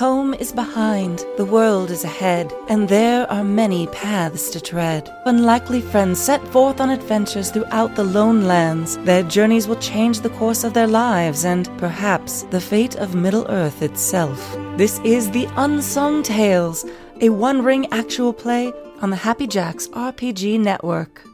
Home is behind, the world is ahead, and there are many paths to tread. Unlikely friends set forth on adventures throughout the lone lands. Their journeys will change the course of their lives and, perhaps, the fate of Middle Earth itself. This is the Unsung Tales, a one ring actual play on the Happy Jacks RPG Network.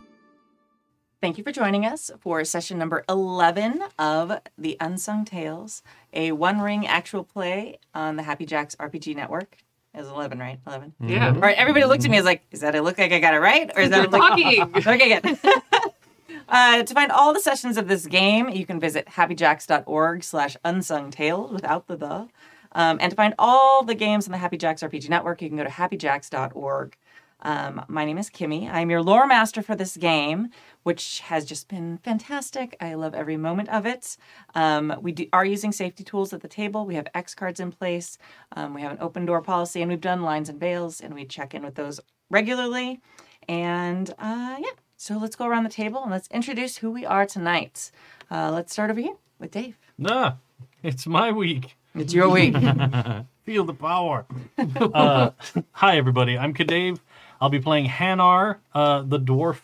Thank you for joining us for session number 11 of The Unsung Tales, a one ring actual play on the Happy Jacks RPG Network. It was 11, right? 11. Yeah. All right, everybody looked at me as like, is that it look like I got it right? Or is that We're like, talking. okay, good. uh, to find all the sessions of this game, you can visit happyjacks.org slash unsung tales without the the. Um, and to find all the games on the Happy Jacks RPG Network, you can go to happyjacks.org. Um, my name is Kimmy. I'm your lore master for this game, which has just been fantastic. I love every moment of it. Um, we do, are using safety tools at the table. We have X cards in place. Um, we have an open door policy, and we've done lines and veils, and we check in with those regularly. And uh, yeah, so let's go around the table and let's introduce who we are tonight. Uh, let's start over here with Dave. Nah, it's my week. It's your week. Feel the power. uh, hi, everybody. I'm Kadave. I'll be playing Hanar, uh, the dwarf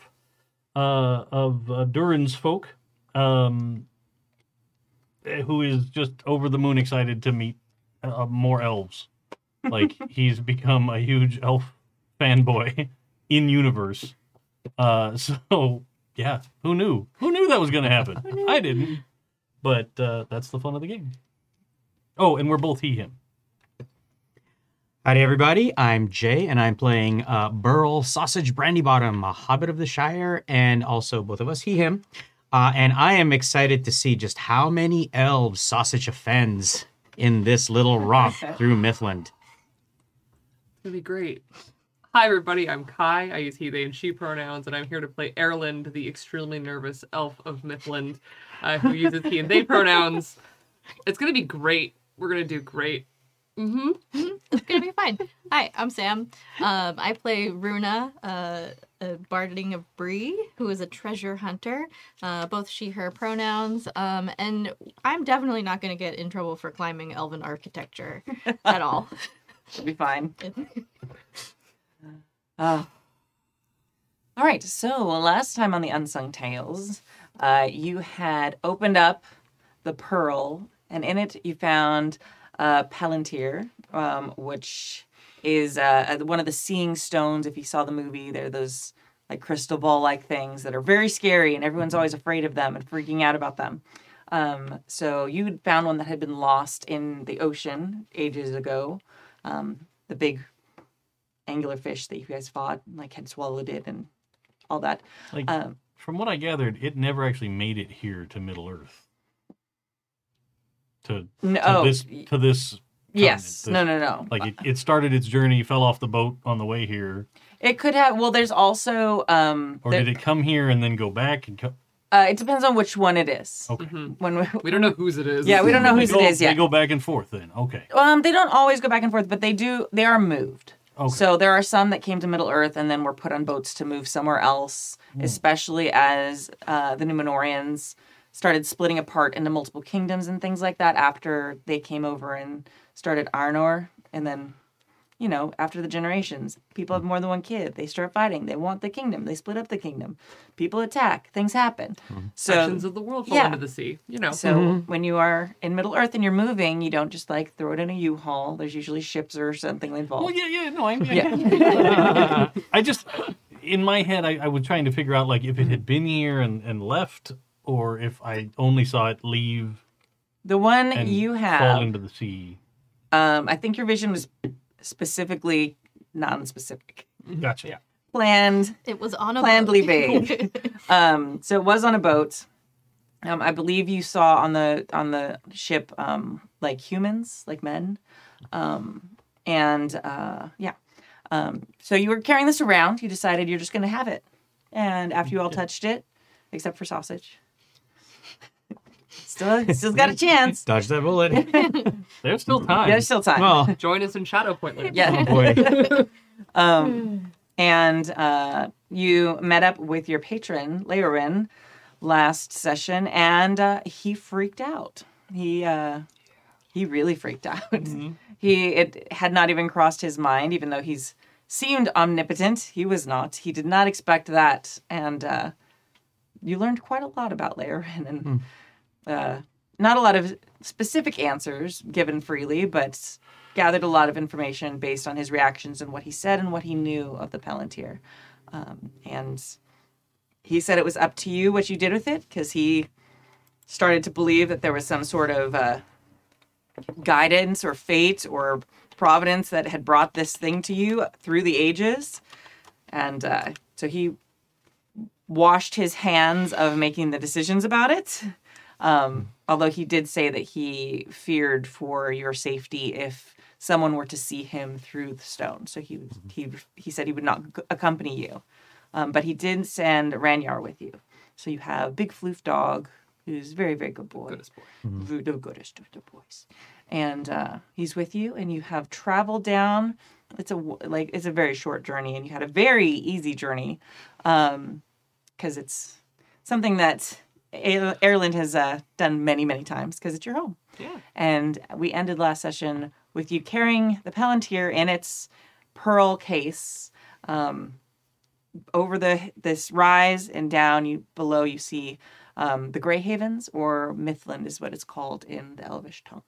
uh, of uh, Durin's folk, um, who is just over the moon excited to meet uh, more elves. Like, he's become a huge elf fanboy in universe. Uh, so, yeah, who knew? Who knew that was going to happen? I didn't. But uh, that's the fun of the game. Oh, and we're both he, him. Howdy, everybody. I'm Jay, and I'm playing uh, Burl Sausage Brandybottom, a hobbit of the Shire, and also both of us, he, him. Uh, and I am excited to see just how many elves Sausage offends in this little romp through Mithlond. It'd be great. Hi, everybody. I'm Kai. I use he, they, and she pronouns, and I'm here to play Erland, the extremely nervous elf of Mithlond, uh, who uses he and they pronouns. It's gonna be great. We're gonna do great. Mm-hmm. It's gonna be fine. Hi, I'm Sam. Um, I play Runa, uh, a barding of Bree, who is a treasure hunter. Uh, both she/her pronouns. Um, and I'm definitely not gonna get in trouble for climbing elven architecture at all. It'll be fine. Uh, all right. So last time on the Unsung Tales, uh, you had opened up the pearl, and in it you found uh, Palantir, um, which is uh, one of the seeing stones. If you saw the movie, they're those like crystal ball like things that are very scary, and everyone's always afraid of them and freaking out about them. Um, so you found one that had been lost in the ocean ages ago. Um, the big angular fish that you guys fought, like had swallowed it and all that. Like, Um, from what I gathered, it never actually made it here to Middle Earth. To, no, to oh, this to this yes, continent, no, no, no. like it, it started its journey, fell off the boat on the way here, It could have. Well, there's also. Um, or there- did it come here and then go back and come? uh, it depends on which one it is. Okay. Mhm. When we, We don't know whose it is. Yeah, we don't know whose go, it is yet. They go back and forth then. Okay. Um, they don't always go back and forth, but they do. They are moved. Okay. So there are some that came to Middle Earth and then were put on boats to move somewhere else, Hmm. especially as uh, the Numenorians started splitting apart into multiple kingdoms and things like that after they came over and started Arnor. And then, you know, after the generations, people have more than one kid. They start fighting. They want the kingdom. They split up the kingdom. People attack. Things happen. Mm-hmm. So Sections of the world fall yeah. into the sea. You know. so mm-hmm. when you are in Middle Earth and you're moving, you don't just like throw it in a U-Haul. There's usually ships or something involved. Well, yeah, yeah, no, I'm. Yeah. I just, in my head, I, I was trying to figure out like if it had been here and, and left, or if I only saw it leave The one and you fall into the sea. um, I think your vision was specifically non-specific, Gotcha. Yeah. planned, It was on a Plannedly boat. vague. um, so it was on a boat. Um, I believe you saw on the on the ship um, like humans, like men, um, and uh, yeah. Um, so you were carrying this around. You decided you're just going to have it, and after you all touched it, except for sausage, still still got a chance. Dodge that bullet. There's still time. There's still time. Well, Join us in Shadow Point later. oh yeah. boy. Um, and uh, you met up with your patron, Leorin, last session, and uh, he freaked out. He uh, he really freaked out. He it had not even crossed his mind, even though he's seemed omnipotent. He was not. He did not expect that, and uh, you learned quite a lot about Laerin, and uh, not a lot of specific answers given freely, but gathered a lot of information based on his reactions and what he said and what he knew of the Palantir. Um, and he said it was up to you what you did with it because he started to believe that there was some sort of uh, guidance or fate or providence that had brought this thing to you through the ages. And uh, so he washed his hands of making the decisions about it. Um, although he did say that he feared for your safety if someone were to see him through the stone. So he he he said he would not accompany you, um, but he did send Ranyar with you. So you have Big Floof Dog, who's a very very good boy, Goodest boy. the the goodest of the boys, and uh, he's with you. And you have traveled down. It's a w- like it's a very short journey, and you had a very easy journey, because it's something that A- Erland has uh, done many many times because it's your home. Yeah. And we ended last session with you carrying the Palantir in its pearl case um, over the this rise and down. You below you see um, the Grey Havens, or Mithlond is what it's called in the Elvish tongue.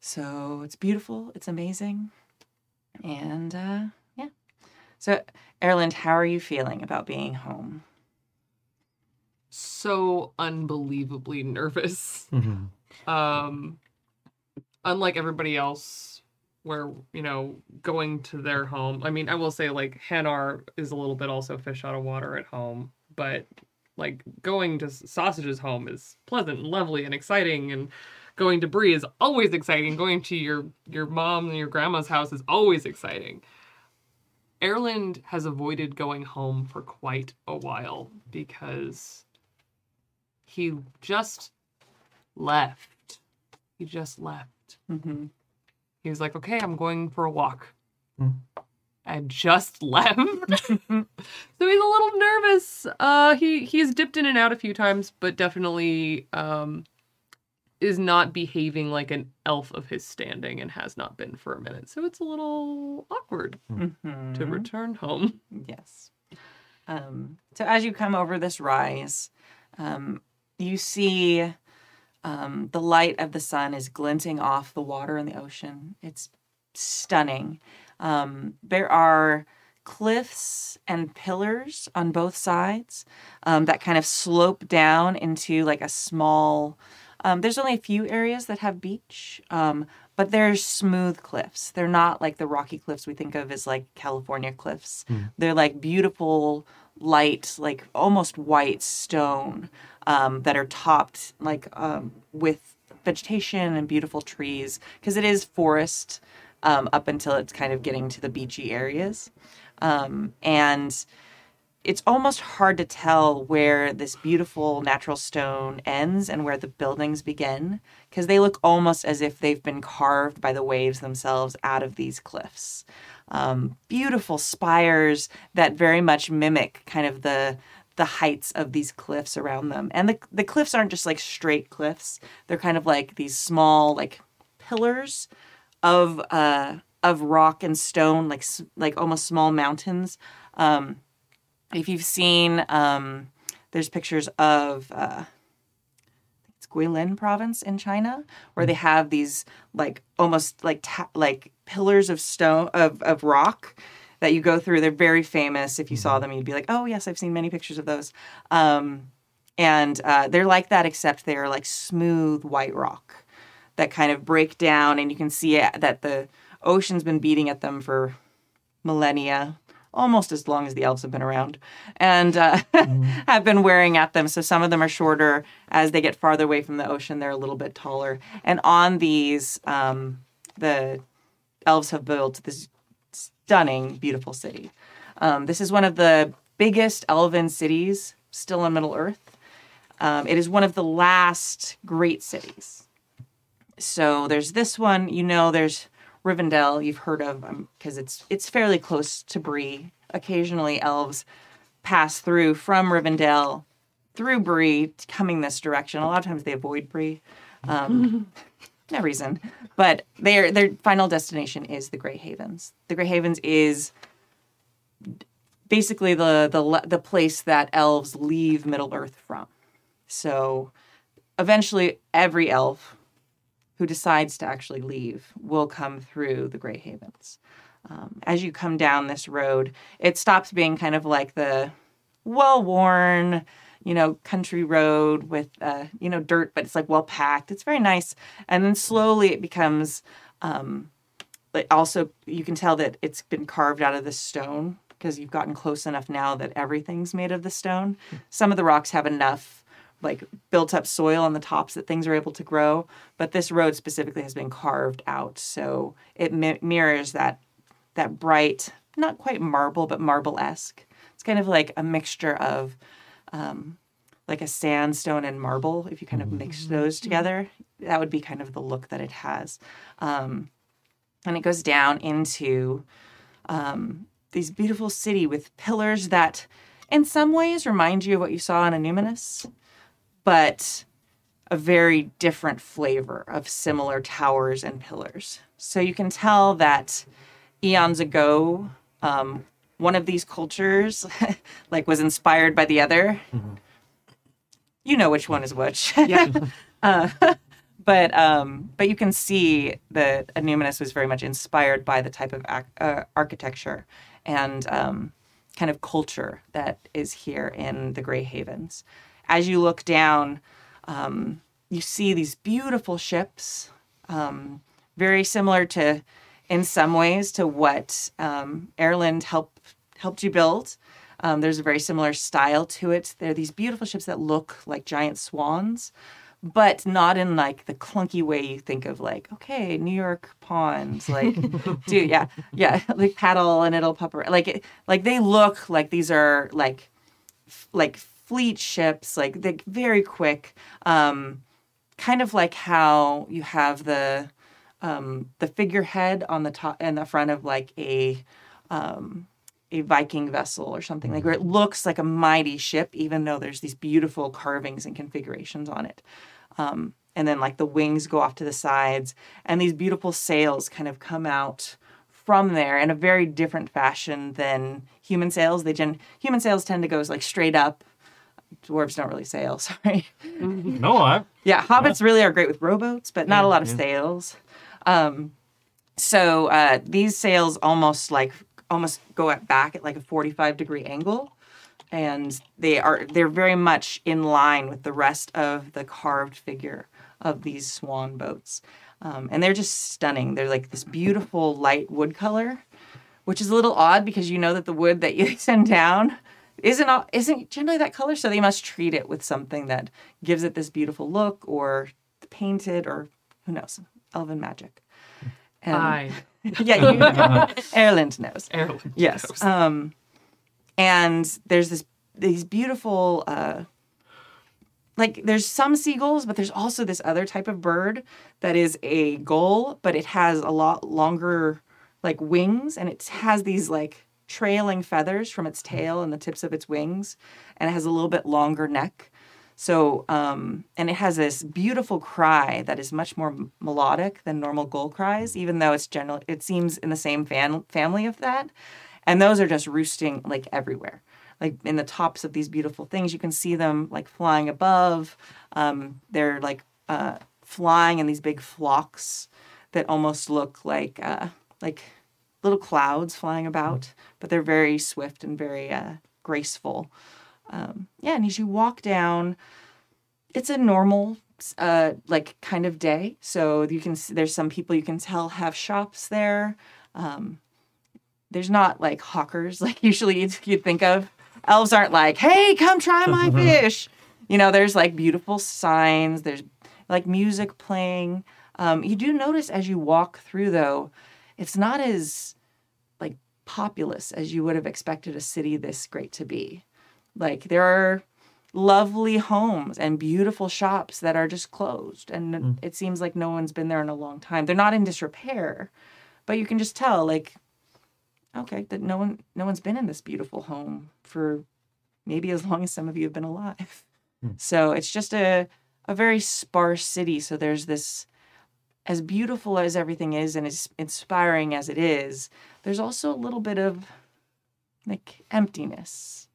So it's beautiful. It's amazing, and uh, yeah. So, Erland, how are you feeling about being home? So unbelievably nervous. Mm-hmm. um unlike everybody else where you know going to their home i mean i will say like hanar is a little bit also fish out of water at home but like going to sausage's home is pleasant and lovely and exciting and going to Bree is always exciting going to your your mom and your grandma's house is always exciting Erland has avoided going home for quite a while because he just left. He just left. Mm-hmm. He was like, okay, I'm going for a walk. Mm. I just left. so he's a little nervous. Uh he he's dipped in and out a few times, but definitely um is not behaving like an elf of his standing and has not been for a minute. So it's a little awkward Mm-hmm. to return home. Yes. Um, so as you come over this rise, um, you see um, the light of the sun is glinting off the water in the ocean. It's stunning. Um, there are cliffs and pillars on both sides um, that kind of slope down into like a small. Um, there's only a few areas that have beach, um, but there's smooth cliffs. They're not like the rocky cliffs we think of as like California cliffs. They're like beautiful, light, like almost white stone um, that are topped like um, with vegetation and beautiful trees because it is forest um, up until it's kind of getting to the beachy areas. Um, and it's almost hard to tell where this beautiful natural stone ends and where the buildings begin because they look almost as if they've been carved by the waves themselves out of these cliffs. Um, beautiful spires that very much mimic kind of the the heights of these cliffs around them. And the the cliffs aren't just like straight cliffs. They're kind of like these small like pillars of uh of rock and stone like like almost small mountains. Um if you've seen um there's pictures of uh it's Guilin province in China where they have these like almost like ta- like pillars of stone of of rock that you go through. They're very famous. If you saw them, you'd be like, "Oh yes, I've seen many pictures of those." Um, and uh, they're like that, except they're like smooth white rock that kind of break down, and you can see it, that the ocean's been beating at them for millennia, almost as long as the elves have been around, and uh, have been wearing at them. So some of them are shorter. As they get farther away from the ocean, they're a little bit taller. And on these, um, the elves have built this stunning, beautiful city. Um, this is one of the biggest elven cities still on Middle Earth. Um, it is one of the last great cities. So there's this one. You know, there's Rivendell. You've heard of because it's it's fairly close to Bree. Occasionally, elves pass through from Rivendell through Bree, coming this direction. A lot of times they avoid Bree. Um, no reason. But their their final destination is the Grey Havens. The Grey Havens is basically the the the place that elves leave Middle Earth from. So eventually, every elf who decides to actually leave will come through the Grey Havens. Um, as you come down this road, it stops being kind of like the well worn, you know, country road with, uh, you know, dirt, but it's like well packed. It's very nice. And then slowly it becomes, um, but also you can tell that it's been carved out of the stone because you've gotten close enough now that everything's made of the stone. Some of the rocks have enough like built up soil on the tops that things are able to grow, but this road specifically has been carved out, so it mi- mirrors that that bright, not quite marble, but marble esque. It's kind of like a mixture of um, like a sandstone and marble. If you kind of mix those together, that would be kind of the look that it has. Um, and it goes down into um, these beautiful city with pillars that, in some ways, remind you of what you saw in Annúminas, but a very different flavor of similar towers and pillars. So you can tell that eons ago, um, one of these cultures like was inspired by the other. You know which one is which. Yeah. uh, but um, but you can see that Annúminas was very much inspired by the type of ac- uh, architecture and um, kind of culture that is here in the Grey Havens. As you look down, um, you see these beautiful ships, um, very similar to, in some ways, to what um, Erland helped helped you build. Um, there's a very similar style to it. They're these beautiful ships that look like giant swans, but not in like the clunky way you think of like, okay, New York ponds, like, dude, yeah, yeah, like paddle and it'll pop around. Like, it, like they look like these are like, f- like fleet ships, like they very quick, um, kind of like how you have the, um, the figurehead on the top and the front of like a, um, a Viking vessel or something like where it looks like a mighty ship, even though there's these beautiful carvings and configurations on it. Um, and then like the wings go off to the sides, and these beautiful sails kind of come out from there in a very different fashion than human sails. They gen- human sails tend to go like straight up. Dwarves don't really sail, sorry. No, I. Yeah, hobbits really are great with rowboats, but not a lot of sails. Um, so uh, these sails almost like almost go at back at like a 45 degree angle. And they are they're very much in line with the rest of the carved figure of these swan boats. Um, and they're just stunning. They're like this beautiful light wood color which is a little odd because you know that the wood that you send down isn't all, isn't generally that color so they must treat it with something that gives it this beautiful look or painted or who knows elven magic and, I. yeah you, Erland knows Erland Yes. knows. Um, and there's this these beautiful uh, like there's some seagulls, but there's also this other type of bird that is a gull, but it has a lot longer like wings, and it has these like trailing feathers from its tail and the tips of its wings, and it has a little bit longer neck. So, um, and it has this beautiful cry that is much more melodic than normal gull cries, even though it's general. It seems in the same fan, family of that, and those are just roosting like everywhere, like in the tops of these beautiful things. You can see them like flying above. Um, they're like uh, flying in these big flocks that almost look like uh, like little clouds flying about, but they're very swift and very uh, graceful. Um, yeah, and as you walk down, it's a normal uh, like kind of day. So you can see there's some people you can tell have shops there. Um, there's not like hawkers like usually you'd, you'd think of. Elves aren't like, hey, come try my fish. You know, there's like beautiful signs. There's like music playing. Um, you do notice as you walk through though, it's not as like populous as you would have expected a city this great to be. Like there are lovely homes and beautiful shops that are just closed and mm. it seems like no one's been there in a long time. They're not in disrepair, but you can just tell like okay, that no one no one's been in this beautiful home for maybe as long as some of you have been alive. Hmm. So it's just a a very sparse city. So there's this as beautiful as everything is and as inspiring as it is, there's also a little bit of like emptiness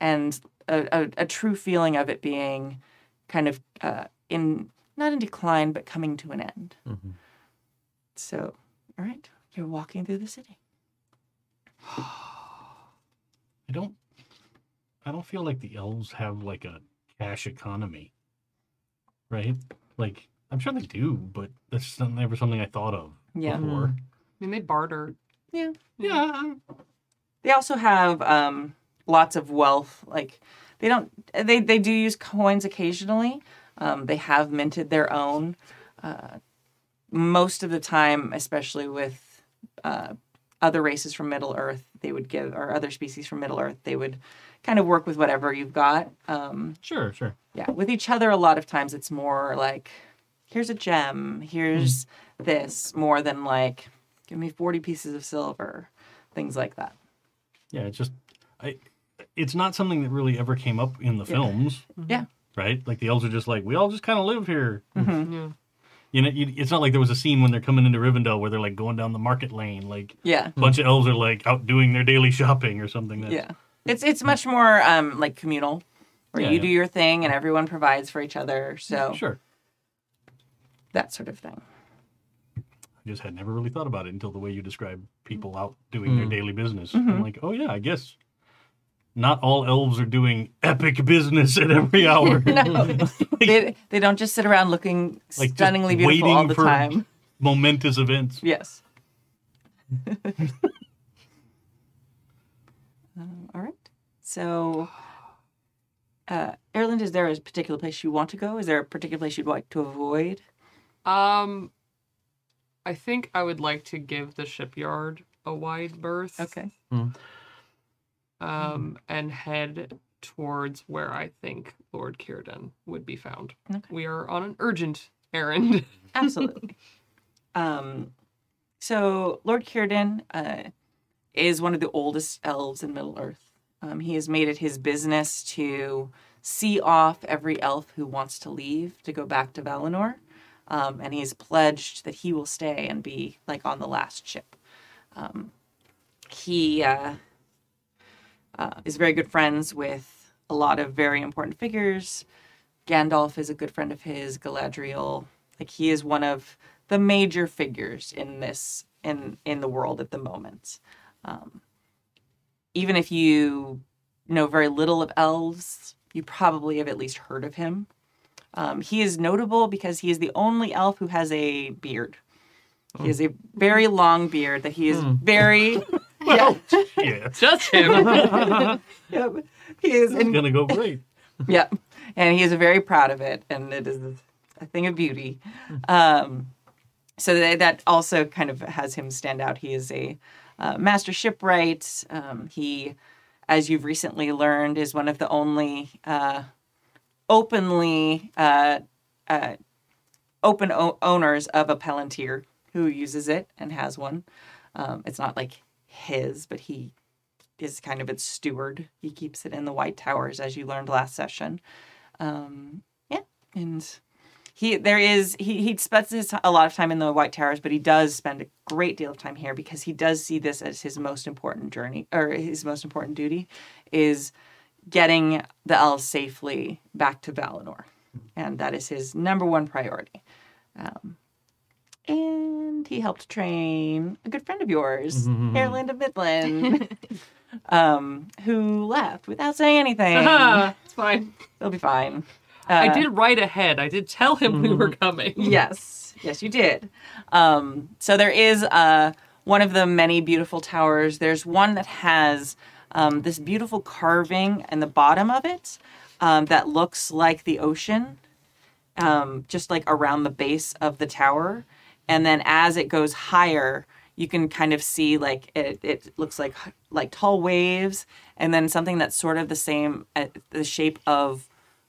and a, a, a true feeling of it being kind of uh, in not in decline but coming to an end. Mhm. So, all right, you're walking through the city. I don't. I don't feel like the elves have like a cash economy, right? Like I'm sure they do, but that's just never something I thought of Yeah. before. I mean, they barter. Yeah. Yeah, They also have um, lots of wealth. Like they don't. They they do use coins occasionally. Um, they have minted their own. Uh, most of the time, especially with uh, other races from Middle Earth, they would give or other species from Middle Earth, they would kind of work with whatever you've got. Um, sure, sure. yeah, with each other, a lot of times it's more like, here's a gem, here's this, more than like, give me 40 pieces of silver, things like that. Yeah, it's just I. It's not something that really ever came up in the films, mm-hmm. Yeah. right? Like the elves are just like we all just kind of live here. Mm-hmm. Mm-hmm. Yeah. You know, you, it's not like there was a scene when they're coming into Rivendell where they're like going down the market lane, like Yeah. a bunch of elves are like out doing their daily shopping or something. That's, Yeah. It's it's much more um like communal where Yeah, you yeah. do your thing and everyone provides for each other. So sure. that sort of thing. I just had never really thought about it until the way you describe people mm. out doing their mm. daily business. I'm like, oh yeah, I guess not all elves are doing epic business at every hour. No. they they don't just sit around looking Like, stunningly beautiful all the for- time. Momentous events. Yes. Um, all right. So uh Erland, is there a particular place you want to go? Is there a particular place you'd like to avoid? Um, I think I would like to give the shipyard a wide berth. Okay. Um, and head towards where I think Lord Círdan would be found. Okay. We are on an urgent errand. Absolutely. um, so Lord Círdan uh, is one of the oldest elves in Middle Earth. Um, he has made it his business to see off every elf who wants to leave to go back to Valinor, um, and he's pledged that he will stay and be like on the last ship. Um, he uh, uh, is very good friends with a lot of very important figures. Gandalf is a good friend of his. Galadriel, like he is one of the major figures in this in in the world at the moment. Um, even if you know very little of elves, you probably have at least heard of him. Um, he is notable because he is the only elf who has a beard. He has a very long beard that he is very. yeah, Yeah, Just him. yep. He is it's gonna go great. yeah and he is very proud of it and it is a thing of beauty um, so that, that also kind of has him stand out he is a uh, master shipwright um, he as you've recently learned is one of the only uh, openly uh, uh, open o- owners of a palantir who uses it and has one um, it's not like his but he is kind of its steward. He keeps it in the White Towers, as you learned last session. Um, yeah, and he there is he he spends his, a lot of time in the White Towers, but he does spend a great deal of time here because he does see this as his most important journey or his most important duty is getting the elves safely back to Valinor, and that is his number one priority. Um, and he helped train a good friend of yours, Erland of Mithlond, um, who left without saying anything. it's fine. They'll be fine. I Uh, did write ahead. I did tell him we were coming. Yes, yes, you did. Um, so there is uh, one of the many beautiful towers. There's one that has um, this beautiful carving in the bottom of it um, that looks like the ocean, um, just like around the base of the tower. And then as it goes higher, you can kind of see like it, it looks like like tall waves, and then something that's sort of the same, uh, the shape of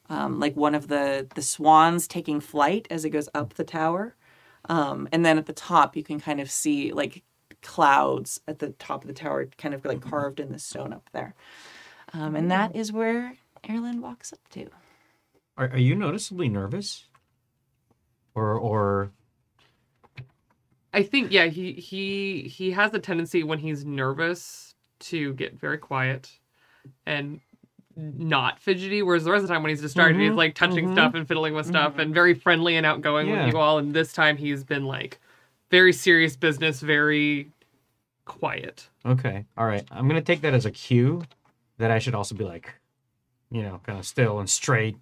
um, like one of the the swans taking flight as it goes up the tower. Um, and then at the top, you can kind of see like clouds at the top of the tower, kind of like carved in the stone up there. Um, and that is where Erland walks up to. Are, are you noticeably nervous? Or or I think yeah, he he he has a tendency when he's nervous to get very quiet and not fidgety, whereas the rest of the time when he's distracted, he's Mhm, like touching mhm. stuff and fiddling with stuff and very friendly and outgoing Yeah. with you all. And this time he's been like very serious business, very quiet. Okay. All right. I'm gonna take that as a cue that I should also be like, you know, kind of still and straight.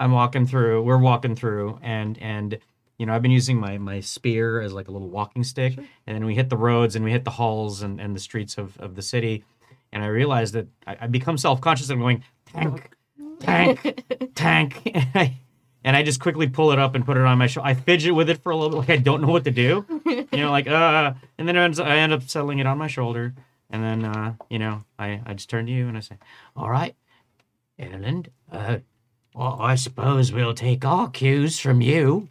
I'm walking through. We're walking through, and and you know, I've been using my my spear as like a little walking stick, and then we hit the roads and we hit the halls and and the streets of of the city, and I realized that I, I become self conscious. I'm going tank, tank, tank, and I. And I just quickly pull it up and put it on my shoulder. I fidget with it for a little bit, like I don't know what to do you know, like uh, and then I end up settling it on my shoulder, and then uh, you know, I I just turn to you and I say, "All right, Erland, uh, well, I suppose we'll take our cues from you."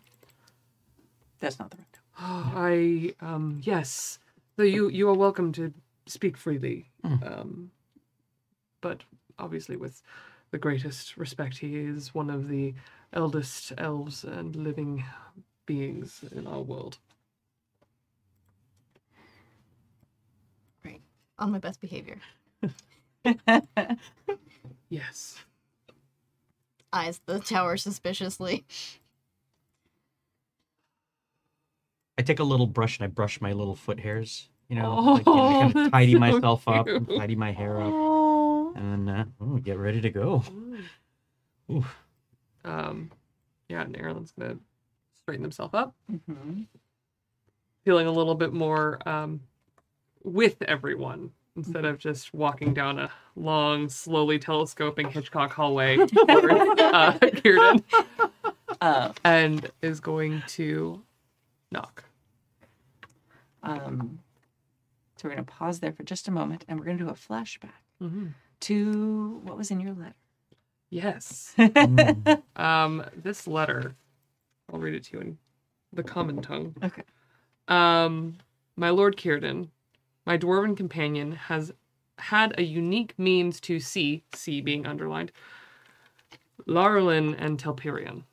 That's not the right tone. I um yes. So you you are welcome to speak freely. Um but obviously with the greatest respect he is one of the eldest elves and living beings in our world. Right. On my best behavior. Yes. Eyes the tower suspiciously. I take a little brush and I brush my little foot hairs, you know, Oh, like, you know, kind of tidy so myself up, and tidy my hair up, Oh. and uh, ooh, get ready to go. Ooh. Um yeah, and Aaron's gonna straighten himself up, hmm feeling a little bit more um with everyone instead of just walking down a long, slowly telescoping Hitchcock hallway towards uh, Círdan, Uh, and is going to knock. Um, so we're going to pause there for just a moment, and we're going to do a flashback Mm-hmm. to what was in your letter. Yes. Mm. Um, this letter, I'll read it to you in the common tongue. Okay. Um, my lord Círdan, my dwarven companion, has had a unique means to see, see being underlined, Laurelin and Telperion.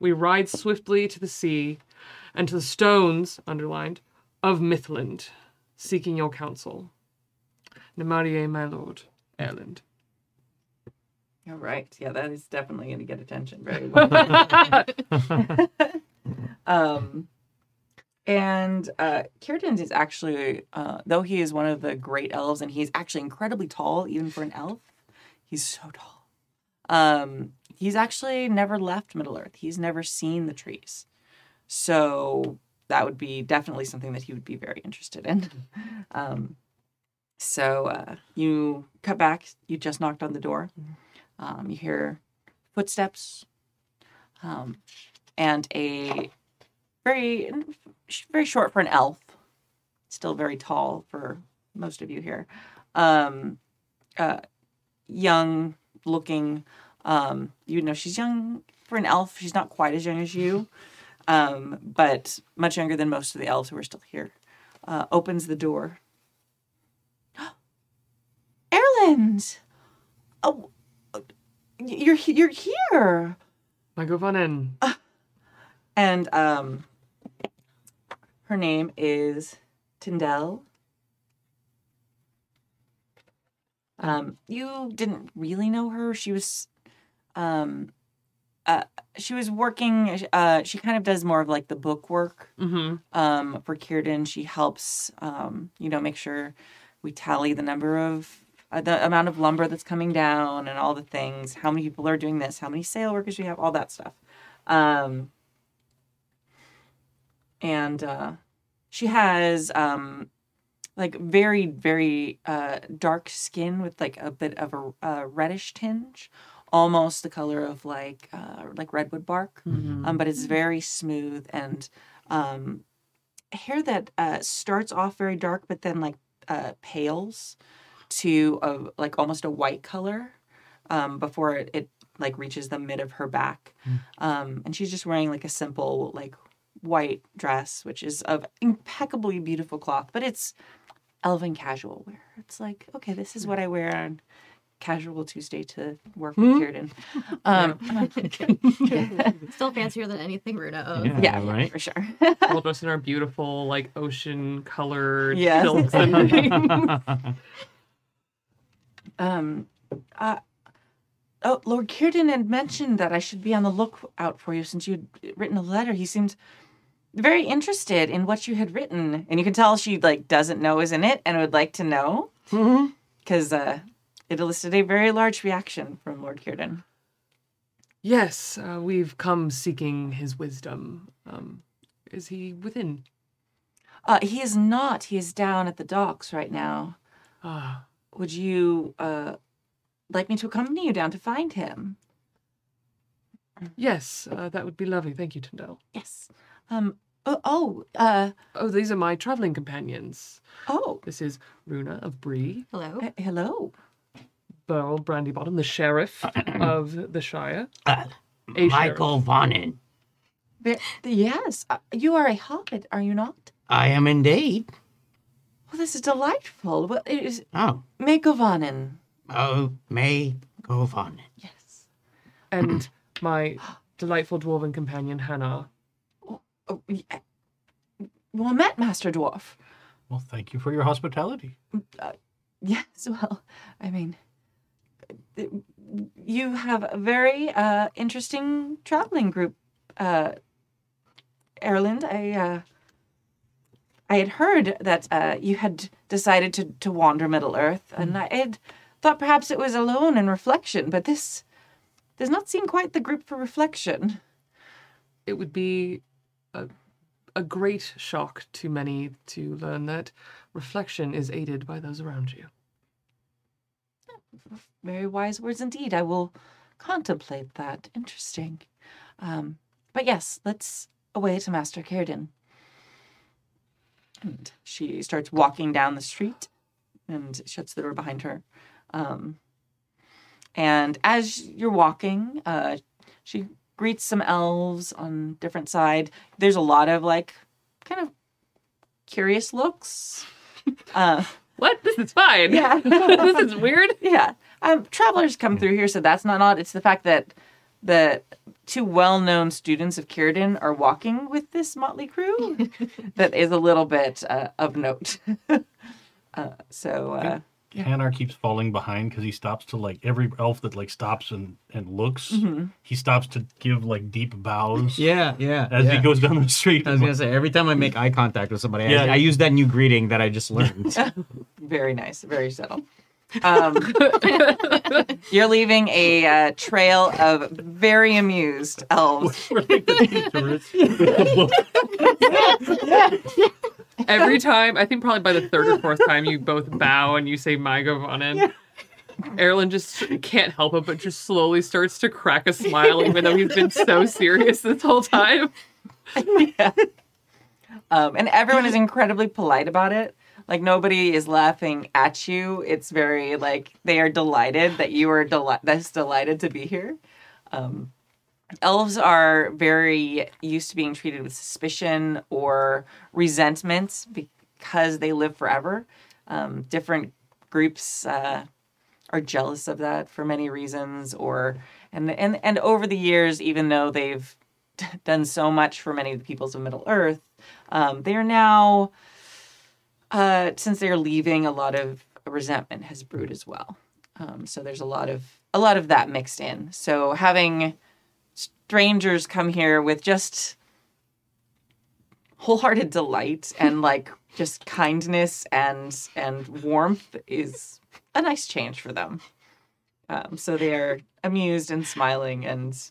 We ride swiftly to the sea and to the stones, underlined, of Mithlond, seeking your counsel. Namárië, my lord, Erland. All right. Yeah, that is definitely going to get attention very well. um, and uh, Círdan is actually, uh, though he is one of the great elves, and he's actually incredibly tall, even for an elf. He's so tall. Um, he's actually never left Middle Earth. He's never seen the trees, so that would be definitely something that he would be very interested in. Um, so uh, you cut back. You just knocked on the door. Um, you hear footsteps, um, and a very, very short for an elf, still very tall for most of you here. Um, uh, young looking. Um, you know, she's young for an elf. She's not quite as young as you, um, but much younger than most of the elves who are still here. Uh, opens the door. Erland! Oh, you're you're here. My Govanen. And um her name is Tyndell. Um you didn't really know her. She was um uh she was working uh she kind of does more of like the book work Mm-hmm. um, for Círdan. She helps, um, you know, make sure we tally the number of uh, the amount of lumber that's coming down and all the things. How many people are doing this? How many sail workers we have? All that stuff. Um, and uh, she has um, like very very uh, dark skin with like a bit of a, a reddish tinge, almost the color of like uh, like redwood bark um, but it's very smooth and um, hair that uh, starts off very dark, but then like uh, pales to a, like almost a white color um, before it, it like reaches the mid of her back. Um, and she's just wearing like a simple like white dress, which is of impeccably beautiful cloth, but it's elven casual wear. It's like okay, this is what I wear on casual Tuesday to work with Círdan. Um, Still fancier than anything Runa owns. Yeah, yeah, right. for sure. All dressed in our beautiful, like ocean colored Yes. silks and things. Um, uh, oh, Lord Círdan had mentioned that I should be on the lookout for you since you had written a letter. He seemed very interested in what you had written, and you can tell she like doesn't know is in it and would like to know because uh, it elicited a very large reaction from Lord Círdan. yes, uh, we've come seeking his wisdom. Um, is he within? Uh, he is not. He is down at the docks right now. Ah, Would you uh, like me to accompany you down to find him? yes, uh, that would be lovely. Thank you, Tyndall. Yes. Um. Oh. Oh. Uh. Oh, these are my traveling companions. Oh. This is Runa of Bree, Hello. uh, hello. Burl Brandybottom, the sheriff of the Shire. Uh, A Michael Vonnen. Ve- Yes, uh, you are a hobbit, are you not? I am indeed. Well, this is delightful. Well, it is Oh, Megovanen. oh, May go Vonnen. Yes. and my delightful dwarven companion Hanar. Oh, y- uh, well met, Master Dwarf. Well, thank you for your hospitality. Yes, well, I mean, uh, you have a very uh, interesting traveling group, uh, Erland. I, uh, I had heard that uh, you had decided to, to wander Middle Earth, and I had thought perhaps it was alone in reflection, but this does not seem quite the group for reflection. It would be a, a great shock to many to learn that reflection is aided by those around you. Very wise words indeed. I will contemplate that. Interesting. Um, but yes, let's away to Master Círdan. And she starts walking down the street and shuts the door behind her. Um, and as you're walking, uh, she greets some elves on different side. There's a lot of like kind of curious looks. Uh, What? This is fine. Yeah. this is weird. yeah. Um, travelers come through here, so that's not odd. It's the fact that the two well-known students of Círdan are walking with this motley crew that is a little bit uh, of note. uh, so uh, Hanar keeps falling behind because he stops to like every elf that like stops and and looks. Mm-hmm. He stops to give like deep bows Yeah, yeah. as yeah. he goes down the street. I was gonna say every time I make eye contact with somebody, Yeah. I, I use that new greeting that I just learned. very nice, very subtle. Um, you're leaving a uh, trail of very amused elves. We're like the tourists with the book. Every time, I think probably by the third or fourth time, you both bow and you say "My Govanen." Erlen just can't help it, but just slowly starts to crack a smile, even though he's been so serious this whole time. Um, and everyone is incredibly polite about it. Like nobody is laughing at you. It's very like they are delighted that you are deli- that's delighted to be here. Um, elves are very used to being treated with suspicion or resentment because they live forever. Um, different groups uh, are jealous of that for many reasons, or and and and over the years, even though they've done so much for many of the peoples of Middle Earth, um, they are now, uh, since they are leaving, a lot of resentment has brewed as well. Um, so there's a lot of a lot of that mixed in. So having strangers come here with just wholehearted delight and like just kindness and and warmth is a nice change for them. Um, so they are amused and smiling and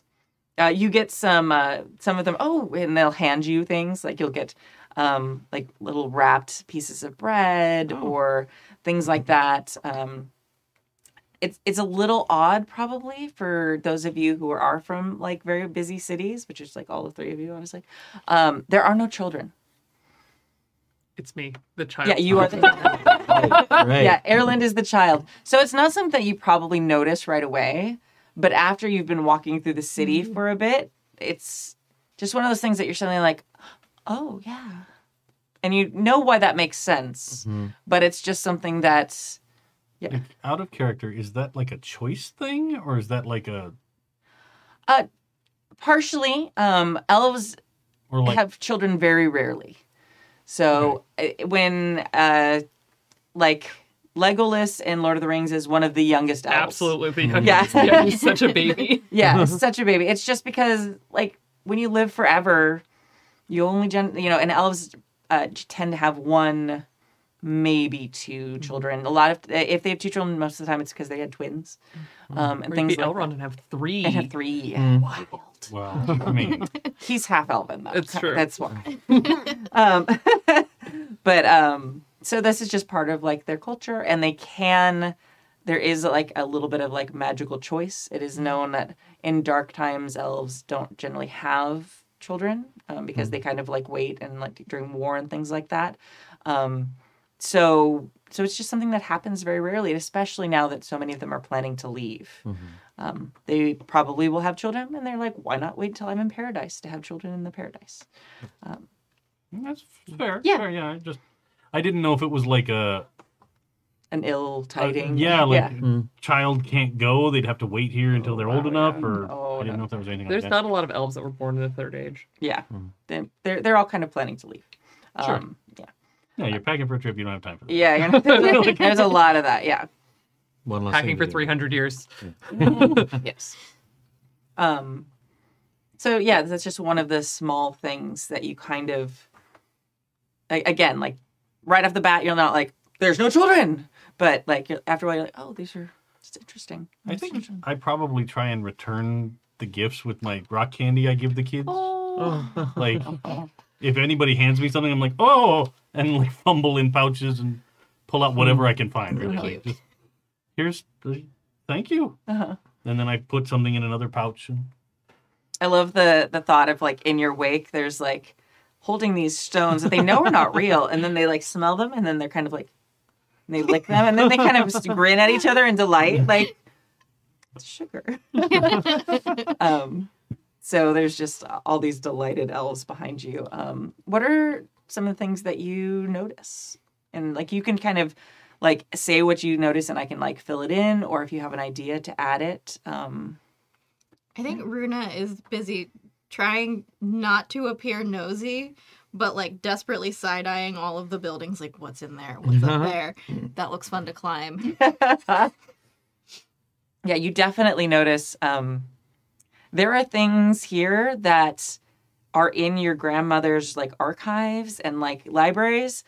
uh, you get some uh, some of them oh and they'll hand you things like you'll get um, like little wrapped pieces of bread or things like that um, it's it's a little odd probably for those of you who are from like very busy cities which is like all the three of you honestly. Um, there are no children. It's me, the child. yeah you are the right. yeah Erland is the child. So it's not something that you probably notice right away but after you've been walking through the city for a bit it's just one of those things that you're suddenly like oh yeah. And you know why that makes sense but it's just something that Yeah. Like, out of character, is that like a choice thing, or is that like a Partially, um, elves or like have children very rarely. So uh, when uh, like Legolas in Lord of the Rings is one of the youngest elves. Absolutely, the. Yeah. youngest. yeah, he's such a baby. Yeah, such a baby. It's just because like when you live forever, you only gen you know, and elves uh, tend to have one, maybe two children. A lot of if they have two children, most of the time it's because they had twins, um, and Or things be like Elrond that. and have three. And have three. Mm. Wild. well, I mean, He's half elven though. It's true. That's why. um, but um, so this is just part of like their culture, and they can. There is like a little bit of like magical choice. It is known that in dark times, elves don't generally have children um, because they kind of like wait and like during war and things like that. Um, so so it's just something that happens very rarely, especially now that so many of them are planning to leave. Um, they probably will have children, and they're like, why not wait until I'm in paradise to have children in the paradise? that's fair. Yeah. fair, yeah. I just I didn't know if it was like a An ill Uh, tiding. yeah, like yeah. Mm. child can't go. They'd have to wait here until they're old Oh, enough, yeah. or Oh, I didn't no. know if there was anything There's like that. not a lot of elves that were born in the third age. yeah. They, they're they're all kind of planning to leave. Sure. Um, yeah, Yeah, you're packing for a trip. You don't have time for that. yeah. You're not, there's a lot of that. Yeah. One less Packing for 300 years. yes. Um, so yeah, that's just one of the small things that you kind of, like, again, like right off the bat, you're not like, "There's no children," but like after a while, you're like, "Oh, these are it's interesting." I think I probably try and return the gifts with my rock candy I give the kids. Oh. Like, if anybody hands me something, I'm like, oh, and like fumble in pouches and pull out whatever I can find. Really, like, Cute. just here's the thank you, Uh-huh. and then I put something in another pouch. And, I love the the thought of like in your wake, there's like holding these stones that they know are not real, and then they like smell them, and then they're kind of like they lick them, and then they kind of just grin at each other in delight, like it's sugar. um, so there's just all these delighted elves behind you. Um, what are some of the things that you notice? And like you can kind of like say what you notice, and I can like fill it in, or if you have an idea to add it. Um, I think Runa is busy trying not to appear nosy, but like desperately side eyeing all of the buildings. Like, what's in there? What's up there? That looks fun to climb. yeah, you definitely notice um, there are things here that are in your grandmother's like archives and like libraries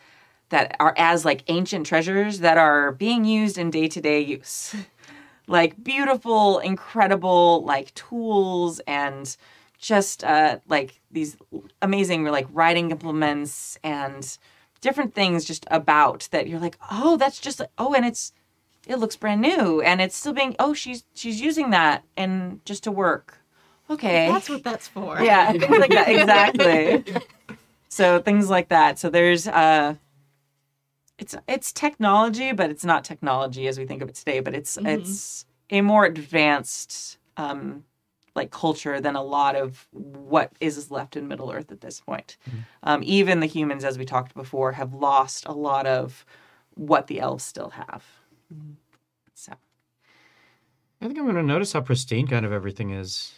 that are as like ancient treasures that are being used in day-to-day use. like beautiful, incredible like tools and just uh, like these amazing like writing implements and different things just about that you're like, oh, that's just oh, and it's it looks brand new and it's still being oh she's she's using that and just to work okay. That's what that's for. yeah things like that exactly. So things like that. So there's uh it's it's technology but it's not technology as we think of it today but it's it's a more advanced um like culture than a lot of what is left in middle earth at this point. Um, even the humans as we talked before have lost a lot of what the elves still have. So. I think I'm going to notice how pristine kind of everything is.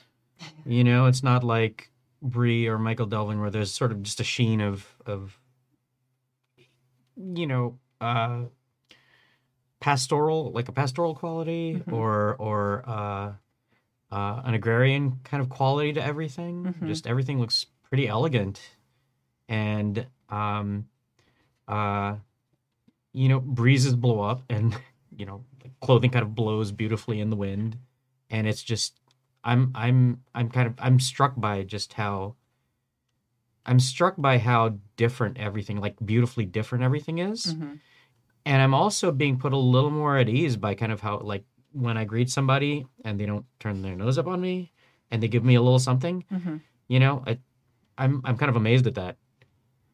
You know, it's not like Bree or Michel Delving where there's sort of just a sheen of of you know, uh pastoral like a pastoral quality or or uh uh an agrarian kind of quality to everything. Mhm. Just everything looks pretty elegant and um uh you know, breezes blow up and you know, clothing kind of blows beautifully in the wind and it's just i'm i'm i'm kind of i'm struck by just how i'm struck by how different everything like beautifully different everything is mhm. and i'm also being put a little more at ease by kind of how like when i greet somebody and they don't turn their nose up on me and they give me a little something Mhm. you know I, i'm i'm kind of amazed at that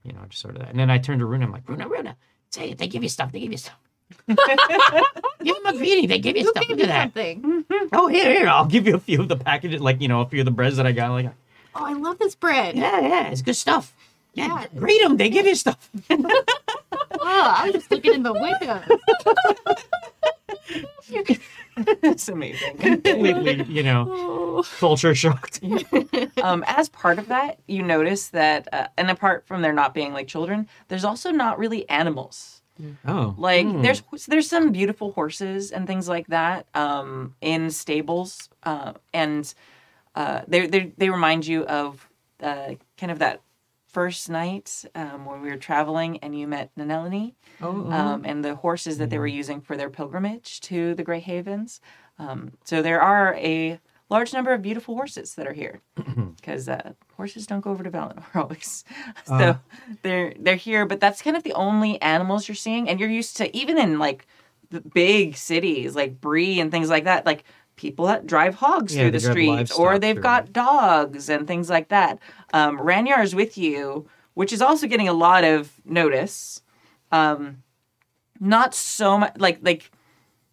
you know just sort of that and then i turn to runa i'm like runa runa say it they give you stuff they give you stuff give them a greeting they give you stuff look at that Something. Oh, here, here. I'll give you a few of the packages, like you know, a few of the breads that I got. Like, Oh, I love this bread. yeah, yeah, it's good stuff. Yeah, Yeah. greet them. They give you stuff. Oh, I was just looking in the window. it's amazing. Completely, you know, culture shocked. um, as part of that, you notice that, uh, and apart from there not being like children, there's also not really animals. Oh, Like there's there's some beautiful horses and things like that um, in stables, uh, and uh, they they they remind you of uh, kind of that first night um, when we were traveling and you met Nanelini um, and the horses that they were using for their pilgrimage to the Grey Havens. Um, so there are a large number of beautiful horses that are here. Because uh, horses don't go over to Valinor always. so they're they're here, but that's kind of the only animals you're seeing, and you're used to even in like the big cities like Bree and things like that, like. People that drive hogs Yeah, through the streets, or they've through. got dogs and things like that. Um, Ranyar is with you, which is also getting a lot of notice. Um, not so much like like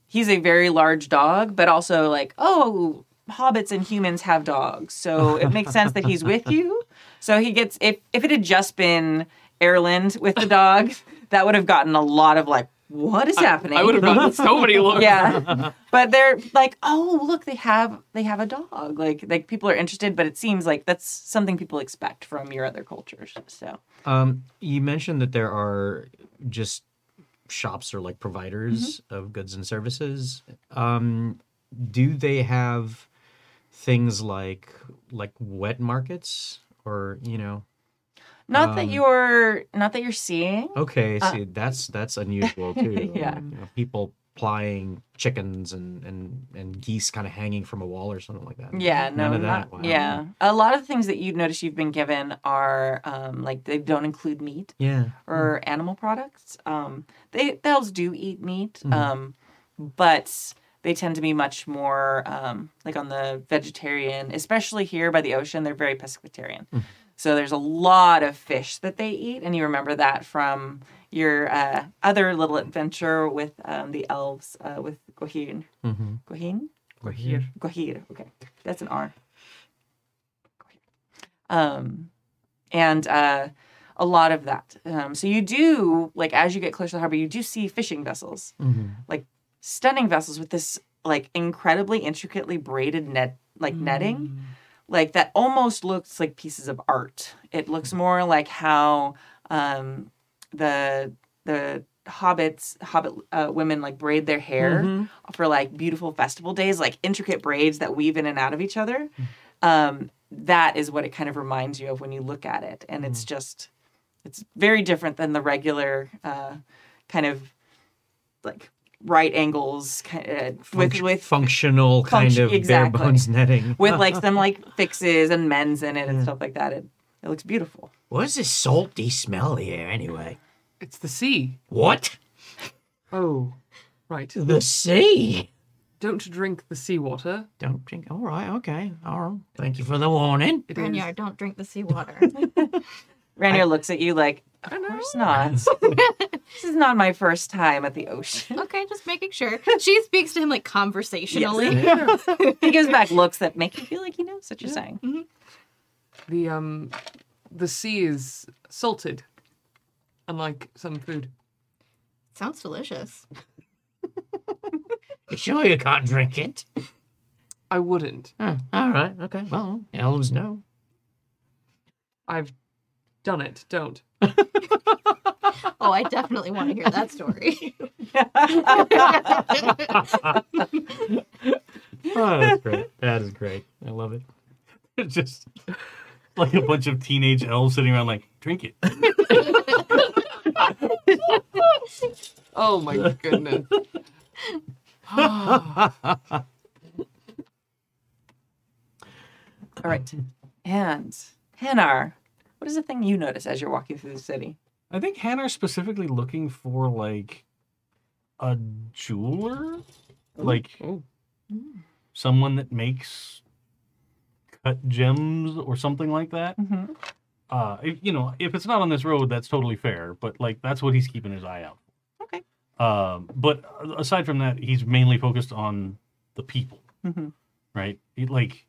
he's a very large dog, but also like oh, hobbits and humans have dogs, so it makes sense that he's with you. So he gets if if it had just been Erland with the dog, that would have gotten a lot of like what is happening? I would have gotten so many looks. yeah but they're like oh look they have they have a dog like like people are interested but it seems like that's something people expect from your other cultures so Um, you mentioned that there are just shops or like providers of goods and services. Um, do they have things like like wet markets or you know? not that Um, you're not that you're seeing Okay, see that's that's unusual too. Yeah. You know, people plying chickens and and and geese kind of hanging from a wall or something like that. yeah no none of not, that. Wow. yeah a lot of the things that you'd notice you've been given are um like they don't include meat yeah. or animal products. Um, they those do eat meat, Mhm. um, but they tend to be much more um, like on the vegetarian, especially here by the ocean. They're very pescatarian. So there's a lot of fish that they eat, and you remember that from your uh, other little adventure with um, the elves uh, with Gohin. Mm-hmm. Gohin? We're here. Gohir. Okay, that's an R. Um, and uh, a lot of that. Um, so you do like as you get closer to the harbor, you do see fishing vessels, Mm-hmm. Stunning vessels with this like incredibly intricately braided net, like netting, like that almost looks like pieces of art. It looks more like how um, the the hobbits hobbit uh, women like braid their hair for like beautiful festival days like intricate braids that weave in and out of each other. Um, that is what it kind of reminds you of when you look at it. And it's just it's very different than the regular uh, kind of like right angles kind of, uh, with Func- with functional kind of exactly. bare bones netting. with like some like fixes and mends in it and stuff like that it, it looks beautiful What's this salty smell here anyway? It's the sea. What? Oh, right. The sea. Don't drink the seawater. Don't drink. All right. Okay. All right. Thank you for the warning. It is- Branyard, don't drink the seawater. Ranier looks at you like of course not this is not my first time at the ocean okay, just making sure. She speaks to him like conversationally. he gives back looks that make you feel like he knows what you're saying The um, the sea is salted, unlike some food. Sounds delicious. You sure you can't drink it? I wouldn't. all right. Okay. Well, elves know. I've done it. Don't. Oh, I definitely want to hear that story. Oh, that's great. That is great. I love it. It's just like a bunch of teenage elves sitting around like, drink it. Oh my goodness. All right. And Hanar, what is the thing you notice as you're walking through the city? I think Hanar's specifically looking for like a jeweler, like Oh. someone that makes cut gems or something like that. Mm-hmm. Uh, if, you know, if it's not on this road, that's totally fair. But like, that's what he's keeping his eye out. for. Okay. Um, but aside from that, he's mainly focused on the people, Mhm. right? He- like,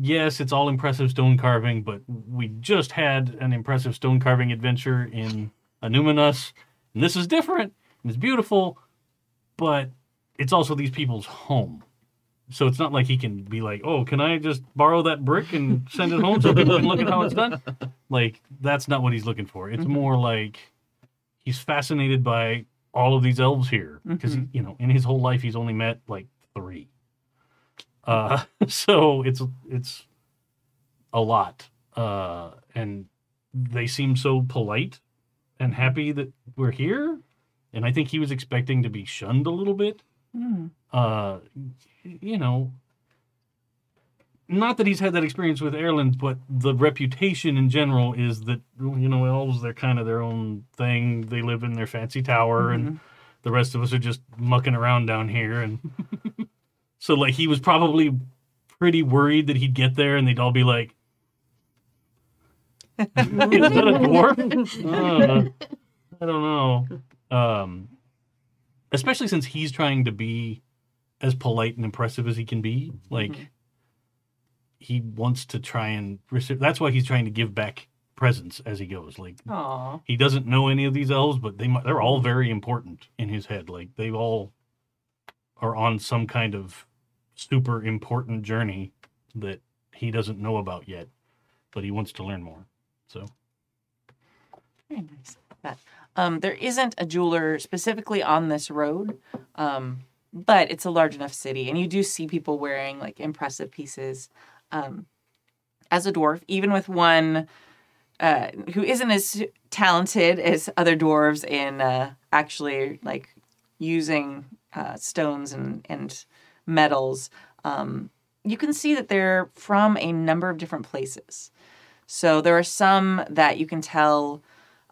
yes, it's all impressive stone carving, but we just had an impressive stone carving adventure in Annúminas, and this is different and it's beautiful, but it's also these people's home. So it's not like he can be like, "Oh, can I just borrow that brick and send it home so people can look at how it's done?" Like that's not what he's looking for. It's more like he's fascinated by all of these elves here because mm-hmm. you know in his whole life he's only met like three. Uh, so it's it's a lot, uh, and they seem so polite and happy that we're here. And I think he was expecting to be shunned a little bit. Uh, you know, not that he's had that experience with Erland, but the reputation in general is that you know elves they're kind of their own thing. They live in their fancy tower, and the rest of us are just mucking around down here. And so, like, he was probably pretty worried that he'd get there and they'd all be like, "Is that a dwarf?" Uh, I don't know. Um, especially since he's trying to be as polite and impressive as he can be. Like he wants to try and rece- that's why he's trying to give back presents as he goes. Like Aw. he doesn't know any of these elves, but they they're all very important in his head. Like they all are on some kind of super important journey that he doesn't know about yet, but he wants to learn more. So Very nice. That. Um, there isn't a jeweler specifically on this road, um, but it's a large enough city, and you do see people wearing like impressive pieces. Um, as a dwarf, even with one uh, who isn't as talented as other dwarves in uh, actually like using uh, stones and and metals, um, you can see that they're from a number of different places. So there are some that you can tell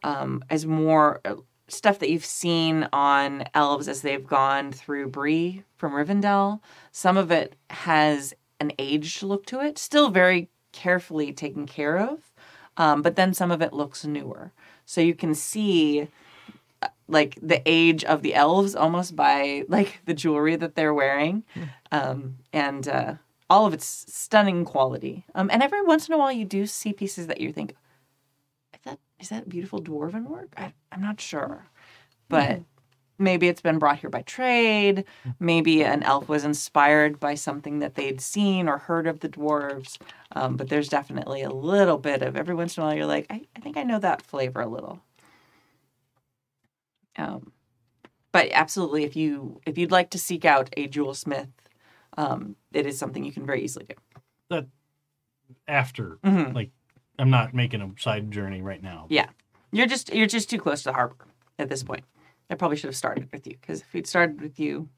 um, as more uh, stuff that you've seen on elves as they've gone through Bree from Rivendell. Some of it has an aged look to it, still very carefully taken care of, um, but then some of it looks newer. So you can see like the age of the elves almost by like the jewelry that they're wearing, um, and uh, all of its stunning quality. Um, and every once in a while, you do see pieces that you think, is that is that beautiful dwarven work? I, I'm not sure, but maybe it's been brought here by trade. Maybe an elf was inspired by something that they'd seen or heard of the dwarves. Um, but there's definitely a little bit of every once in a while you're like, I, I think I know that flavor a little. Um, but absolutely, if you if you'd like to seek out a jewel smith, um, it is something you can very easily do. that after Mhm. like I'm not making a side journey right now. Yeah, you're just you're just too close to the harbor at this point. I probably should have started with you because if we'd started with you,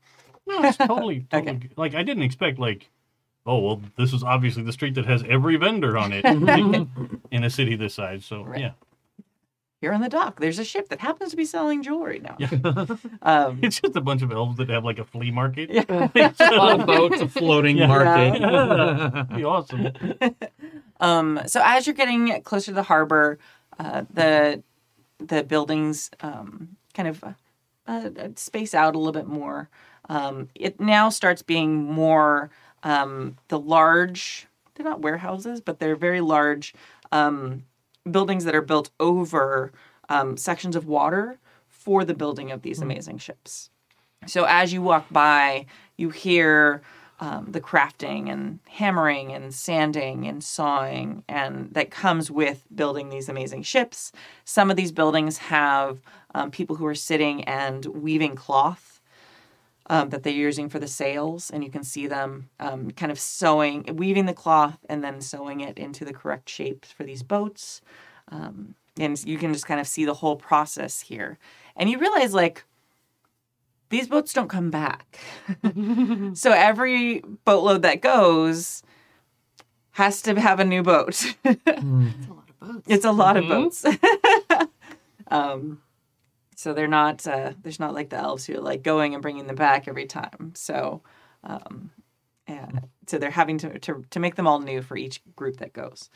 No, it's totally, totally good. like I didn't expect like, oh well, this is obviously the street that has every vendor on it in a city this size. So Right. yeah, here on the dock, there's a ship that happens to be selling jewelry now. yeah. Um, it's just a bunch of elves that have like a flea market. On a boat. It's a floating Yeah. market. That'd be awesome. Um, so as you're getting closer to the harbor, uh, the the buildings um, kind of uh, uh, space out a little bit more. Um, it now starts being more um, the large. They're not warehouses, but they're very large um, buildings that are built over um, sections of water for the building of these amazing ships. So as you walk by, you hear um, the crafting and hammering and sanding and sawing, and that comes with building these amazing ships. Some of these buildings have um, people who are sitting and weaving cloth um, that they're using for the sails, and you can see them um, kind of sewing, weaving the cloth, and then sewing it into the correct shape for these boats. Um, and you can just kind of see the whole process here, and you realize like these boats don't come back. so every boatload that goes has to have a new boat. It's a lot of boats. it's a lot Mhm. of boats. so they're not uh, there's not like the elves who are like going and bringing them back every time. So um, yeah, so they're having to, to to make them all new for each group that goes,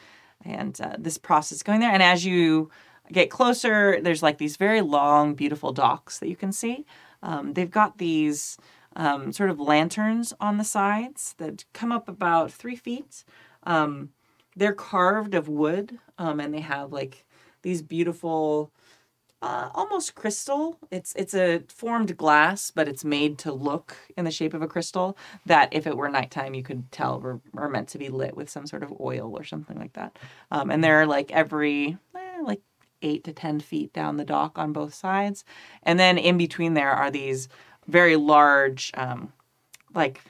and uh, this process going there. And as you get closer, there's like these very long, beautiful docks that you can see. Um, they've got these um, sort of lanterns on the sides that come up about three feet. Um, they're carved of wood, um, and they have like these beautiful uh, almost crystal. It's it's a formed glass, but it's made to look in the shape of a crystal. That if it were nighttime, you could tell were, are meant to be lit with some sort of oil or something like that. Um, and they're like every eh, like eight to ten feet down the dock on both sides, and then in between there are these very large, um, like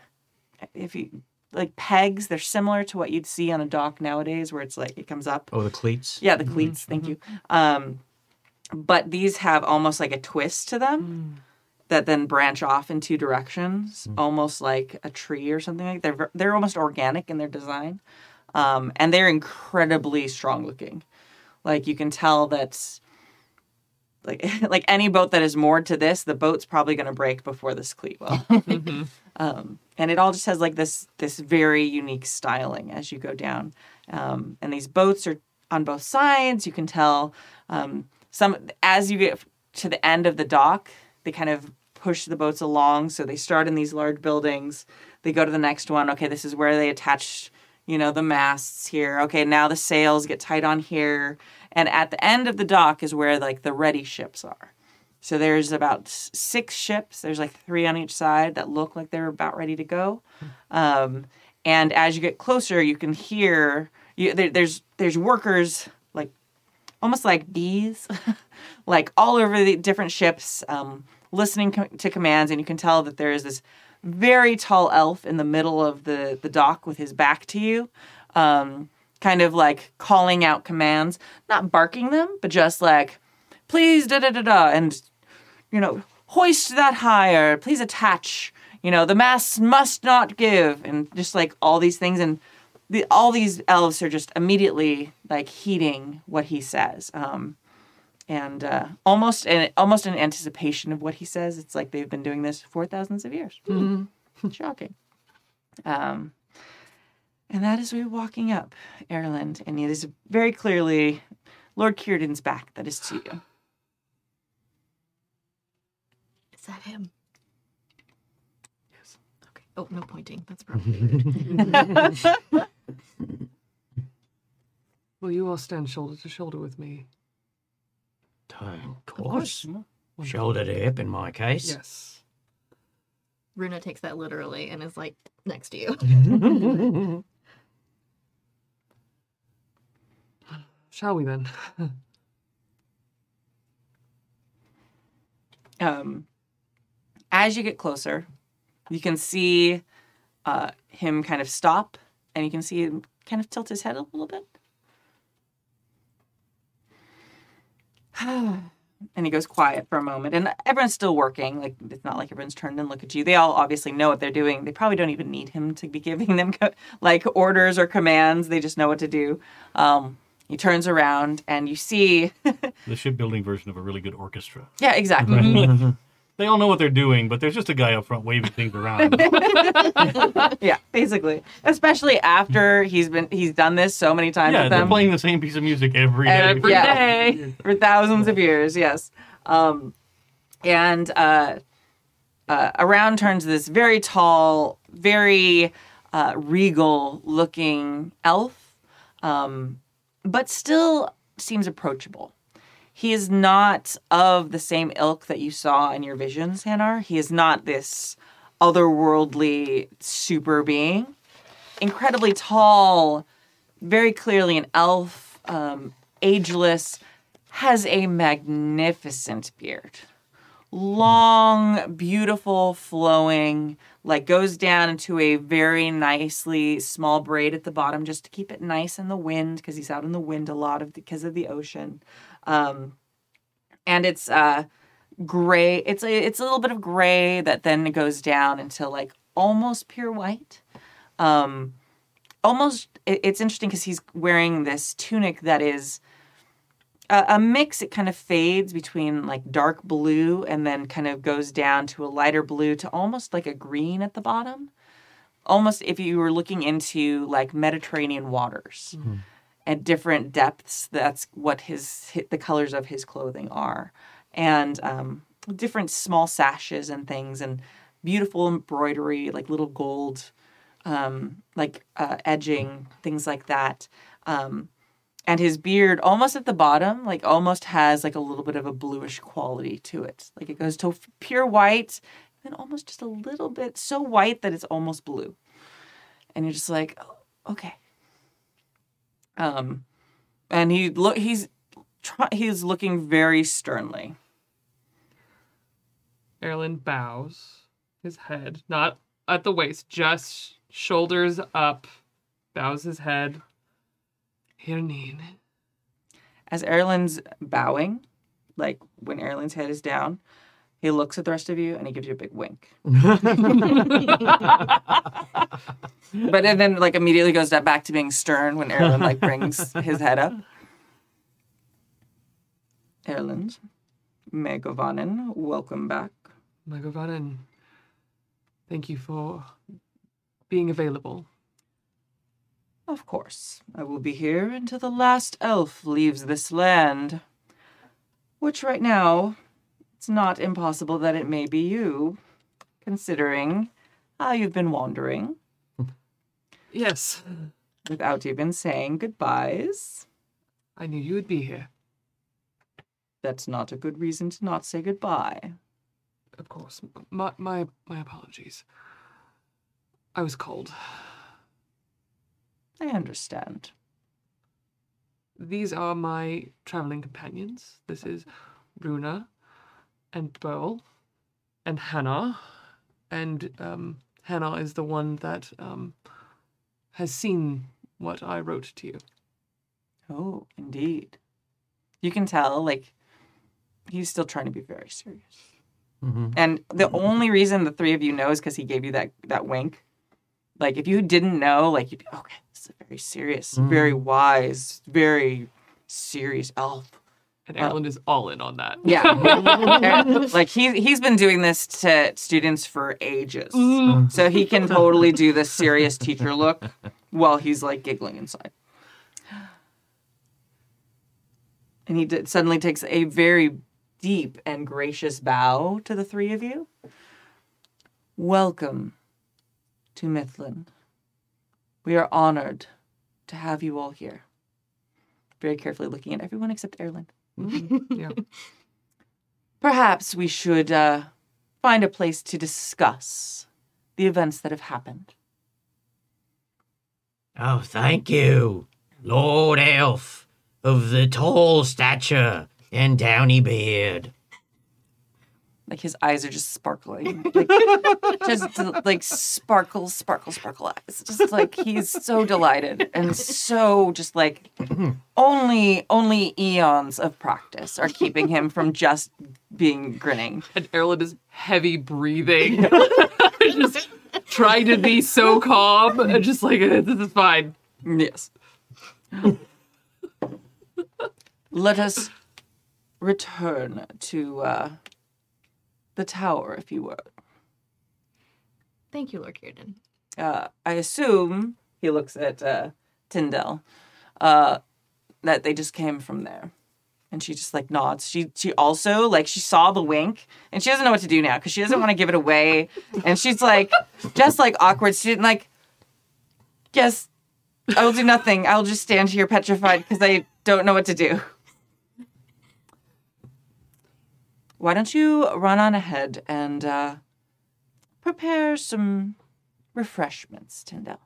if you like pegs. They're similar to what you'd see on a dock nowadays, where it's like it comes up. Oh, the cleats. Yeah, the cleats. Thank you. Um, but these have almost like a twist to them that then branch off in two directions, almost like a tree or something like. That. They're they're almost organic in their design, um, and they're incredibly strong looking. Like you can tell that. Like like any boat that is moored to this, the boat's probably going to break before this cleat will. um, and it all just has like this this very unique styling as you go down. Um, and these boats are on both sides. You can tell um, some as you get to the end of the dock, they kind of push the boats along. So they start in these large buildings. They go to the next one. Okay, this is where they attach, you know, the masts here. Okay, now the sails get tied on here. And at the end of the dock is where like the ready ships are. So there's about six ships. There's like three on each side that look like they're about ready to go. Um, and as you get closer, you can hear you, there, there's there's workers almost like bees, like all over the different ships, um, listening to commands, and you can tell that there is this very tall elf in the middle of the the dock with his back to you, um, kind of like calling out commands, not barking them, but just like, please da da da da, and you know, hoist that higher, please attach. You know, the masts must not give, and just like all these things, and the, all these elves are just immediately like heeding what he says, um, and uh, almost in almost in anticipation of what he says. It's like they've been doing this for thousands of years. Shocking. Um, and that is we walking up Erland, and it is very clearly Lord Círdan's back that is to you. Is that him? Yes. Okay. Oh, no pointing. That's probably Will you all stand shoulder to shoulder with me? Of course. Shoulder to hip in my case. Yes. Runa takes that literally and is like next to you. Shall we then? um, as you get closer, you can see uh, him kind of stop, and you can see him kind of tilt his head a little bit. and he goes quiet for a moment, and everyone's still working. Like it's not like everyone's turned and look at you. They all obviously know what they're doing. They probably don't even need him to be giving them co- like orders or commands. They just know what to do. Um, he turns around, and you see, The shipbuilding version of a really good orchestra. yeah, exactly. They all know what they're doing, but there's just a guy up front waving things around. Yeah, basically. Especially after he's been he's done this so many times yeah, with they're them playing the same piece of music every day. Every Yeah. day. for thousands of years. Yes, um, and uh, uh, around turns this very tall, very uh, regal looking elf, um, but still seems approachable. He is not of the same ilk that you saw in your visions, Hanar. He is not this otherworldly super being. Incredibly tall, very clearly an elf, um, ageless, has a magnificent beard. Long, beautiful, flowing, like goes down into a very nicely small braid at the bottom just to keep it nice in the wind because he's out in the wind a lot of because of the ocean. Um, and it's uh gray. It's a it's a little bit of gray that then goes down into like almost pure white. Um, almost it, it's interesting because he's wearing this tunic that is a, a mix. It kind of fades between like dark blue and then kind of goes down to a lighter blue to almost like a green at the bottom. Almost if you were looking into like Mediterranean waters at different depths. That's what his, the colors of his clothing are, and um, different small sashes and things, and beautiful embroidery, like little gold, um, like uh, edging, things like that. Um, and his beard, almost at the bottom, like almost has like a little bit of a bluish quality to it. Like it goes to pure white, and almost just a little bit so white that it's almost blue. And you're just like, oh, okay. Um, and he look he's try, he's looking very sternly. Erland bows his head, not at the waist, just shoulders up, bows his head. Hirnin. As Erland's bowing, like when Erland's head is down, he looks at the rest of you and he gives you a big wink. but and then like immediately goes back to being stern when Erland like brings his head up. Erland, Megovanen, welcome back. Mae govannen, thank you for being available. Of course, I will be here until the last elf leaves this land. Which right now, it's not impossible that it may be you, considering how you've been wandering Yes, without even saying goodbyes. I knew you would be here. That's not a good reason to not say goodbye. Of course. My my my apologies. I was cold. I understand. These are my traveling companions. This is Runa and Beryl and Hanar. And um, Hanar is the one that um, has seen what I wrote to you. Oh, indeed. You can tell, like, he's still trying to be very serious. Mhm. And the only reason the three of you know is because he gave you that that wink. Like, if you didn't know, like, you'd be okay. This is a very serious, very wise, very serious elf. And. Erland is all in on that. Yeah, like he he's been doing this to students for ages, mm-hmm. so he can totally do the serious teacher look while he's like giggling inside. And he did, suddenly takes a very deep and gracious bow to the three of you. Welcome to Mithlond. We are honored to have you all here. Very carefully looking at everyone except Erland. Yeah. Perhaps we should uh, find a place to discuss the events that have happened. Oh, thank you, Lord Elf of the tall stature and downy beard. Like his eyes are just sparkling, like, just like sparkle, sparkle, sparkle eyes. Just like he's so delighted and so just like only only eons of practice are keeping him from just being grinning. And Erland is heavy breathing. just trying to be so calm and just like, this is fine. Yes. Let us return to uh, the tower, if you will. Thank you, Lord Círdan. Uh, I assume he looks at uh, Tyndall uh, that they just came from there. And she just like nods. She she also like she saw the wink and she doesn't know what to do now because she doesn't want to give it away. And she's like just like awkward. She didn't like. Yes, I will do nothing. I'll just stand here petrified because I don't know what to do. Why don't you run on ahead and uh, prepare some refreshments, Tyndall?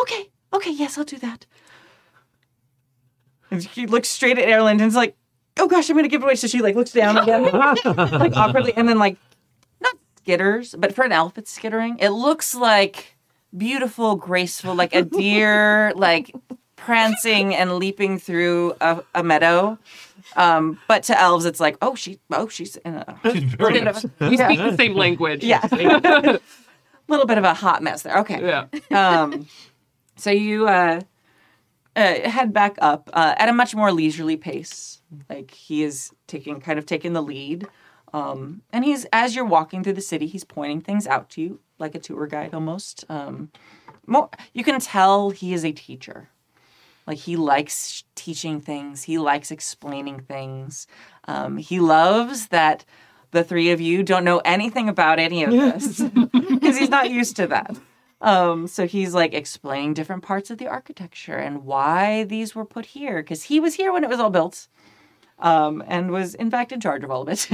Okay, okay, yes, I'll do that. And she looks straight at Erland and is like, oh gosh, I'm gonna give it away. So she like looks down again, like awkwardly, and then like not skitters, but for an elf, it's skittering. It looks like beautiful, graceful, like a deer, like prancing and leaping through a, a meadow. Um, but to elves, it's like, oh, she, oh, she's in a She's very bit of a, We speak the same language. yeah, a little bit of a hot mess there. Okay. Yeah. Um, so you uh, uh, head back up uh, at a much more leisurely pace. Like he is taking, kind of taking the lead. Um, and he's, as you're walking through the city, he's pointing things out to you, like a tour guide almost. Um, more, you can tell he is a teacher. Like he likes teaching things. He likes explaining things. Um, he loves that the three of you don't know anything about any of this because he's not used to that. Um, so he's like explaining different parts of the architecture and why these were put here because he was here when it was all built, um, and was in fact in charge of all of it.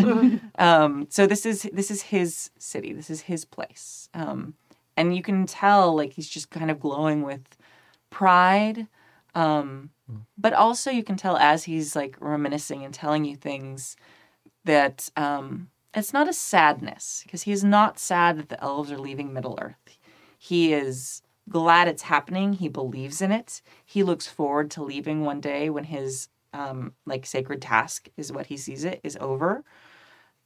um, so this is this is his city. This is his place, um, and you can tell like he's just kind of glowing with pride. Um, but also you can tell as he's like reminiscing and telling you things that um, it's not a sadness because he is not sad that the elves are leaving Middle Earth. He is glad it's happening. He believes in it. He looks forward to leaving one day when his um, like sacred task is what he sees it is over.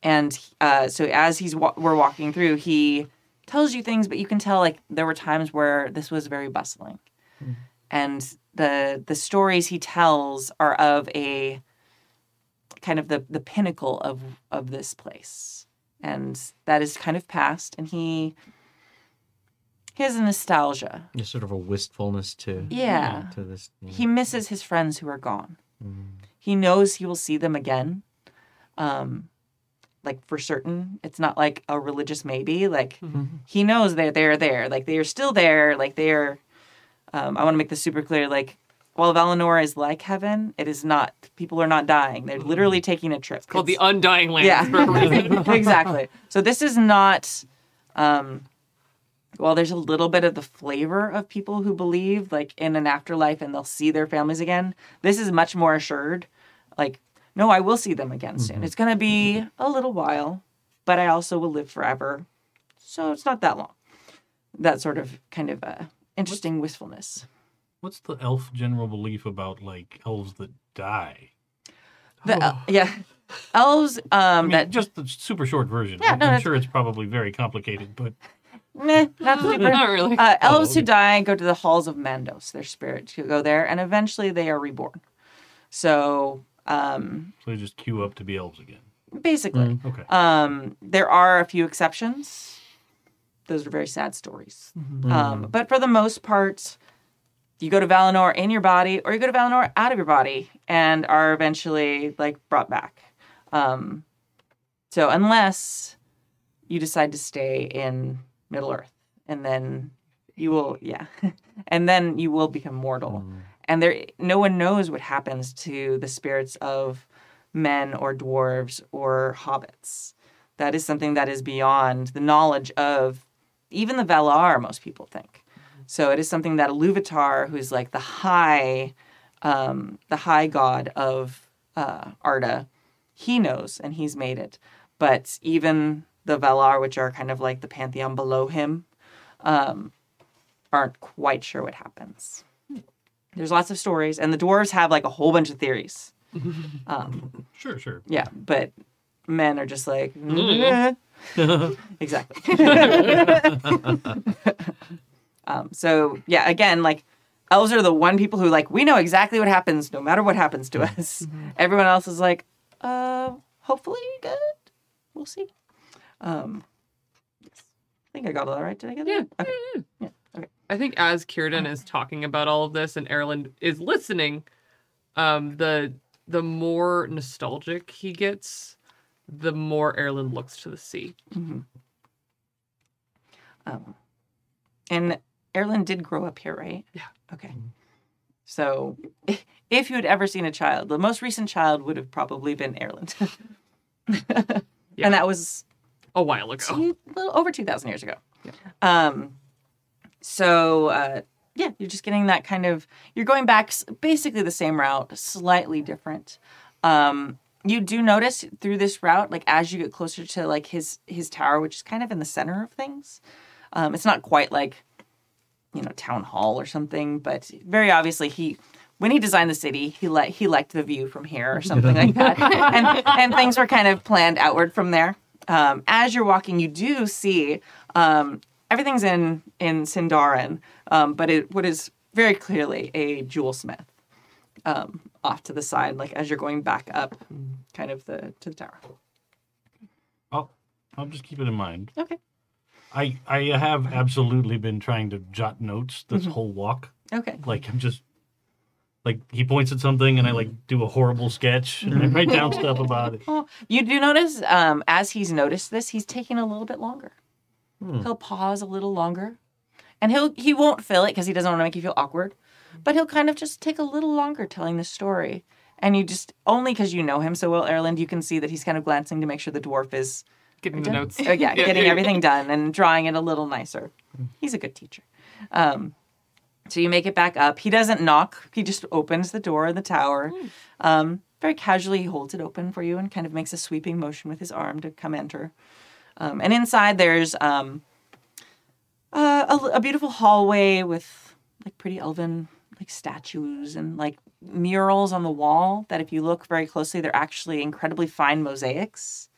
And uh, so as he's wa- we're walking through, he tells you things, but you can tell like there were times where this was very bustling, and the the stories he tells are of a kind of the the pinnacle of of this place, and that is kind of past, and he he has a nostalgia. Just sort of a wistfulness to Yeah. to this. He misses his friends who are gone. He knows he will see them again. Um, like for certain, it's not like a religious maybe. Like he knows they're they're there. Like they are still there. Like they are. Um, I want to make this super clear. Like while Valinor is like heaven, it is not. People are not dying. They're literally taking a trip. Called the Undying Lands yeah a exactly so this is not um well there's a little bit of the flavor of people who believe like in an afterlife and they'll see their families again this is much more assured like no i will see them again soon it's going to be a little while but i also will live forever so it's not that long that sort of kind of uh, interesting wistfulness What's the elf general belief about like elves that die? the, el- yeah elves um I mean, that just the super short version. Yeah, I'm, no, I'm that's- sure it's probably very complicated, but meh, not super Not really. Uh, elves okay. who die go to the halls of Mandos. Their spirits who go there, and eventually they are reborn. So um, so they just queue up to be elves again. basically, Okay. um, there are a few exceptions. Those are very sad stories. Um, but for the most part, you go to Valinor in your body, or you go to Valinor out of your body, and are eventually like brought back. Um, so unless you decide to stay in Middle Earth, and then you will, yeah, and then you will become mortal. And there, no one knows what happens to the spirits of men or dwarves or hobbits. That is something that is beyond the knowledge of even the Valar. Most people think. So it is something that Iluvatar, who is like the high, um, the high god of uh, Arda, he knows and he's made it. But even the Valar, which are kind of like the pantheon below him, um, aren't quite sure what happens. There's lots of stories, and the dwarves have like a whole bunch of theories. Um, Sure, sure. yeah, but men are just like "Eh." exactly. um, so yeah, again, like elves are the one people who like we know exactly what happens no matter what happens to us. Everyone else is like, uh, hopefully good. We'll see. Um, yes. I think I got all that right. Did I get Yeah, that? Okay. Yeah. Okay. I think as Círdan is talking about all of this and Erland is listening, um, the the more nostalgic he gets, the more Erland looks to the sea. Um, and Erland did grow up here, right? Yeah. Okay. So, if you had ever seen a child, the most recent child would have probably been Erland. Yeah. And that was A while ago. two- a little over 2,000 years ago. Um, so, uh, yeah, you're just getting that kind of, you're going back basically the same route, slightly different. Um, you do notice through this route, like as you get closer to like his his tower, which is kind of in the center of things. Um, it's not quite like, you know, town hall or something, but very obviously he, when he designed the city, he like he liked the view from here or something like that, and and things were kind of planned outward from there. Um, as you're walking, you do see um, everything's in in Sindarin, um, but it what is very clearly a jewel smith um, off to the side, like as you're going back up, kind of the to the tower. I'll I'll just keep it in mind. Okay. I I have absolutely been trying to jot notes this whole walk. Okay. Like I'm just like he points at something and I like do a horrible sketch and I write down stuff about it. Well, you do notice um, as he's noticed this, he's taking a little bit longer. He'll pause a little longer, and he'll he won't fill it because he doesn't want to make you feel awkward, but he'll kind of just take a little longer telling the story. And you just only because you know him so well, Erland, you can see that he's kind of glancing to make sure the dwarf is Getting the done- notes. Oh, yeah, getting everything done and drawing it a little nicer. He's a good teacher. Um, so you make it back up. He doesn't knock. He just opens the door in the tower. Um, very casually, he holds it open for you and kind of makes a sweeping motion with his arm to come enter. Um, and inside, there's um, uh, a, a beautiful hallway with like pretty elven like statues and like murals on the wall that if you look very closely they're actually incredibly fine mosaics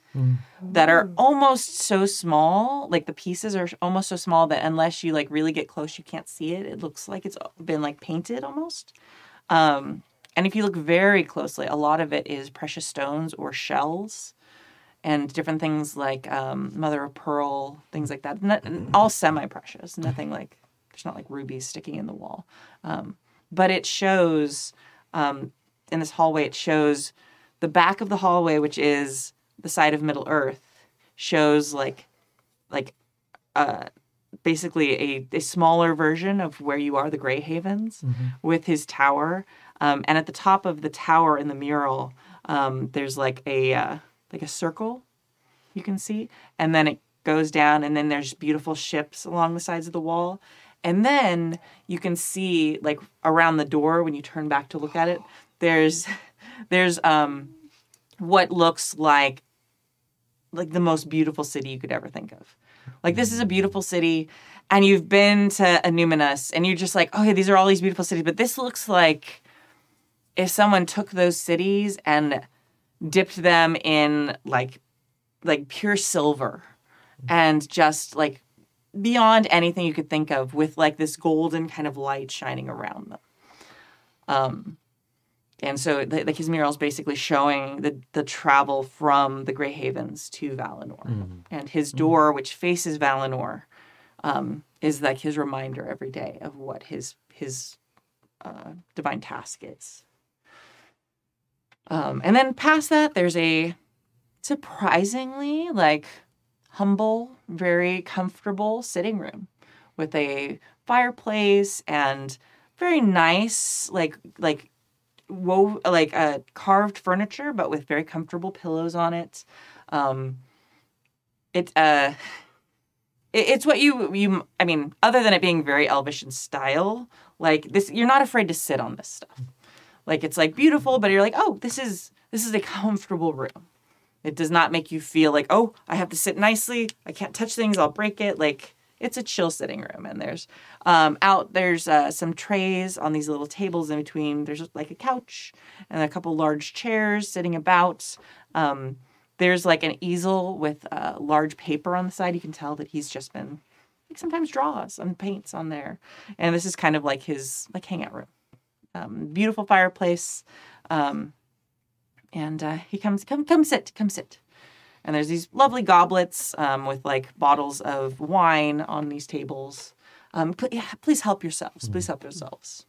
that are almost so small. Like the pieces are almost so small that unless you like really get close you can't see it. It looks like it's been like painted almost. Um, and if you look very closely a lot of it is precious stones or shells and different things like um, mother of pearl things like that. Not, all semi-precious nothing like there's not like rubies sticking in the wall. Um, but it shows um, in this hallway it shows the back of the hallway which is the side of middle earth shows like like uh basically a, a smaller version of where you are the gray havens with his tower. Um, and at the top of the tower in the mural um, there's like a uh, like a circle you can see and then it goes down and then there's beautiful ships along the sides of the wall and then you can see like around the door when you turn back to look at it there's there's um what looks like like the most beautiful city you could ever think of. Like this is a beautiful city and you've been to Annúminas and you're just like okay, these are all these beautiful cities but this looks like if someone took those cities and dipped them in like like pure silver and just like beyond anything you could think of with like this golden kind of light shining around them. Um and so the, like his mural is basically showing the the travel from the Grey Havens to Valinor, and his door, which faces Valinor, um, is like his reminder every day of what his his uh, divine task is. Um, and then past that, there's a surprisingly like humble, very comfortable sitting room with a fireplace and very nice like like wove like uh, carved furniture, but with very comfortable pillows on it. Um, it uh, it, it's what you you. I mean, other than it being very elvish in style, like this, you're not afraid to sit on this stuff. Like it's like beautiful, but you're like, oh, this is this is a comfortable room. It does not make you feel like, oh, I have to sit nicely. I can't touch things. I'll break it. Like it's a chill sitting room, and there's um, out there's uh, some trays on these little tables in between. There's like a couch and a couple large chairs sitting about. Um, there's like an easel with uh, large paper on the side. You can tell that he's just been like sometimes draws and paints on there, and this is kind of like his like hangout room. Um, beautiful fireplace, um, and uh, he comes come come sit come sit. And there's these lovely goblets um, with like bottles of wine on these tables. Um, pl- yeah, please help yourselves. Please help yourselves.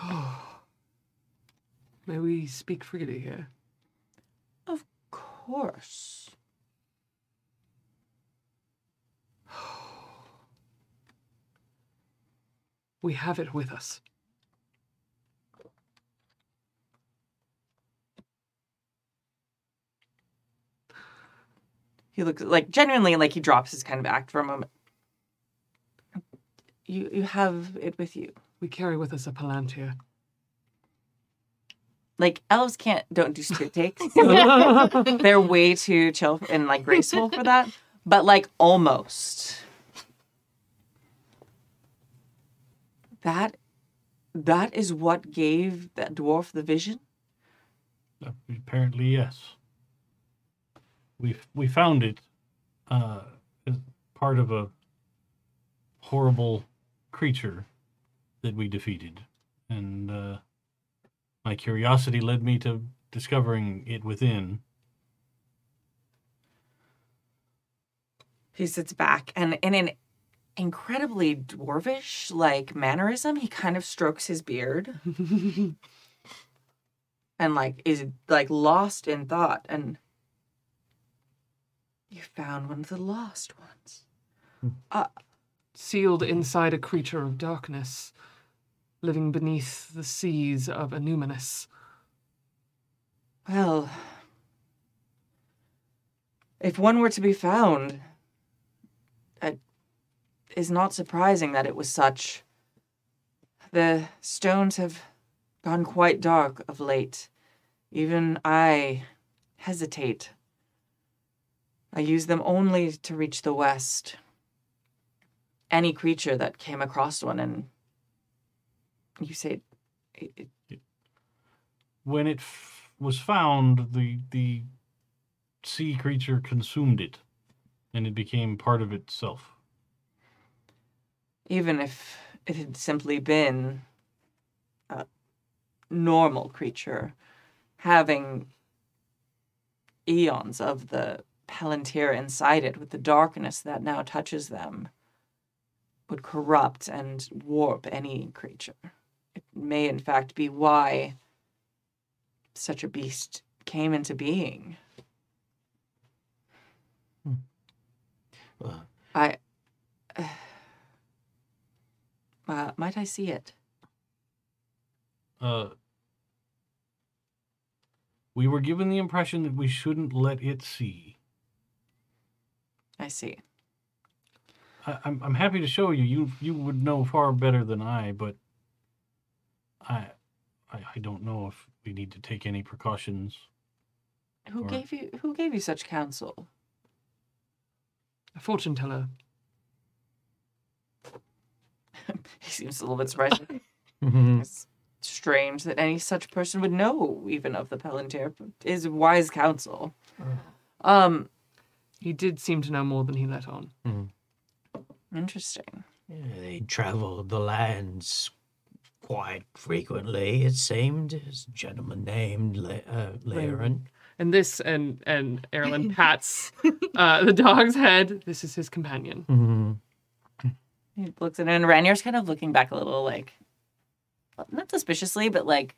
May we speak freely here? Of course. We have it with us. He looks like genuinely like he drops his kind of act for a moment. You you have it with you. We carry with us a palantir. Like elves can't don't do spit takes. They're way too chill and like graceful for that. But like almost. That that is what gave that dwarf the vision. Apparently, yes. We we found it uh, as part of a horrible creature that we defeated, and uh, my curiosity led me to discovering it within. He sits back and in an incredibly dwarvish like mannerism, he kind of strokes his beard and like is like lost in thought and you found one of the lost ones. Hmm. Sealed inside a creature of darkness, living beneath the seas of Annúminas. Well, if one were to be found, it is not surprising that it was such. The stones have gone quite dark of late. Even I hesitate. I use them only to reach the west. Any creature that came across one, and you say, it, it, When it f- was found, the the sea creature consumed it, and it became part of itself. even if it had simply been a normal creature having eons of the palantir inside it with the darkness that now touches them would corrupt and warp any creature. It may in fact be why such a beast came into being. Well, i uh, might i see it? Uh, we were given the impression that we shouldn't let it see. I see I, I'm I'm happy to show you. You you would know far better than I, but I I, I don't know if we need to take any precautions. Who Or- gave you who gave you such counsel? A fortune teller. He seems a little bit surprised. Mhm. it's strange that any such person would know even of the Palantir but is wise counsel. Um He did seem to know more than he let on. interesting. yeah, they traveled the lands quite frequently, it seemed. There's a gentleman named Le- uh, Laren. And this, and and Erland pats uh, the dog's head. This is his companion. Mhm. He looks at it and Ranier's kind of looking back a little like not suspiciously, but like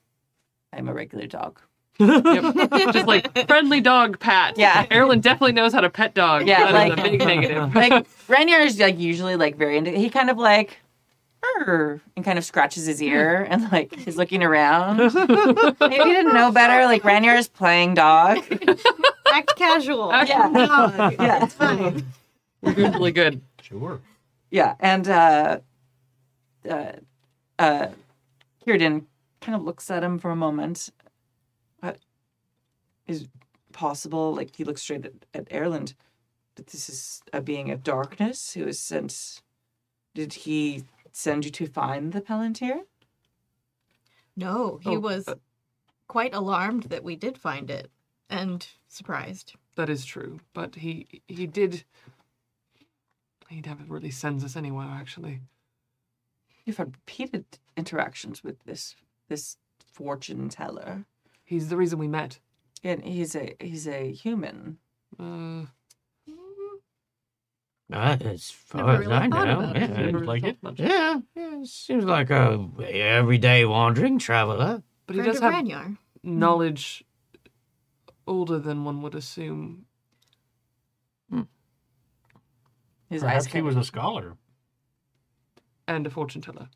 I'm a regular dog. Yep. Just like friendly dog pat. Yeah. Erland definitely knows how to pet dogs. Yeah, That is like- a big negative. Like Rainier is like usually like very into he kind of like and kind of scratches his ear and like he's looking around. Maybe he didn't know better. Like Rainier is playing dog. Act casual. Yeah. Dog. Yeah. It's fine. We're really good. Sure. Yeah, and uh, uh, uh, Círdan kind of looks at him for a moment. What is possible? Like he looks straight at, at Erland. That this is a being of darkness who is sent. Did he send you to find the Palantir? No, he Oh, was uh, quite alarmed that we did find it and surprised. That is true. But he he did. He never really sends us anywhere, actually. You've had repeated interactions with this this fortune teller, He's the reason we met. And he's a he's a human. Uh, Uh, as far Never as really I thought know, about it. yeah. never Seems like thought it. much. Yeah, yeah, seems like a everyday wandering traveler. But he Friend does of have Ranyar. knowledge older than one would assume. His Perhaps eyes he kind was of, a scholar. And a fortune teller.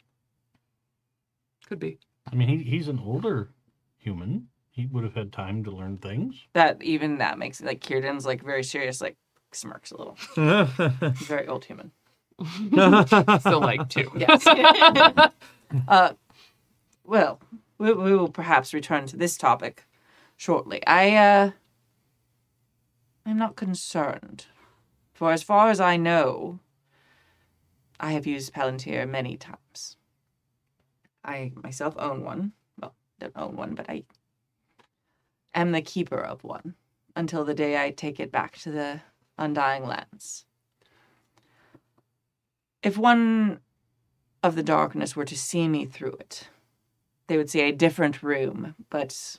Could be. I mean, he, he's an older human. He would have had time to learn things. that even that makes it like Círdan's like very serious, like smirks a little. Very old human. Still like two. Yes. uh, well, we, we will perhaps return to this topic shortly. I, uh, I'm not concerned. For as far as I know, I have used Palantir many times. I myself own one. Well, don't own one, but I am the keeper of one until the day I take it back to the Undying Lands. If one of the darkness were to see me through it, they would see a different room. But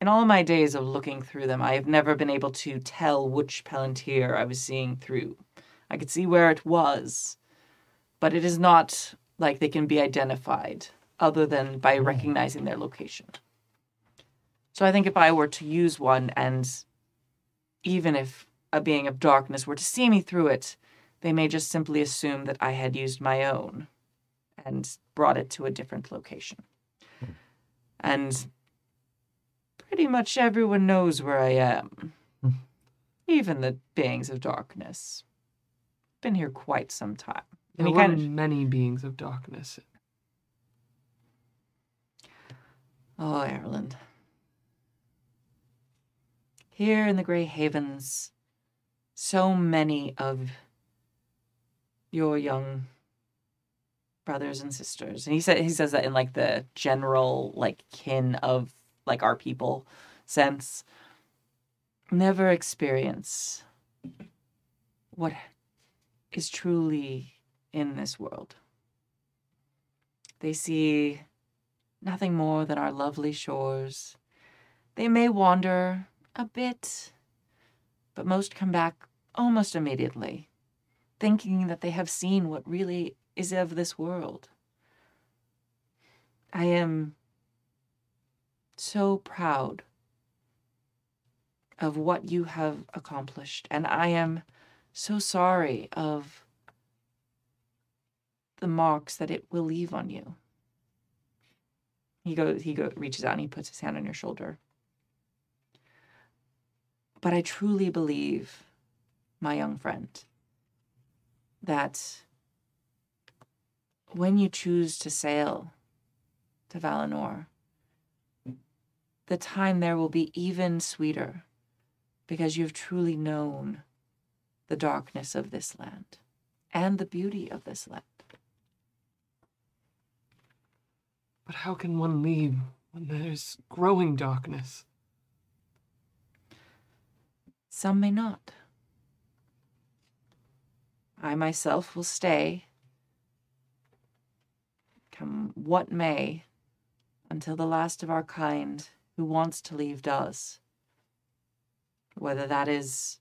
in all my days of looking through them, I have never been able to tell which Palantir I was seeing through. I could see where it was, but it is not like they can be identified other than by hmm. recognizing their location. So I think if I were to use one, and even if a being of darkness were to see me through it, they may just simply assume that I had used my own and brought it to a different location. Hmm. And pretty much everyone knows where I am. Hmm. Even the beings of darkness. Been here quite some time. And There were kind of many beings of darkness. Oh, Erland. Here in the Grey Havens, so many of your young brothers and sisters, and he said he says that in like the general like kin of like our people sense, never experience what is truly in this world. They see nothing more than our lovely shores. They may wander a bit, but most come back almost immediately, thinking that they have seen what really is of this world. I am so proud of what you have accomplished, and I am so sorry of the marks that it will leave on you. He goes, he go, reaches out and he puts his hand on your shoulder. But I truly believe, my young friend, that when you choose to sail to Valinor, the time there will be even sweeter because you've truly known the darkness of this land and the beauty of this land. But how can one leave when there's growing darkness? Some may not. I myself will stay, come what may, until the last of our kind who wants to leave does. Whether that is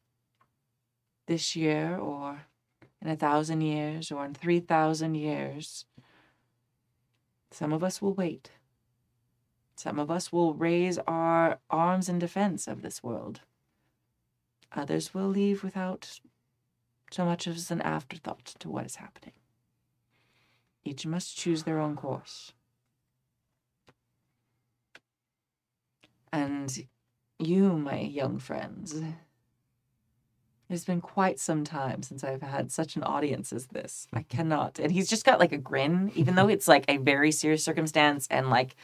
this year or in a thousand years or in 3,000 years, some of us will wait. Some of us will raise our arms in defense of this world. Others will leave without so much as an afterthought to what is happening. Each must choose their own course. And you, my young friends, it's been quite some time since I've had such an audience as this. I cannot. And he's just got like a grin, even though it's like a very serious circumstance and like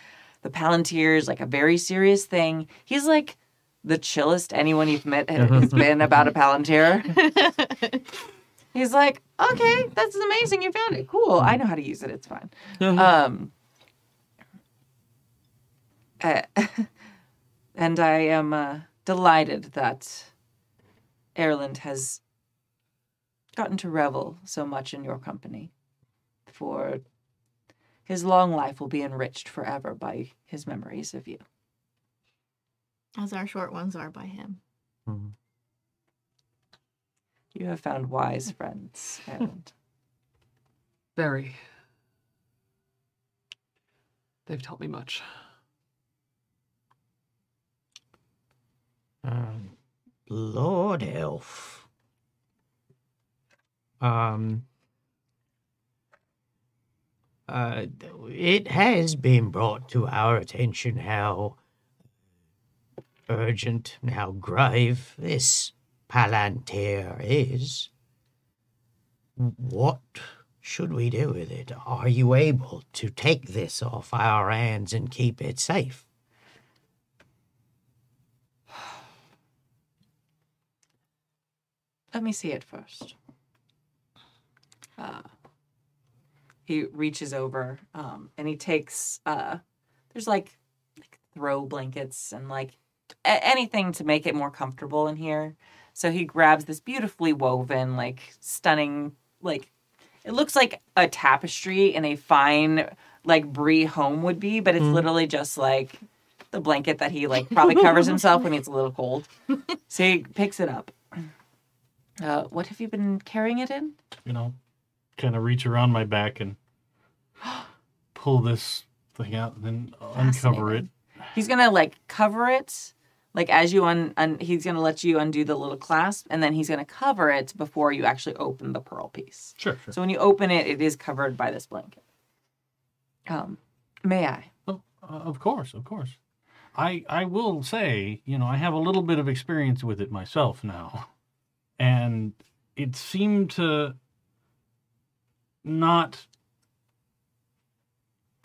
the Palantir is like a very serious thing. He's like the chillest anyone you've met has been about a Palantir. He's like, okay, that's amazing. You found it. Cool. I know how to use it. It's fine. Um, uh, and I am uh, delighted that Erland has gotten to revel so much in your company. For his long life will be enriched forever by his memories of you. As our short ones are by him. You have found wise friends, and Very. They've taught me much. Um, Lord Elf. Um, Uh, it has been brought to our attention how urgent and how grave this Palantir is. What should we do with it? Are you able to take this off our hands and keep it safe? Let me see it first. Uh, he reaches over um, and he takes. Uh, there's like, like throw blankets and like anything to make it more comfortable in here. So he grabs this beautifully woven, like stunning, like it looks like a tapestry in a fine like Bree home would be, but it's literally just like the blanket that he like probably covers himself when it's a little cold. So he picks it up. Uh, what have you been carrying it in? You know, kind of reach around my back and pull this thing out and then uncover it. He's gonna like cover it Like as you un, un he's gonna let you undo the little clasp, and then he's gonna cover it before you actually open the pearl piece. Sure, sure. So when you open it, it is covered by this blanket. Um, may I? Oh, uh, of course, of course. I I will say, you know, I have a little bit of experience with it myself now, and it seemed to not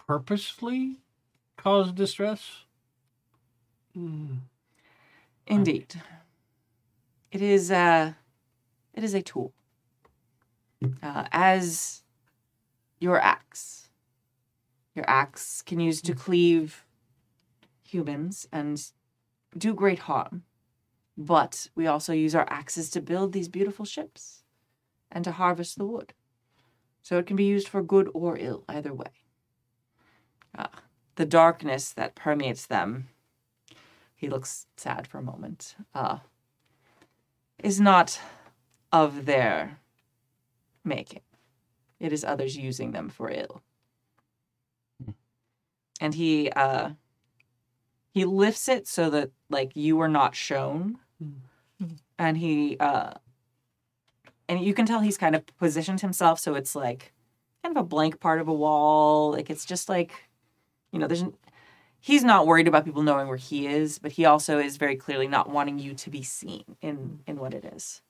purposely cause distress. Indeed. It is uh it is a tool. Uh, as your axe. Your axe can use to cleave humans and do great harm. But we also use our axes to build these beautiful ships and to harvest the wood. So it can be used for good or ill, either way. Uh, the darkness that permeates them he looks sad for a moment. Uh, is not of their making. It is others using them for ill. And he uh, he lifts it so that like you are not shown, and he uh, and you can tell he's kind of positioned himself so it's like kind of a blank part of a wall. Like it's just like you know, there's he's not worried about people knowing where he is, but he also is very clearly not wanting you to be seen in in what it is.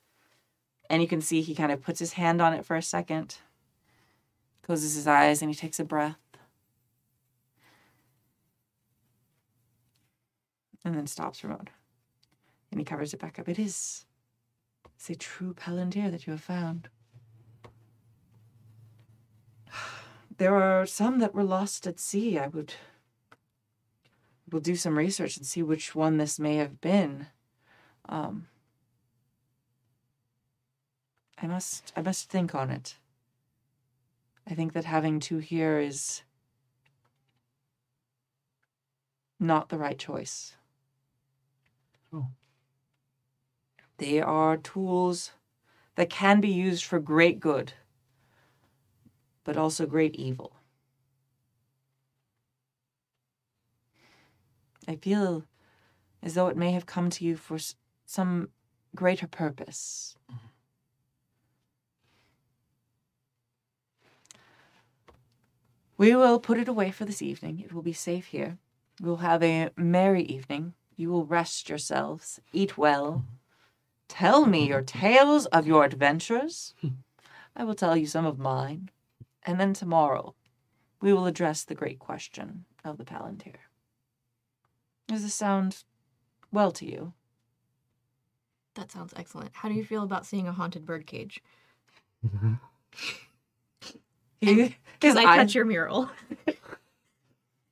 And you can see he kind of puts his hand on it for a second, closes his eyes, and he takes a breath. And then stops for a moment. And he covers it back up. It is it's a true palantir that you have found. There are some that were lost at sea. I would we'll do some research and see which one this may have been. Um, I must I must think on it. I think that having two here is not the right choice. Oh. They are tools that can be used for great good, but also great evil. I feel as though it may have come to you for some greater purpose. We will put it away for this evening. It will be safe here. We will have a merry evening. You will rest yourselves, eat well. Tell me your tales of your adventures. I will tell you some of mine. And then tomorrow, we will address the great question of the Palantir. Does this sound well to you? That sounds excellent. How do you feel about seeing a haunted bird cage? He, Can I touch your mural?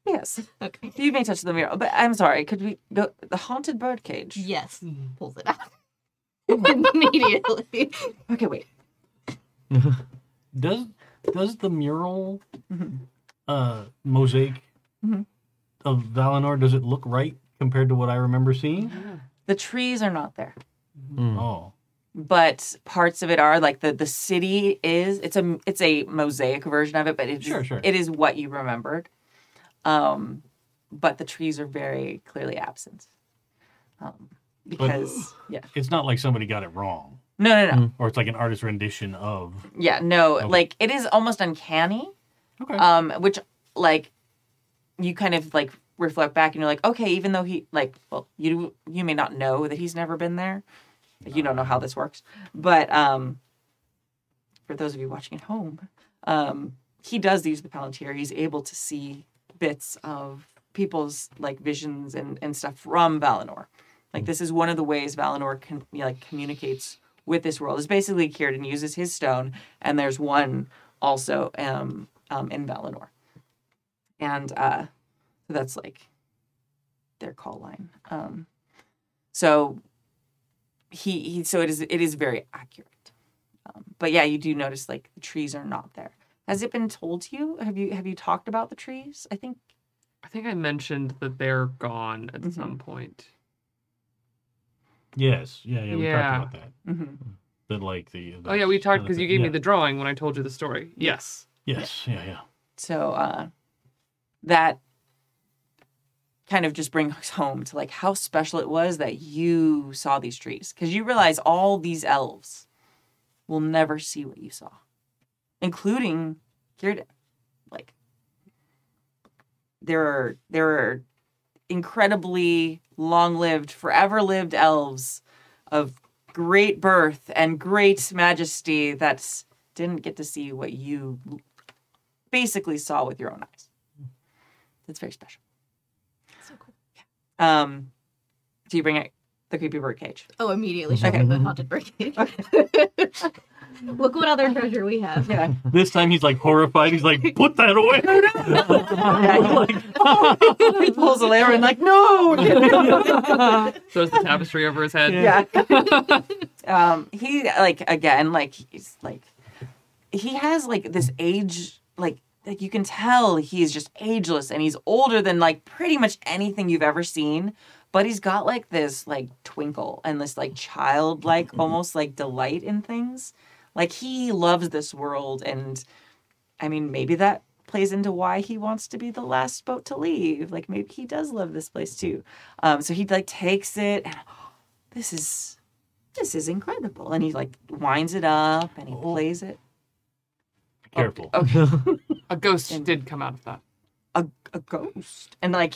Yes, Okay. you may touch the mural, but I'm sorry. Could we go the haunted bird cage? Yes. Pulls it out. Immediately. Okay, wait. Does does the mural Mhm. uh mosaic Mhm. Of Valinor does it look right compared to what I remember seeing? The trees are not there, Mm. Oh. but parts of it are. Like the the city is. It's a it's a mosaic version of it, but it's Sure, sure. it is what you remembered. Um, but the trees are very clearly absent. Um, because yeah, It's not like somebody got it wrong. no, no, no. Or it's like an artist rendition of Yeah, no. Okay. Like it is almost uncanny. Okay. um which like you kind of like reflect back and you're like okay even though he like well you you may not know that he's never been there. You don't know how this works. But um for those of you watching at home um he does use the palantir. He's able to see bits of people's like visions and and stuff from valinor. Like this is one of the ways valinor can like communicates with this world. Is basically Círdan uses his stone and there's one also um um, in Valinor. And uh, so that's like their call line. Um, so he, he so it is it is very accurate. Um, but yeah, you do notice like the trees are not there. Has it been told to you? Have you have you talked about the trees? I think I think I mentioned that they're gone at Mhm. some point. Yes. Yeah, yeah, we Yeah. talked about that. mhm. That like the, Oh yeah, we talked because you gave me the drawing when I told you the story. Yes. Yes, yeah, yeah. so uh, that kind of just brings home to like how special it was that you saw these trees because you realize all these elves will never see what you saw, including Círdan. Like there are there are incredibly long-lived, forever-lived elves of great birth and great majesty that didn't get to see what you basically saw with your own eyes. That's very special. So cool. Um, do you bring it the creepy bird cage? Oh, immediately show Okay. me the haunted bird birdcage. Look what other treasure we have. Yeah. This time he's like horrified. He's like, "Put that away!" he pulls a layer and like, no. Throws the tapestry over his head. yeah. um, he like again, like he's like he has like this age, like like you can tell he's just ageless and he's older than like pretty much anything you've ever seen. But he's got like this like twinkle and this like childlike almost like delight in things. Like he loves this world and I mean maybe that plays into why he wants to be the last boat to leave. Like maybe he does love this place too. Um so he like takes it and this is this is incredible. And he like winds it up and he plays it. Careful. Okay. A ghost did come out of that. a, a ghost. And like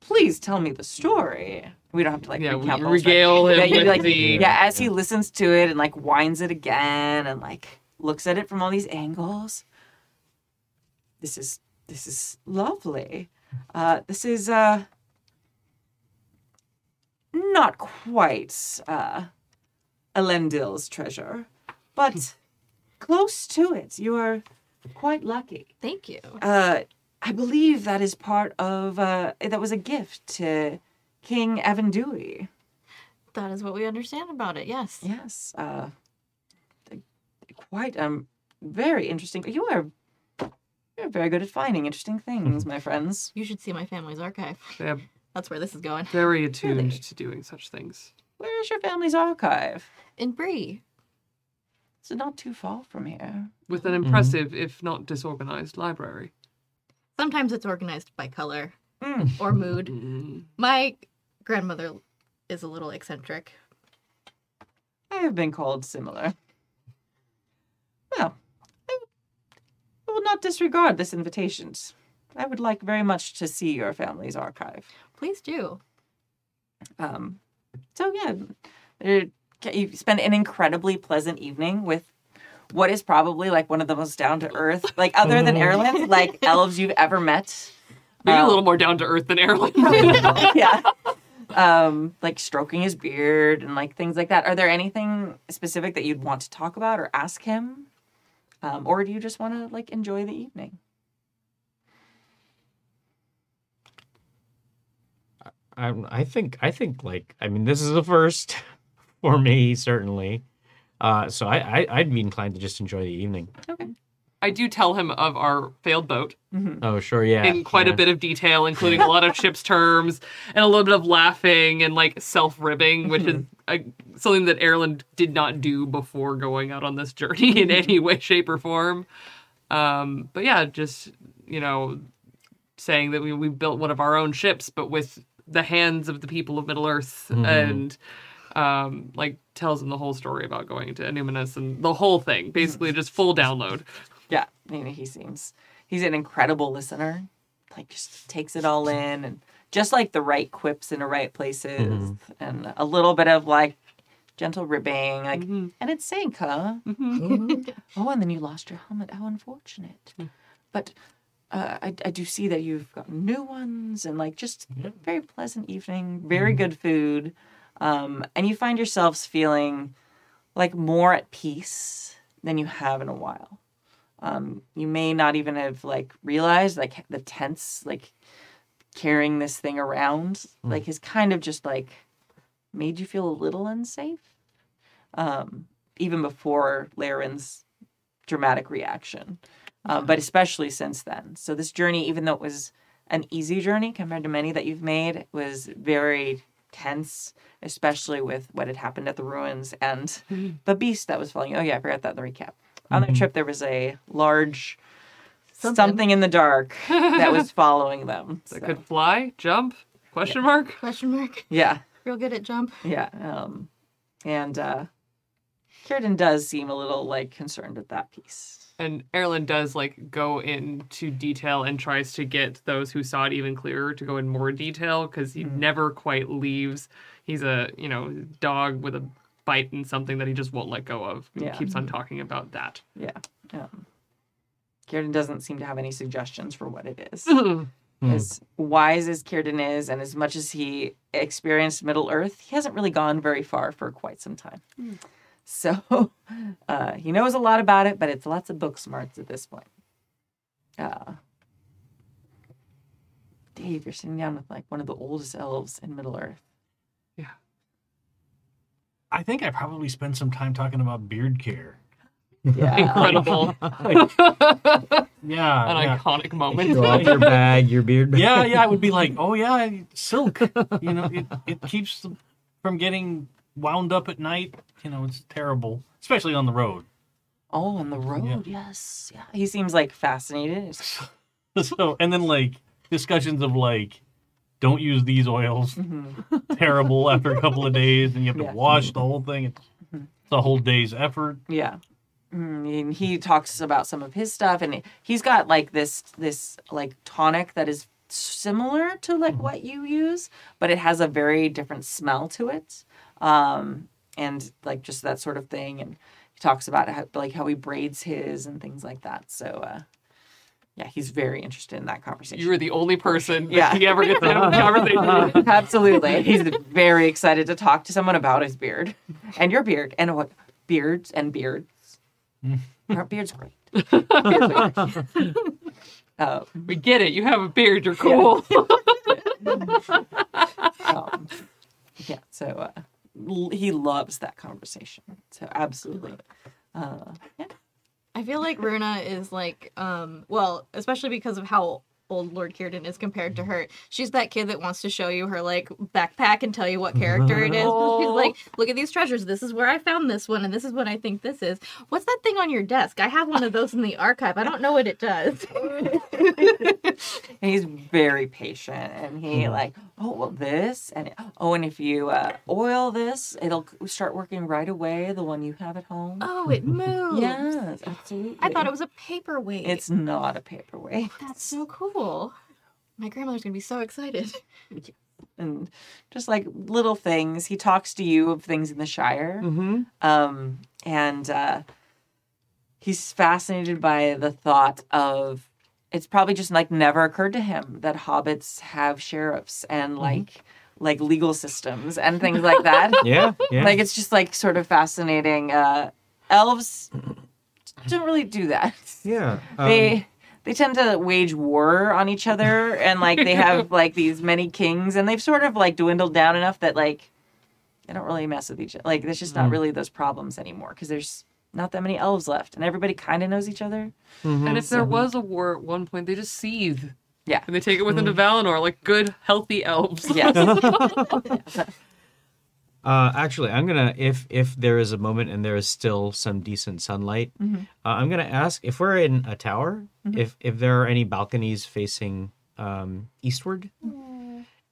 please tell me the story. We don't have to like Yeah, we recount story. regale him Yeah, with like, the- yeah, as he listens to it and like winds it again and like looks at it from all these angles. This is this is lovely. Uh this is uh not quite uh Elendil's treasure, but close to it. You are quite lucky. Thank you. Uh, I believe that is part of uh, that was a gift to King Arvedui. That is what we understand about it. Yes. Yes, uh, quite um very interesting. You are you're very good at finding interesting things, my friends. You should see my family's archive. They're That's where this is going. very attuned to doing such things. Where is your family's archive? In Bree. It's not too far from here. With an impressive, if not disorganized, library. Sometimes it's organized by color Mm. or mood. Mm. My grandmother is a little eccentric. I have been called similar. Well, I I will not disregard this invitation. I would like very much to see your family's archive. Please do. Um, so yeah, there- you spend an incredibly pleasant evening with what is probably like one of the most down to earth, like other than Erland, like elves you've ever met. Maybe a Um, little more down to earth than Erland. yeah. Um, like stroking his beard and like things like that. Are there anything specific that you'd want to talk about or ask him? Um, or do you just want to like enjoy the evening? I, I think I think like I mean this is the first for me certainly. Uh, so I, I I'd be inclined to just enjoy the evening. Okay. I do tell him of our failed boat Oh sure, yeah. in quite yeah. a bit of detail, including a lot of ship's terms and a little bit of laughing and like self ribbing, which is uh, something that Erland did not do before going out on this journey in any way, shape, or form. Um, but yeah, just you know, saying that we we built one of our own ships, but with the hands of the people of Middle Earth, and um, like tells him the whole story about going to Annúminas and the whole thing, basically just full download. Yeah, you know, he seems he's an incredible listener. Like just takes it all in and just like the right quips in the right places and a little bit of like gentle ribbing, like and it's sank, huh? oh, and then you lost your helmet. How unfortunate. But uh, I, I do see that you've got new ones and like just very pleasant evening, very good food. Um, and you find yourselves feeling like more at peace than you have in a while. Um, you may not even have like realized like the tense like carrying this thing around like has kind of just like made you feel a little unsafe. Um, even before Laren's dramatic reaction, um, but especially since then. So this journey, even though it was an easy journey compared to many that you've made, was very tense, especially with what had happened at the ruins and the beast that was following. Oh yeah, I forgot that in the recap. On their trip, there was a large something, in the dark that was following them. That so, could fly, jump? Question mark. Question mark. yeah, Real good at jump. yeah. Um, and uh, Círdan does seem a little like concerned with that piece. And Erland does like go into detail and tries to get those who saw it even clearer to go in more detail because he never quite leaves. He's a you know dog with a bite and something that he just won't let go of. He Yeah. keeps on talking about that. Yeah. Um, Círdan doesn't seem to have any suggestions for what it is. Hmm. As wise as Círdan is, and as much as he experienced Middle Earth, he hasn't really gone very far for quite some time. So uh, he knows a lot about it, but it's lots of book smarts at this point. Uh, Dave, you're sitting down with like one of the oldest elves in Middle Earth. Yeah. I think I probably spent some time talking about beard care. Yeah. Incredible. Yeah. An yeah. iconic moment. Show off your bag, your beard bag. yeah, yeah, I would be like, oh yeah, silk. You know, it, it keeps from getting wound up at night. You know, it's terrible, especially on the road. Oh, on the road, yes. Yeah. He seems like fascinated. So, and then like discussions of like, don't use these oils. Mm-hmm. Terrible after a couple of days, and you have to Yeah. wash the whole thing. It's, mm-hmm. it's a whole day's effort. Yeah. Mm, And he talks about some of his stuff, and he's got like this this like tonic that is similar to like mm-hmm. what you use, but it has a very different smell to it, um, and like just that sort of thing. And he talks about how, like how he braids his and things like that. So uh, yeah, he's very interested in that conversation. You were the only person Yeah. that he ever gets to have a conversation. Absolutely. He's very excited to talk to someone about his beard and your beard and what beards and beards. Our beard's great. Beard's great. Uh, We get it. You have a beard. You're cool. um, yeah, so uh, l- he loves that conversation. So absolutely. Uh, yeah. I feel like Runa is like, um, well, especially because of how old Lord Círdan is compared to her. She's that kid that wants to show you her like backpack and tell you what character it is. She's like, look at these treasures. This is where I found this one, and this is what I think this is. What's that thing on your desk? I have one of those in the archive. I don't know what it does. He's very patient and he like, oh, well, this and oh, and if you uh, oil this, it'll start working right away, the one you have at home. oh, it moves. Yes, absolutely. I thought it was a paperweight. It's not a paperweight. That's so cool. My grandmother's gonna be so excited. and just like little things. He talks to you of things in the Shire, Mm-hmm. um, and uh, he's fascinated by the thought of. It's probably just like never occurred to him that hobbits have sheriffs and like like legal systems and things like that. Yeah, yeah. Like it's just like sort of fascinating. Uh, elves don't really do that. yeah. um, they they tend to wage war on each other and like they have like these many kings and they've sort of like dwindled down enough that like they don't really mess with each other like there's just not mm. really those problems anymore because there's not that many elves left and everybody kind of knows each other mm-hmm. And if there mm-hmm. was a war at one point, they just seethe. Yeah. And they take it with them to mm-hmm. Valinor like good, healthy elves. yes Uh, actually, I'm gonna if if there is a moment and there is still some decent sunlight, Mm-hmm. uh, I'm gonna ask if we're in a tower, if if there are any balconies facing um, eastward,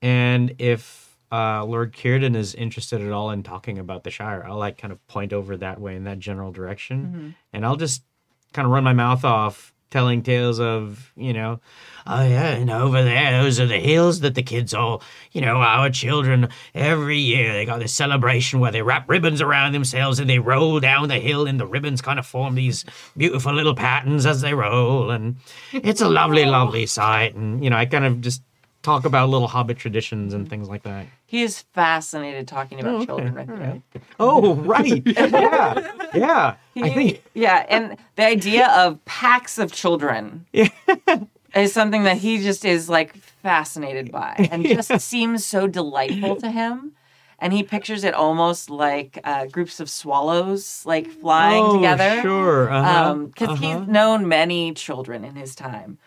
and if uh, Lord Círdan is interested at all in talking about the Shire, I'll like kind of point over that way in that general direction, Mm-hmm. and I'll just kind of run my mouth off telling tales of you know Oh, yeah, and over there, those are the hills that the kids all, you know, our children, every year they got this celebration where they wrap ribbons around themselves and they roll down the hill, and the ribbons kind of form these beautiful little patterns as they roll. And it's a lovely, lovely sight. And, you know I kind of just talk about little hobbit traditions and things like that. he is fascinated talking about okay. children All right. Oh, right. yeah. Yeah. I think yeah and the idea of packs of children is something that he just is like fascinated by and just seems so delightful to him and he pictures it almost like uh, groups of swallows like flying oh, together Sure. Uh-huh. because uh-huh. he's known many children in his time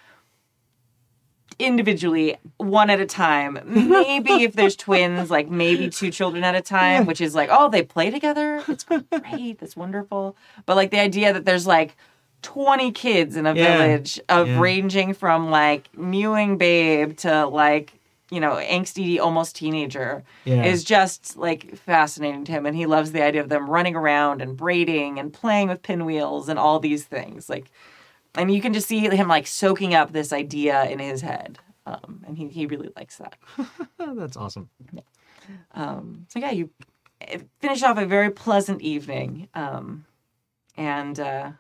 individually one at a time maybe if there's twins like maybe two children at a time which is like oh they play together it's great that's wonderful but like the idea that there's like 20 kids in a Yeah. village of Yeah. ranging from like mewing babe to like you know angsty almost teenager Yeah. is just like fascinating to him and he loves the idea of them running around and braiding and playing with pinwheels and all these things like and you can just see him like soaking up this idea in his head um, and he, he really likes that that's awesome. um, so yeah, you eh, finish off a very pleasant evening, um, and uh,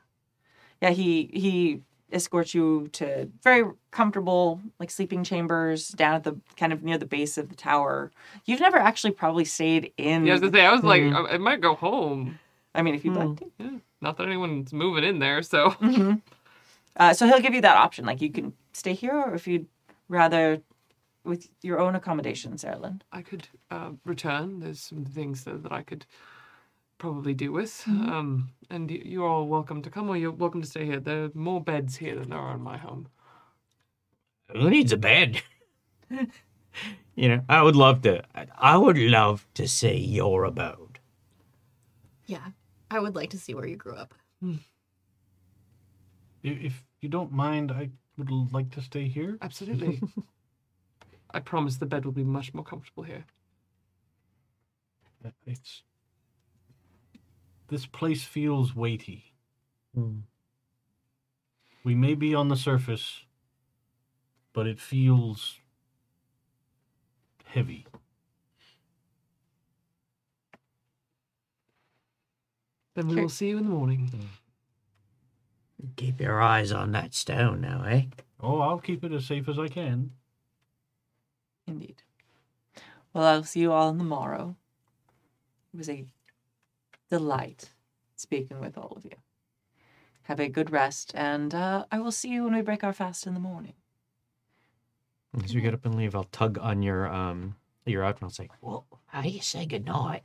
yeah, he he escorts you to very comfortable like sleeping chambers down at the kind of near the base of the tower. You've never actually probably stayed in. Yeah, I was gonna say, I was like, I, I might go home. I mean, if you'd like to. Yeah, not that anyone's moving in there, so Uh, so he'll give you that option. Like you can stay here, or if you'd rather with your own accommodations, Erland. I could uh, return. There's some things that, that I could probably do with. Mm-hmm. Um, and you're all welcome to come, or you're welcome to stay here. There are more beds here than there are in my home. Who needs a bed? You know, I would love to. I would love to see your abode. Yeah, I would like to see where you grew up. I- If you don't mind, I would like to stay here. Absolutely. I promise the bed will be much more comfortable here. Uh, It's this place feels weighty. Hmm. We may be on the surface, but it feels heavy. Then we Sure. will see you in the morning. Keep your eyes on that stone now, eh? Oh, I'll keep it as safe as I can. Indeed. Well, I'll see you all in the morrow. It was a delight speaking with all of you. Have a good rest, and uh, I will see you when we break our fast in the morning. As we get up and leave, I'll tug on your um your outfit. and I'll say, Well, how do you say goodnight?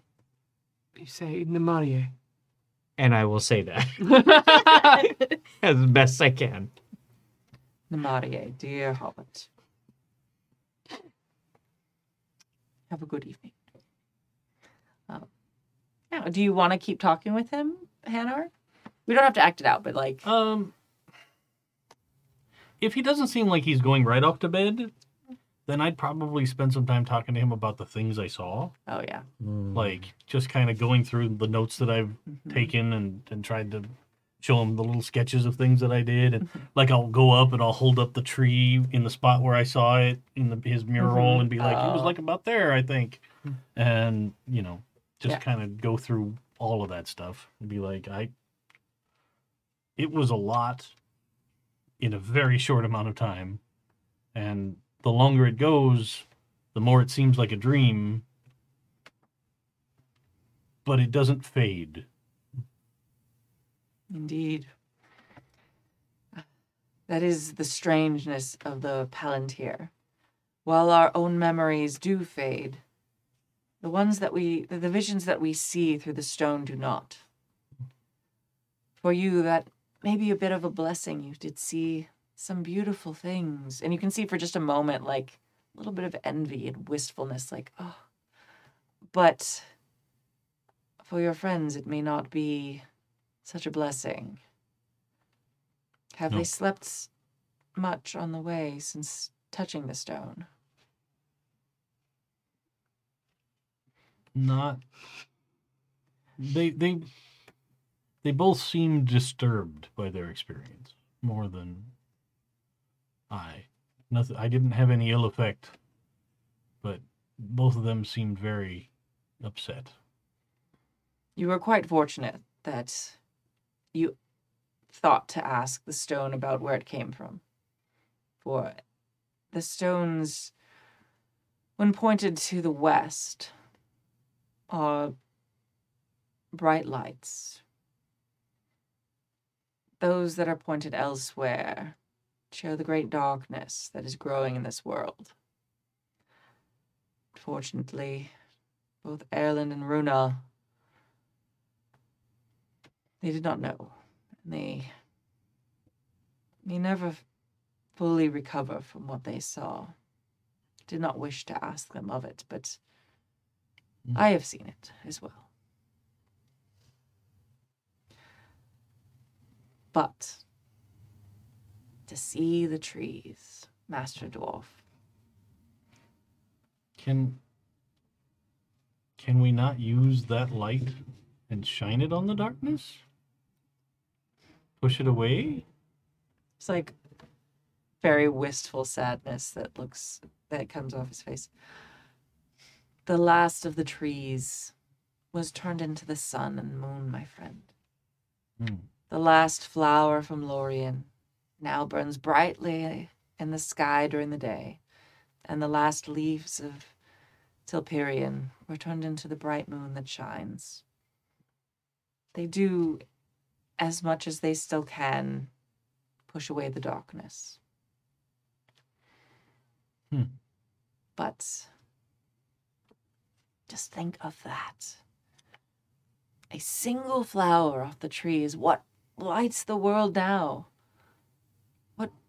You say Namárië. And I will say that as best I can. Namárië, dear Hobbit. Have a good evening. Um, yeah, do you want to keep talking with him, Hanar? We don't have to act it out, but like, Um, if he doesn't seem like he's going right off to bed, then I'd probably spend some time talking to him about the things I saw. oh yeah, Like just kind of going through the notes that I've Mm-hmm. taken and and tried to show him the little sketches of things that I did, and like I'll go up and I'll hold up the tree in the spot where I saw it in the, his mural Mhm. and be like, it was Oh. like about there, I think, and you know, just Yeah. kind of go through all of that stuff and be like, I. It was a lot in a very short amount of time, and the longer it goes, the more it seems like a dream. But it doesn't fade. Indeed. That is the strangeness of the Palantir. While our own memories do fade, the ones that we, the visions that we see through the stone do not. For you, that may be a bit of a blessing. You did see some beautiful things. And you can see for just a moment, like a little bit of envy and wistfulness, like, oh. But for your friends, it may not be such a blessing. Have they slept much on the way since touching the stone? Not. They they they both seem disturbed by their experience more than I. Nothing. I didn't have any ill effect, but both of them seemed very upset. You were quite fortunate that you thought to ask the stone about where it came from. For the stones, when pointed to the west, are bright lights. Those that are pointed elsewhere show the great darkness that is growing in this world. Fortunately, both Erland and Runa they did not know. And they they never fully recover from what they saw. Did not wish to ask them of it, but Mm. I have seen it as well. But to see the trees, Master Dwarf. Can can we not use that light and shine it on the darkness? Push it away? It's like very wistful sadness that looks that comes off his face. The last of the trees was turned into the sun and moon, my friend. Hmm. The last flower from Lorien now burns brightly in the sky during the day, and the last leaves of Telperion were turned into the bright moon that shines. They do as much as they still can push away the darkness. Hmm. But just think of that. A single flower off the tree is what lights the world now.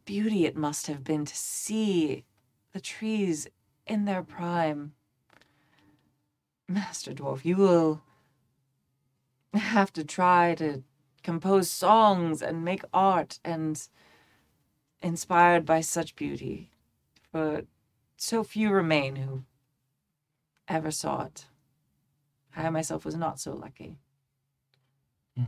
Beauty it must have been to see the trees in their prime. Master Dwarf, you will have to try to compose songs and make art and inspired by such beauty. For so few remain who ever saw it. I myself was not so lucky. Hmm.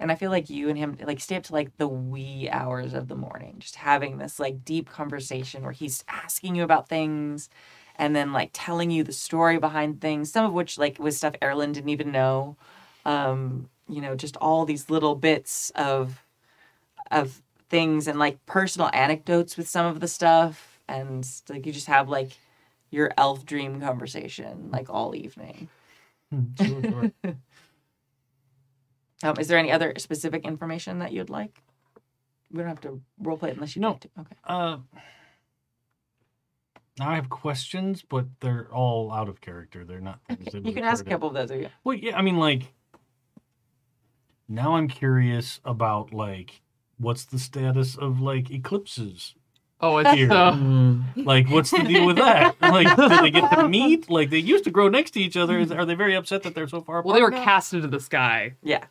And I feel like you and him like stay up to like the wee hours of the morning, just having this like deep conversation where he's asking you about things and then like telling you the story behind things, some of which like was stuff Erland didn't even know. Um, you know, just all these little bits of of things and like personal anecdotes with some of the stuff and like you just have like your elf dream conversation like all evening. Hmm, sure, sure. Um, is there any other specific information that you'd like? We don't have to role play it unless you No. like to. Okay. uh, now I have questions, but they're all out of character. They're not things that You can ask a couple of those. If you Well, yeah, I mean, like, now I'm curious about like, what's the status of like eclipses? Oh, it's Here. uh, Like, what's the deal with that? Like, do they get to meet? Like, they used to grow next to each other. Is, are they very upset that they're so far apart? well, they were now? cast into the sky. yeah.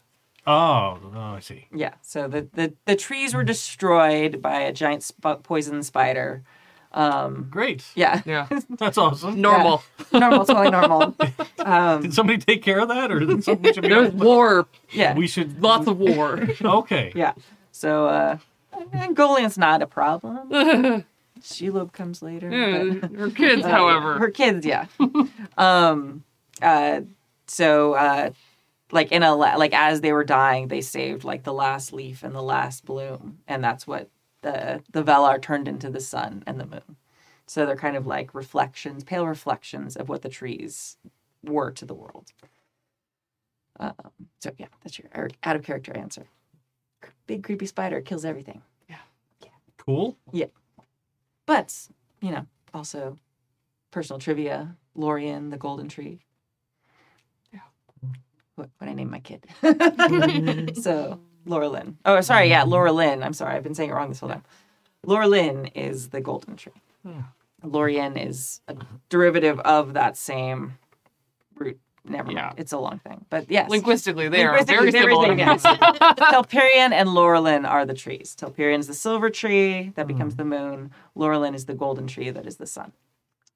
Oh, oh, I see. Yeah. So the, the, the trees were destroyed by a giant sp- poison spider. Um, Great. yeah. Yeah, That's awesome. normal. normal, totally normal. Um, Did somebody take care of that, or did somebody should be? There was war, yeah. We should. lots of war. Okay. Yeah. So uh Ungoliant's not a problem. Shelob comes later. Yeah, but- Her kids, Uh, however, her kids, yeah. um, uh, so uh, like in a like as they were dying, they saved like the last leaf and the last bloom, and that's what the the Valar turned into the sun and the moon. So they're kind of like reflections, pale reflections of what the trees were to the world. Um, so yeah, that's your out of character answer. Big creepy spider kills everything. Yeah. Yeah. Cool. Yeah. But, you know, also personal trivia, Lorien, the golden tree. Yeah. What what I named my kid. Mm-hmm. so Laurelin. Oh, sorry, yeah, Laurelin. I'm sorry, I've been saying it wrong this whole time. Laurelin is the golden tree. Lorien is a derivative of that same root. Never mind. It's a long thing. But yes. linguistically, they are Linguistically, very similar. same, yes. Telperion and Laurelin are the trees. Telperion is the silver tree that mm. becomes the moon. Laurelin is the golden tree that is the sun.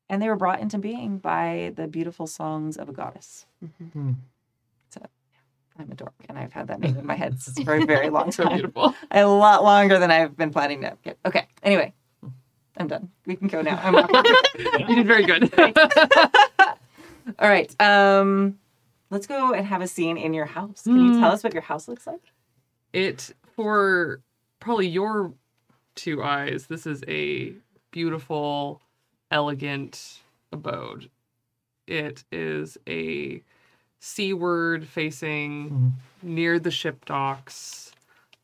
And they were brought into being by the beautiful songs of a goddess. So yeah, I'm a dork, and I've had that name in my head since for a very long time. so time. beautiful. A lot longer than I've been planning to get. Okay, anyway, I'm done. We can go now. I'm awkward. You did very good. All right. Um, let's go and have a scene in your house. Can you tell us what your house looks like? it for probably your two eyes this is a beautiful elegant abode it is a seaward facing near the ship docks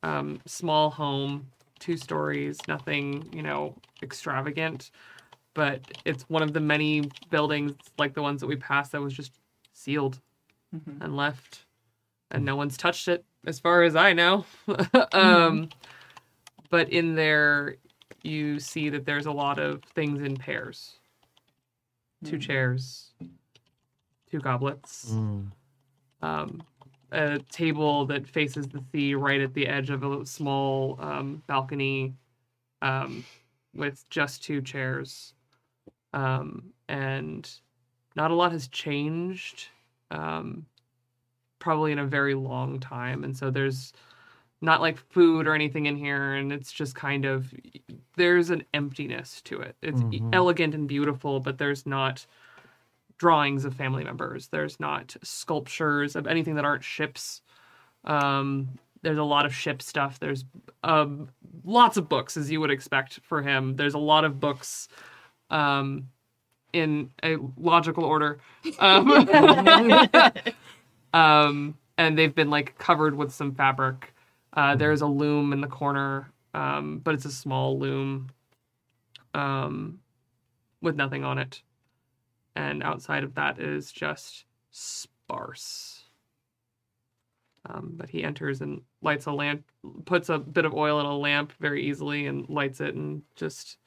um, small home two stories nothing you know extravagant. But it's one of the many buildings like the ones that we passed that was just sealed and left and no one's touched it as far as I know. um, but in there, you see that there's a lot of things in pairs. Two chairs, two goblets, um, a table that faces the sea right at the edge of a small um, balcony um, with just two chairs. Um, and not a lot has changed, um, probably in a very long time. And so there's not like food or anything in here. And it's just kind of, there's an emptiness to it. It's Mhm. elegant and beautiful, but there's not drawings of family members. There's not sculptures of anything that aren't ships. Um, there's a lot of ship stuff. There's um, lots of books, as you would expect for him. There's a lot of books um, in a logical order. Um, um, and they've been like covered with some fabric. Uh, there's a loom in the corner, um, but it's a small loom um, with nothing on it and outside of that is just sparse. Um, but he enters and lights a lamp, puts a bit of oil in a lamp very easily, and lights it, and just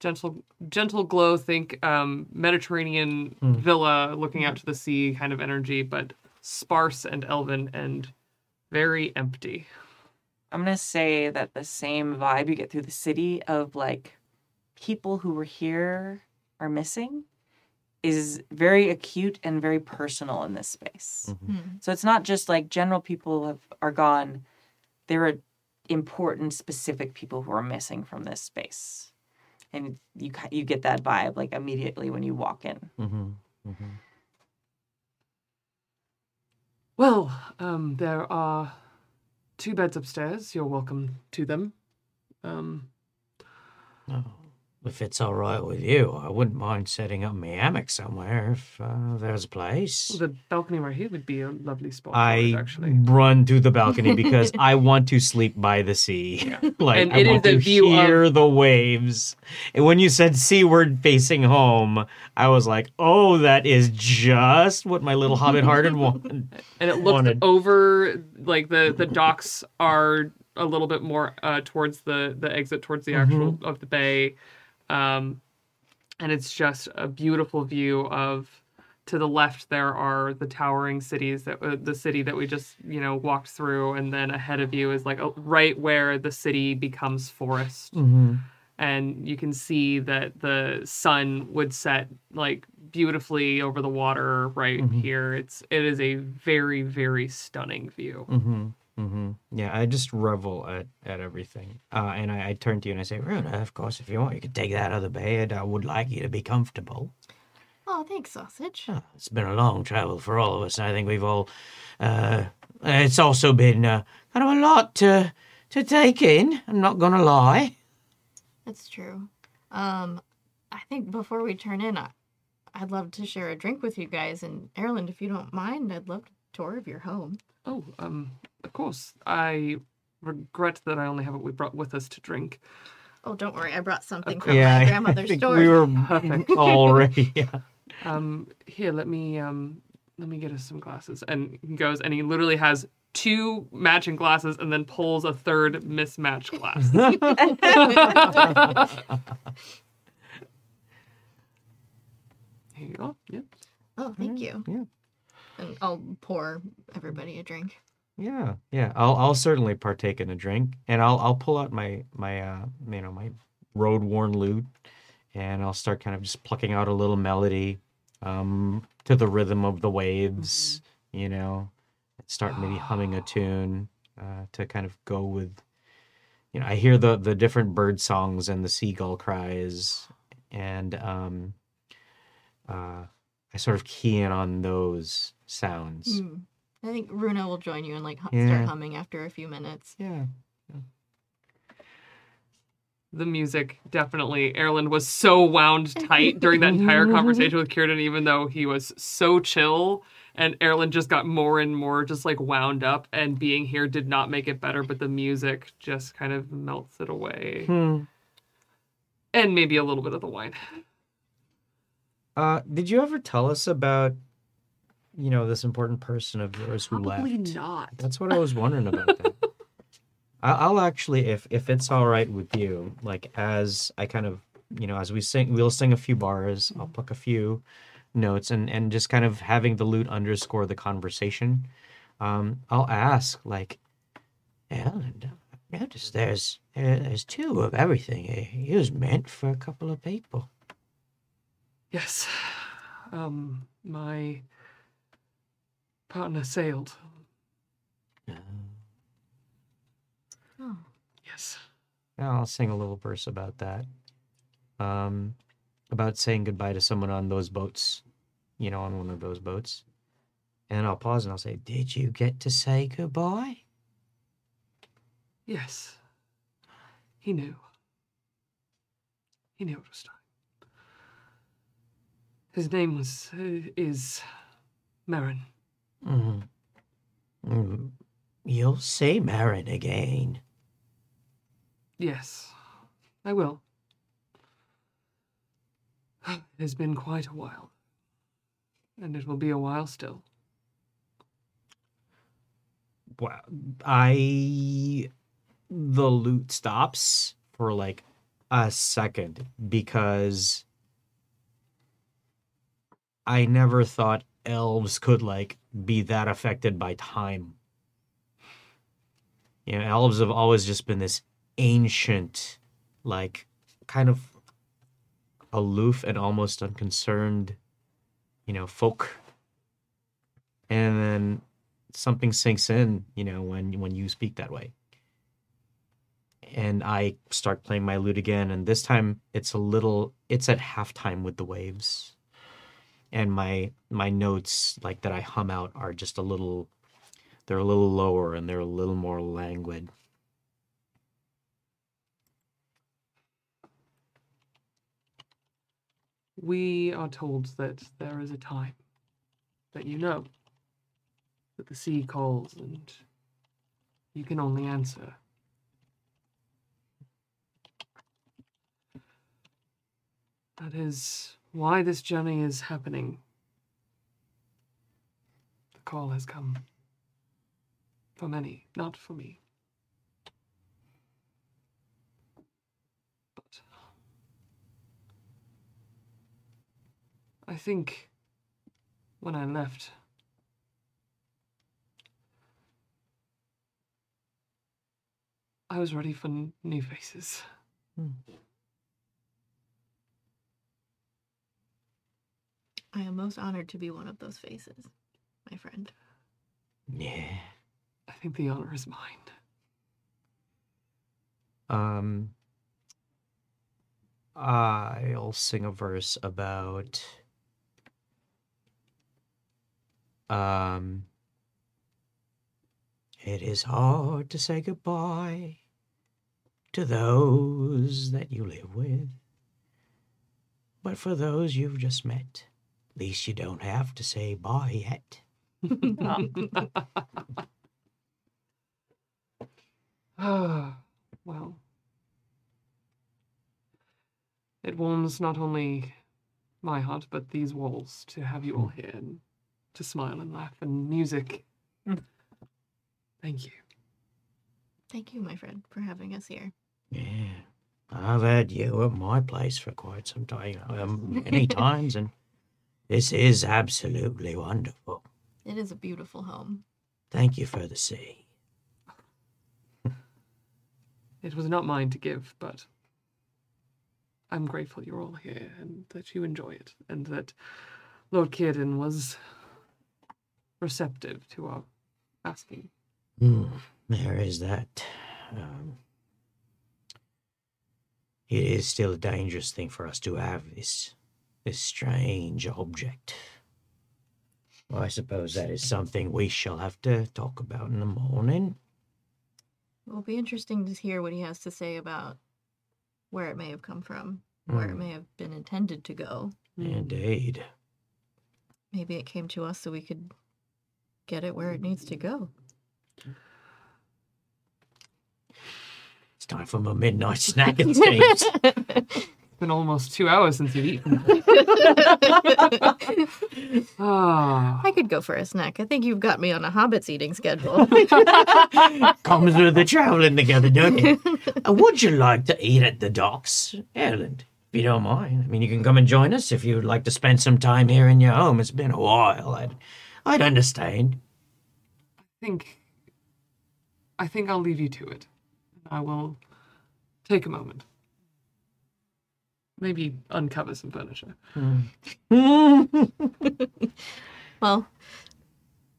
gentle, gentle glow. Think um, Mediterranean Hmm. villa looking out to the sea kind of energy, but sparse and elven and very empty. I'm gonna say that the same vibe you get through the city of like people who were here are missing is very acute and very personal in this space. Hmm. So it's not just like general people have are gone. There are important, specific people who are missing from this space, and you you get that vibe like immediately when you walk in. Mm-hmm. Mm-hmm. Well, um, there are two beds upstairs. You're welcome to them. Um, Oh, if it's all right with you, I wouldn't mind setting up my hammock somewhere if uh, there's a place. the balcony right here would be a lovely spot. for it, I actually. run to the balcony because I want to sleep by the sea. like And I want to view of- hear the waves. And when you said seaward facing home, I was like, "Oh, that is just what my little hobbit-hearted wanted." and it looks wanted. over like the the docks are a little bit more uh, towards the the exit towards the actual Mm-hmm. of the bay um and it's just a beautiful view of to the left there are the towering cities that uh, the city that we just you know walked through and then ahead of you is like uh, right where the city becomes forest Mm-hmm. and you can see that the sun would set like beautifully over the water right Mhm. here it's it is a very very stunning view Mm-hmm. Mm-hmm. Yeah, I just revel at, at everything. Uh, and I, I turn to you and I say, Rhoda, of course, if you want, you can take that other bed. I would like you to be comfortable. Oh, thanks, sausage. Oh, it's been a long travel for all of us. and I think we've all. Uh, it's also been uh, kind of a lot to to take in. I'm not gonna lie. That's true. Um, I think before we turn in, I, I'd love to share a drink with you guys. And Erland, if you don't mind, I'd love a tour of your home. oh um of course i regret that i only have what we brought with us to drink Oh, don't worry, I brought something from "Yeah, my I grandmother's think store. we were Perfect. already." Yeah. um here let me um let me get us some glasses and he goes and he literally has two matching glasses and then pulls a third mismatched glass here you go yep Oh, thank you. yeah. And I'll pour everybody a drink. Yeah, yeah. I'll I'll certainly partake in a drink, and I'll I'll pull out my my uh you know my road worn lute, and I'll start kind of just plucking out a little melody, um, to the rhythm of the waves. You know, and start maybe humming a tune, uh, to kind of go with. You know, I hear the the different bird songs and the seagull cries, and um, uh, I sort of key in on those sounds. Hmm. I think Runa will join you and like hu- Yeah. start humming after a few minutes. Yeah. the music definitely Erland was so wound tight during that entire conversation with Círdan even though he was so chill and Erland just got more and more just like wound up and being here did not make it better but the music just kind of melts it away Hmm. and maybe a little bit of the wine Uh, did you ever tell us about, you know, this important person of yours who probably left? not That's what I was wondering about. That. I'll actually, if if it's all right with you, like as I kind of, you know, as we sing, we'll sing a few bars. I'll pluck a few notes, and and just kind of having the lute underscore the conversation. um, I'll ask like, Ellen, notice there's there's two of everything. It was meant for a couple of people. Yes. Um, my partner sailed. Oh. Yes. I'll sing a little verse about that. Um, about saying goodbye to someone on those boats, you know, on one of those boats. And I'll pause and I'll say, Did you get to say goodbye? Yes. He knew. He knew it was time. His name was uh, is Marin. Mm. Mm. You'll see Marin again. Yes, I will. It has been quite a while, and it will be a while still. Well, I the loot stops for like a second because I never thought elves could like be that affected by time. You know, elves have always just been this ancient, like kind of aloof and almost unconcerned, you know, folk. And then something sinks in, you know, when when you speak that way. And I start playing my lute again, and this time it's a little it's at halftime with the waves. And my my notes like that I hum out are just a little they're a little lower and they're a little more languid. We are told that there is a time that you know that the sea calls and you can only answer. That is why this journey is happening. The call has come. For many, not for me. But I think when I left, I was ready for new faces. Hmm. I am most honored to be one of those faces, my friend. Yeah. I think the honor is mine. Um, I'll sing a verse about um It is hard to say goodbye to those that you live with. But for those you've just met, at least you don't have to say bye yet. Well. It warms not only my heart, but these walls to have you all here and to smile and laugh and music. Mm. Thank you. Thank you, my friend, for having us here. Yeah. I've had you at my place for quite some time, um, many times, and this is absolutely wonderful. It is a beautiful home. Thank you for the sea. It was not mine to give, but I'm grateful you're all here and that you enjoy it, and that Lord Círdan was receptive to our asking. Hmm, there is that. Um, it is still a dangerous thing for us to have this this strange object. Well, I suppose that is something we shall have to talk about in the morning. It will be interesting to hear what he has to say about where it may have come from, where it Hmm, may have been intended to go. Indeed. Maybe it came to us so we could get it where it needs to go. It's time for my midnight snack, it seems. It's been almost two hours since you've eaten. ah, I could go for a snack. I think you've got me on a hobbit's eating schedule. Comes with the traveling together, don't it? Uh, would you like to eat at the docks, Erland? If you don't mind. I mean, you can come and join us if you'd like to spend some time here in your home. It's been a while. I'd, I'd understand. I think I think I'll leave you to it. I will take a moment. Maybe uncover some furniture. Hmm. Well,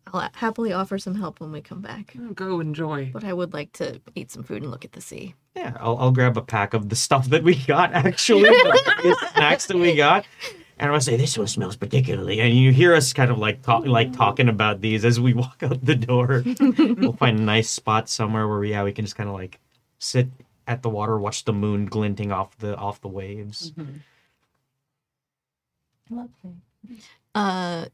I'll happily offer some help when we come back. Oh, go enjoy. But I would like to eat some food and look at the sea. Yeah, I'll, I'll grab a pack of the stuff that we got, actually, the snacks that we got. And I'll say, this one smells particularly. And you hear us kind of like talk, like talking about these as we walk out the door. we'll find a nice spot somewhere where, yeah, we can just kind of like sit at the water, watch the moon glinting off the off the waves. Lovely. Uh,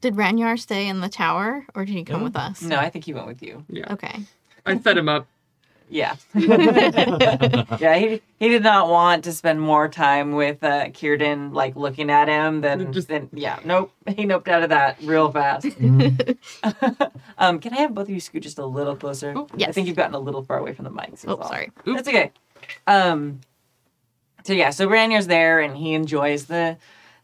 did Ranyar stay in the tower or did he come No. with us? No, I think he went with you. Yeah. Okay. I fed him up. Yeah. yeah, he he did not want to spend more time with uh Círdan like looking at him than Just- than yeah, nope. He noped out of that real fast. um, can I have both of you scoot just a little closer? Oh, I think you've gotten a little far away from the mics. is Oh, all. sorry. That's okay. Um so yeah, so Ranier's there and he enjoys the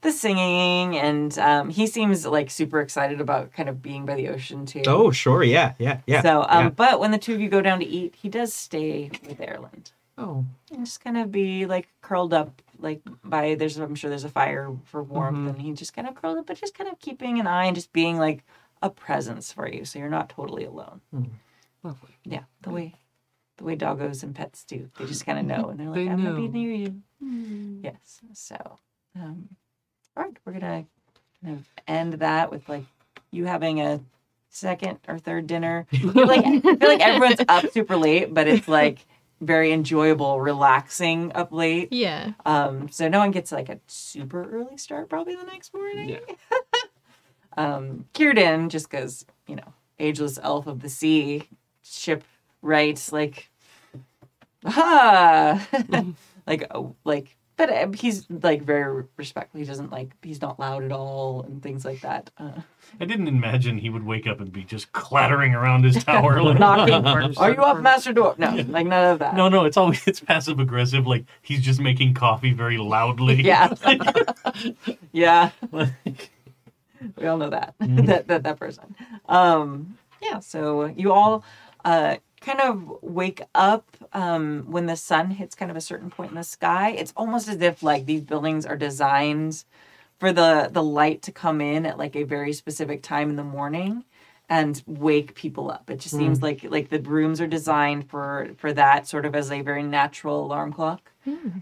the singing and um he seems like super excited about kind of being by the ocean too. Oh, sure. Yeah, yeah, yeah. So, um, yeah. but when the two of you go down to eat, he does stay with Erland Oh, and just kind of be like curled up, like by there's I'm sure there's a fire for warmth, Mhm. and he just kind of curled up, but just kind of keeping an eye and just being like a presence for you, so you're not totally alone. Lovely. Yeah, the way the way doggos and pets do, they just kind of know, and they're like, They I'm gonna be near you. Yes. So, um, all right, we're gonna kind of end that with like you having a second or third dinner. You feel like I feel like everyone's up super late, but it's like very enjoyable, relaxing up late. Yeah. Um, so no one gets like a super early start probably the next morning. Yeah. um, Círdan, just because you know, ageless elf of the sea, ship right, like, ah, like, oh, like, but uh, he's like very respectful. He doesn't like, he's not loud at all and things like that. Uh, I didn't imagine he would wake up and be just clattering around his tower. Like, knocking. Are you up, Master Dwarf? No, like none of that. No, no, it's always it's passive aggressive. Like he's just making coffee very loudly. Yeah. yeah. Like, we all know that Mhm. that, that that person um yeah so you all uh kind of wake up um when the sun hits kind of a certain point in the sky it's almost as if like these buildings are designed for the the light to come in at like a very specific time in the morning and wake people up. It just seems like like the rooms are designed for for that sort of as a very natural alarm clock.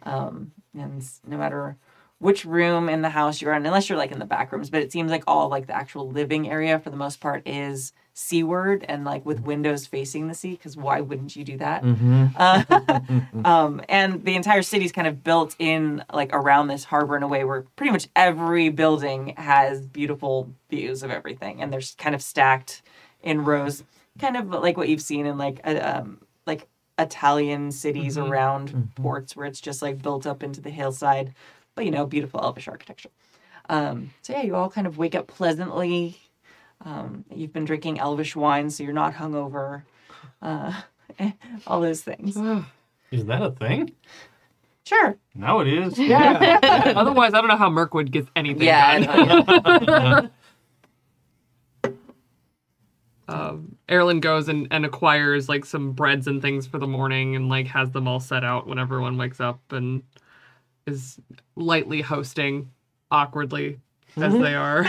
Um and no matter which room in the house you're in, unless you're like in the back rooms, but it seems like all like the actual living area for the most part is seaward and like with windows facing the sea, because why wouldn't you do that? Uh, um, and the entire city's kind of built in like around this harbor in a way where pretty much every building has beautiful views of everything, and they're kind of stacked in rows, kind of like what you've seen in like a, um, like Italian cities around ports where it's just like built up into the hillside, but you know, beautiful elvish architecture. Um, so yeah, you all kind of wake up pleasantly. Um, you've been drinking elvish wine, so you're not hungover. Uh, all those things. is that a thing? Sure. Now it is. Yeah. Otherwise, I don't know how Mirkwood gets anything Yeah. done. Um, Erland goes and, and acquires like some breads and things for the morning and like has them all set out when everyone wakes up and is lightly hosting awkwardly as they are.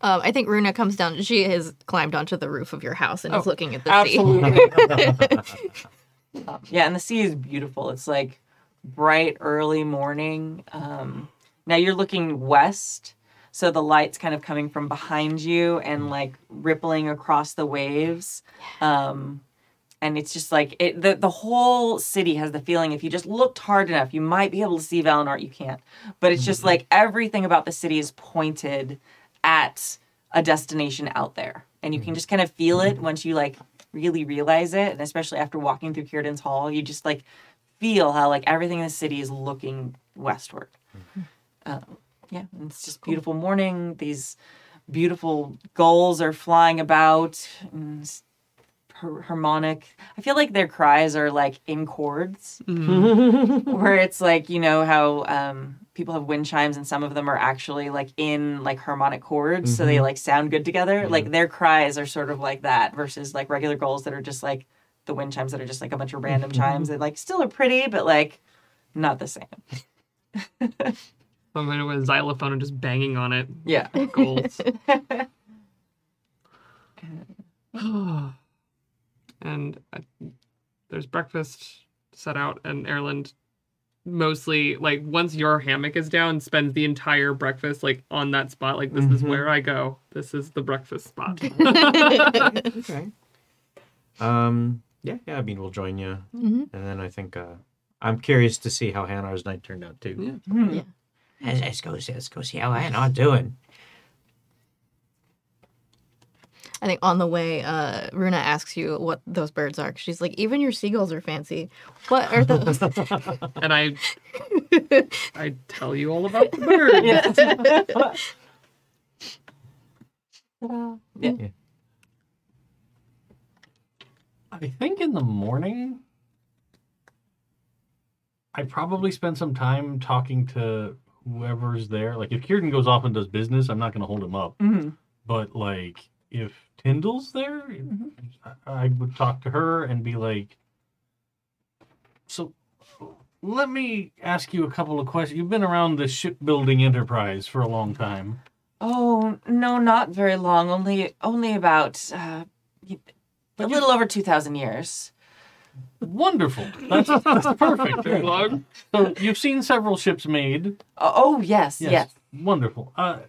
Um, I think Runa comes down. She has climbed onto the roof of your house and is Oh, looking at the Absolutely. Um, yeah, and the sea is beautiful. It's like bright early morning. Um, now you're looking west, so the light's kind of coming from behind you and like rippling across the waves. Um, and it's just like it, the the whole city has the feeling if you just looked hard enough, you might be able to see Valinor. You can't, but it's just like everything about the city is pointed at a destination out there, and you can mm-hmm. just kind of feel it mm-hmm. once you like really realize it, and especially after walking through Círdan's Hall, you just like feel how like everything in the city is looking westward. Mm-hmm. Um, yeah, and it's just beautiful morning. These beautiful gulls are flying about. And harmonic. I feel like their cries are like in chords, Mm-hmm. where it's like you know how um, people have wind chimes and some of them are actually like in like harmonic chords, so they like sound good together. Like their cries are sort of like that versus like regular gulls that are just like the wind chimes that are just like a bunch of random chimes that like still are pretty, but like not the same. Something with a xylophone and just banging on it. Yeah. Goals. and uh, there's breakfast set out, and Erland mostly like once your hammock is down, spends the entire breakfast like on that spot. Like this is where I go. This is the breakfast spot. Okay. Um. Yeah. Yeah. I mean, we'll join you, Mhm. and then I think uh, I'm curious to see how Hanar's night turned out too. Yeah. Let's, let's go see. Let's go see how Hanar's doing. I think on the way, uh, Runa asks you what those birds are. She's like, even your seagulls are fancy. What are those? and I, I tell you all about the bird. I think in the morning, I probably spend some time talking to whoever's there. Like if Círdan goes off and does business, I'm not going to hold him up. Mhm. But like if Tyndall's there, I, I would talk to her and be like, "So, let me ask you a couple of questions. You've been around the shipbuilding enterprise for a long time. Oh no, not very long. Only only about uh, a little over two thousand years. Wonderful. That's, that's perfect. Too long. So you've seen several ships made. Oh, oh yes, yes. Wonderful. Uh,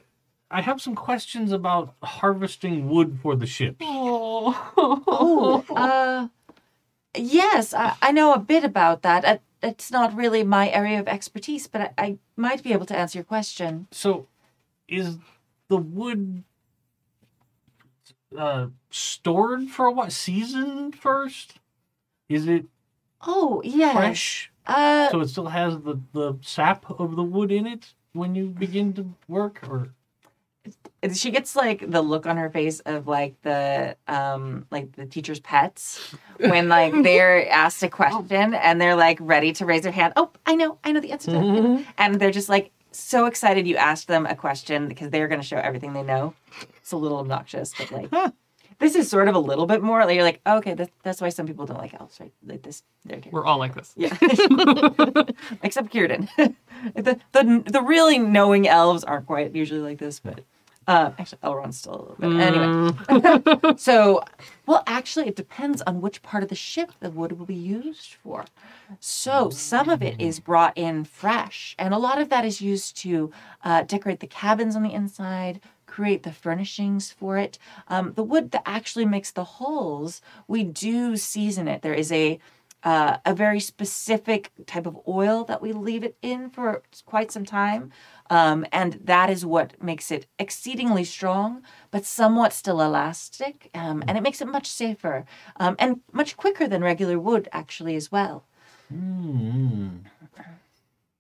I have some questions about harvesting wood for the ships. Oh, uh, yes, I, I know a bit about that. Uh, it's not really my area of expertise, but I, I might be able to answer your question. So, is the wood uh, stored for a while? Seasoned first? Is it Oh, yes. fresh? Uh, So it still has the, the sap of the wood in it when you begin to work? Or she gets like the look on her face of like the um like the teacher's pets when like they're asked a question and they're like ready to raise their hand. Oh i know i know the answer to that and they're just like so excited you asked them a question because they're going to show everything they know. It's a little obnoxious but like this is sort of a little bit more like you're like okay that, that's why some people don't like elves right? Like this they're We're all like this. yeah. Except Círdan. the, the the really knowing elves aren't quite usually like this, but uh, actually Elrond's still a little bit. Anyway, so well, actually, it depends on which part of the ship the wood will be used for. So some of it is brought in fresh, and a lot of that is used to uh, decorate the cabins on the inside. Create the furnishings for it. Um, the wood that actually makes the hulls, we do season it. There is a uh, a very specific type of oil that we leave it in for quite some time. Um, and that is what makes it exceedingly strong, but somewhat still elastic. Um, and it makes it much safer um, and much quicker than regular wood, actually, as well. Hmm.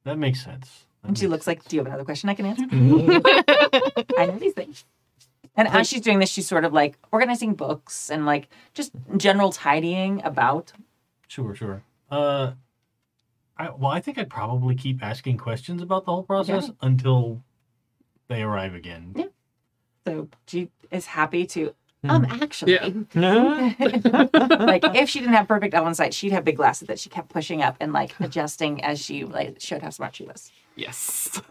that makes sense. That And she makes- looks like, Do you have another question I can answer? I know these things. And as she's doing this, she's sort of like organizing books and like just general tidying about. Sure, sure. Uh, I, well, I think I'd probably keep asking questions about the whole process until they arrive again. Yeah. So she is happy to. Um, actually, Yeah. like if she didn't have perfect elven sight, she'd have big glasses that she kept pushing up and like adjusting as she like showed how smart she was. Yes.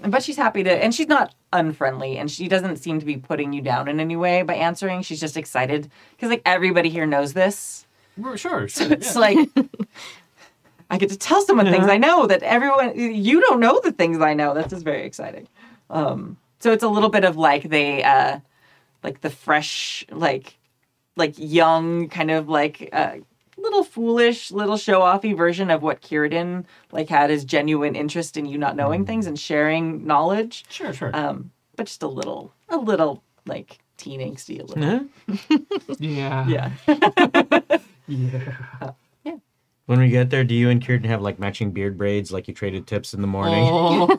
But she's happy to, and she's not unfriendly, and she doesn't seem to be putting you down in any way by answering. She's just excited because like everybody here knows this. Sure, Sure. So it's yeah. like I get to tell someone things I know that everyone you don't know the things I know. That's just very exciting. Um, so it's a little bit of like they uh, like the fresh like like young kind of like uh, little foolish little show offy version of what Círdan like had his genuine interest in you not knowing things and sharing knowledge. Sure, sure. Um, but just a little a little like teen angsty a little. Yeah. Yeah. Yeah. Uh, yeah. When we get there, do you and Círdan have like matching beard braids like you traded tips in the morning? Oh,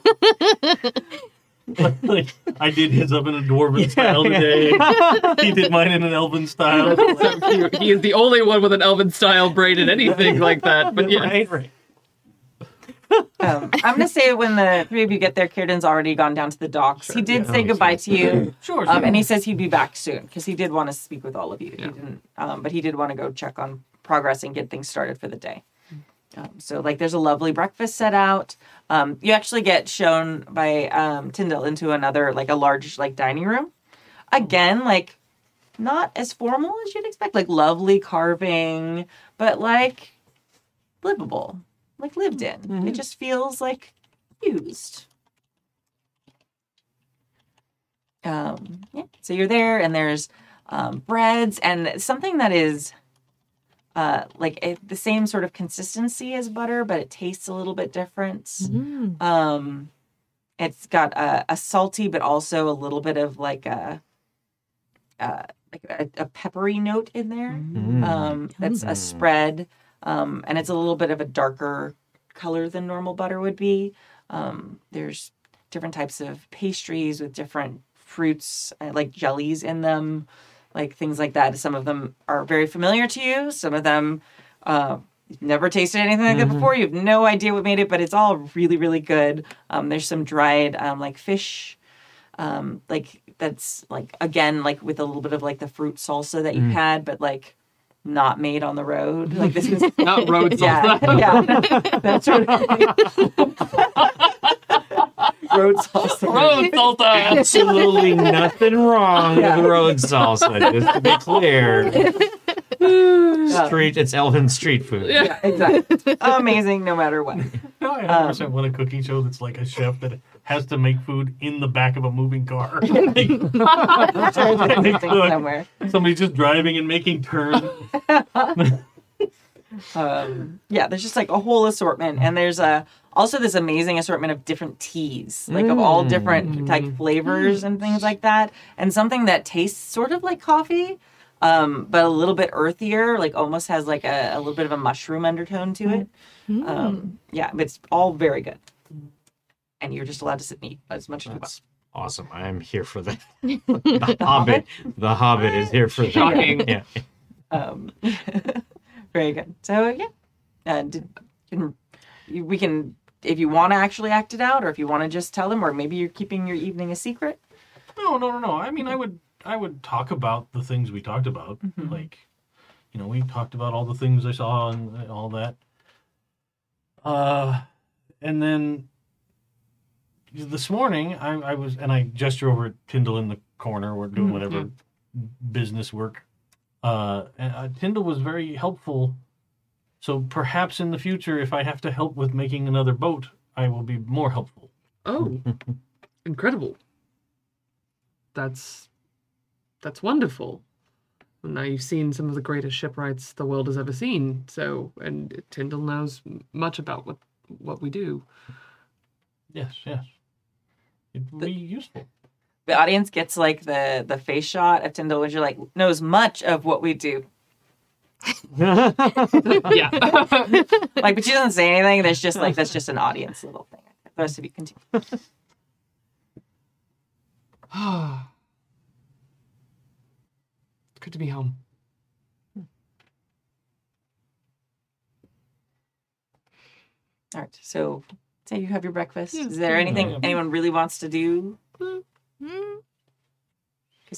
like, I did his up in a dwarven style today. he did mine in an elven style. He is the only one with an elven style braid in anything like that. But yeah, Right, right. Um, I'm gonna say when the three of you get there, Círdan's already gone down to the docks. he did say goodbye to you, Sure. um, sure. and he says he'd be back soon because he did want to speak with all of you. He didn't, um, but he did want to go check on progress and get things started for the day. Um, so, like, there's a lovely breakfast set out. Um, you actually get shown by um, Tyndall into another, like, a large, like, dining room. Again, like, not as formal as you'd expect, like, lovely carving, but like livable, like lived in. It just feels like used. Um, yeah. So you're there, and there's um, breads and something that is uh, like it, the same sort of consistency as butter, but it tastes a little bit different. Um, it's got a, a salty, but also a little bit of like a, uh, like a, a peppery note in there. Um, that's a spread, um, and it's a little bit of a darker color than normal butter would be. Um, there's different types of pastries with different fruits, uh, like jellies in them, like things like that. Some of them are very familiar to you. Some of them, uh, you've never tasted anything like that before. You have no idea what made it, but it's all really, really good. Um, there's some dried, um, like fish, um, like that's like again, like with a little bit of like the fruit salsa that you've had, but like not made on the road. Like this is not road yeah, yeah. That's sort of road salsa. Road salsa. Absolutely nothing wrong Yeah. with road salsa, just to be clear. Street, it's elven street food. Yeah, exactly. Amazing, no matter what. No, I 100% want um, a cooking show that's like a chef that has to make food in the back of a moving car. Something somewhere. Somebody's just driving and making turns. um, yeah, there's just like a whole assortment, and there's a also this amazing assortment of different teas, like of all different like flavors and things like that, and something that tastes sort of like coffee, um, but a little bit earthier, like almost has like a, a little bit of a mushroom undertone to it. Um, yeah, but it's all very good, and you're just allowed to sit and eat as much as you want. That's awesome. I'm here for that. the Hobbit. The Hobbit is here for that. Shocking. Yeah. Um, very good. So yeah, uh, did, can, we can if you want to actually act it out, or if you want to just tell them, or maybe you're keeping your evening a secret. No, no, no, no. I mean, I would, I would talk about the things we talked about. Like, you know, we talked about all the things I saw and all that. Uh, and then this morning, I, I was, and I gesture over at Tyndall in the corner. We're doing whatever business work. Uh, and uh, Tyndall was very helpful. So perhaps in the future, if I have to help with making another boat, I will be more helpful. Oh, incredible. That's that's wonderful. Now you've seen some of the greatest shipwrights the world has ever seen. So, and Tyndall knows much about what what we do. Yes, yes. It would be useful. The audience gets like the the face shot of Tyndall, which you're like knows much of what we do. yeah. Like, but she doesn't say anything. There's just like that's just an audience little thing. The rest of you continue. It's good to be home. Hmm. All right. So, say you have your breakfast. Is there anything anyone really wants to do? Because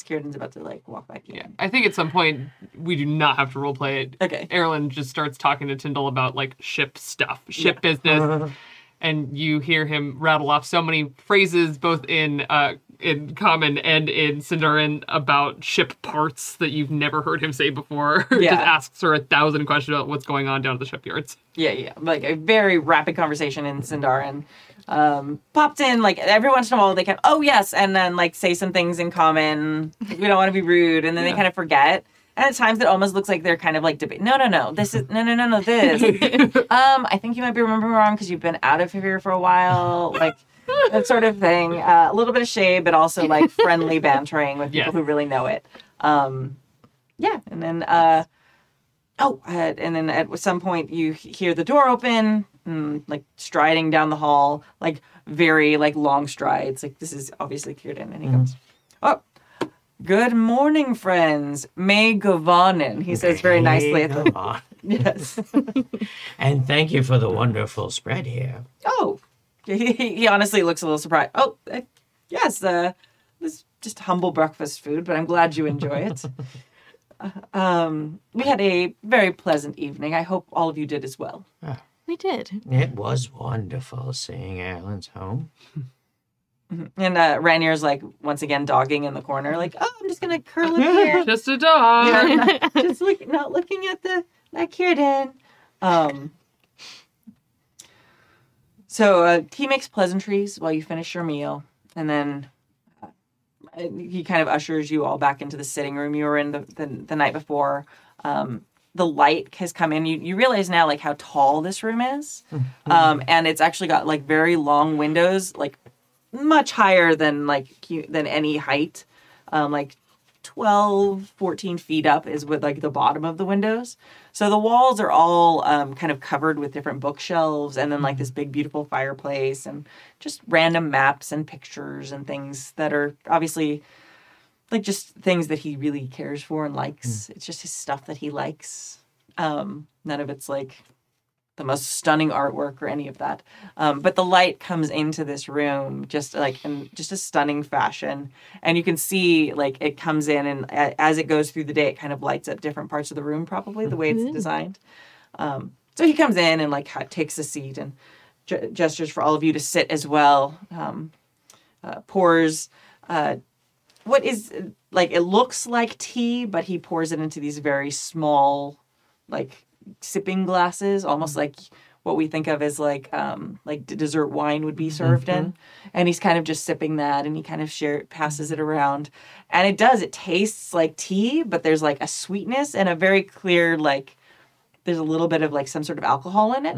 Círdan's about to like walk back in. Yeah. I think at some point we do not have to roleplay it. Okay. Erland just starts talking to Tyndall about like ship stuff, ship business, and you hear him rattle off so many phrases, both in uh, in common and in Sindarin, about ship parts that you've never heard him say before. Yeah. just asks her a thousand questions about what's going on down at the shipyards. Yeah, yeah. Like a very rapid conversation in Sindarin. Um, popped in like every once in a while they can oh yes, and then like say some things in common. We don't want to be rude, and then they kind of forget. And at times it almost looks like they're kind of like debate. No, no, no. This is no, no, no, no. This. um, I think you might be remembering wrong because you've been out of here for a while. Like that sort of thing. Uh, a little bit of shade, but also like friendly bantering with people who really know it. Um, yeah, and then uh, oh, uh, and then at some point you hear the door open, and like striding down the hall, like very like long strides. Like this is obviously Círdan, and he comes. Oh, good morning, friends. Mae govannen. He says very nicely at the yes. And thank you for the wonderful spread here. Oh, he, he honestly looks a little surprised. Oh, uh, yes. Uh, this just humble breakfast food, but I'm glad you enjoy it. Uh, um, we had a very pleasant evening. I hope all of you did as well. We did. It was wonderful seeing Alan's home. And uh, Rainier's like once again dogging in the corner, like, "Oh, I'm just gonna curl in here, Just a dog. Yeah, not, just look, not looking at the that Círdan." Um. So uh, he makes pleasantries while you finish your meal, and then uh, he kind of ushers you all back into the sitting room you were in the the, the night before. Um, the light has come in. You you realize now like how tall this room is, um, and it's actually got like very long windows, like much higher than like than any height um, like 12 14 feet up is with like the bottom of the windows. So the walls are all um, kind of covered with different bookshelves and then like this big beautiful fireplace and just random maps and pictures and things that are obviously like just things that he really cares for and likes. It's just his stuff that he likes. Um, none of it's like the most stunning artwork or any of that. Um, but the light comes into this room just like in just a stunning fashion, and you can see like it comes in, and a- as it goes through the day, it kind of lights up different parts of the room. Probably the way it's designed. Um, so he comes in and like ha- takes a seat and ge- gestures for all of you to sit as well. Um, uh, pours. Uh, what is like it looks like tea, but he pours it into these very small, like sipping glasses, almost like what we think of as like um like dessert wine would be served in and he's kind of just sipping that and he kind of share passes it around and it does it tastes like tea but there's like a sweetness and a very clear like there's a little bit of like some sort of alcohol in it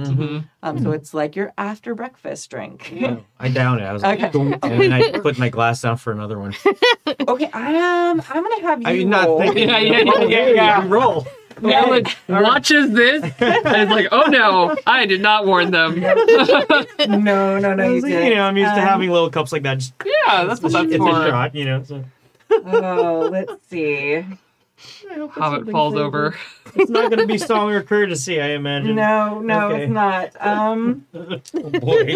um so it's like your after breakfast drink I down it. I was like, Okay. "Don't," and then I put my glass down for another one. okay um i'm gonna have you I mean, not roll. thinking. Yeah, yeah, yeah, yeah, yeah. Roll. Erland watches this and is like, oh no, I did not warn them. no no no You, like, you know, I'm used to Um, having little cups like that. Just that's what that's it's a shot, you know. So oh let's see Hobbit falls over. it's not going to be song or courtesy, I imagine. no no Okay. it's not um Oh, boy.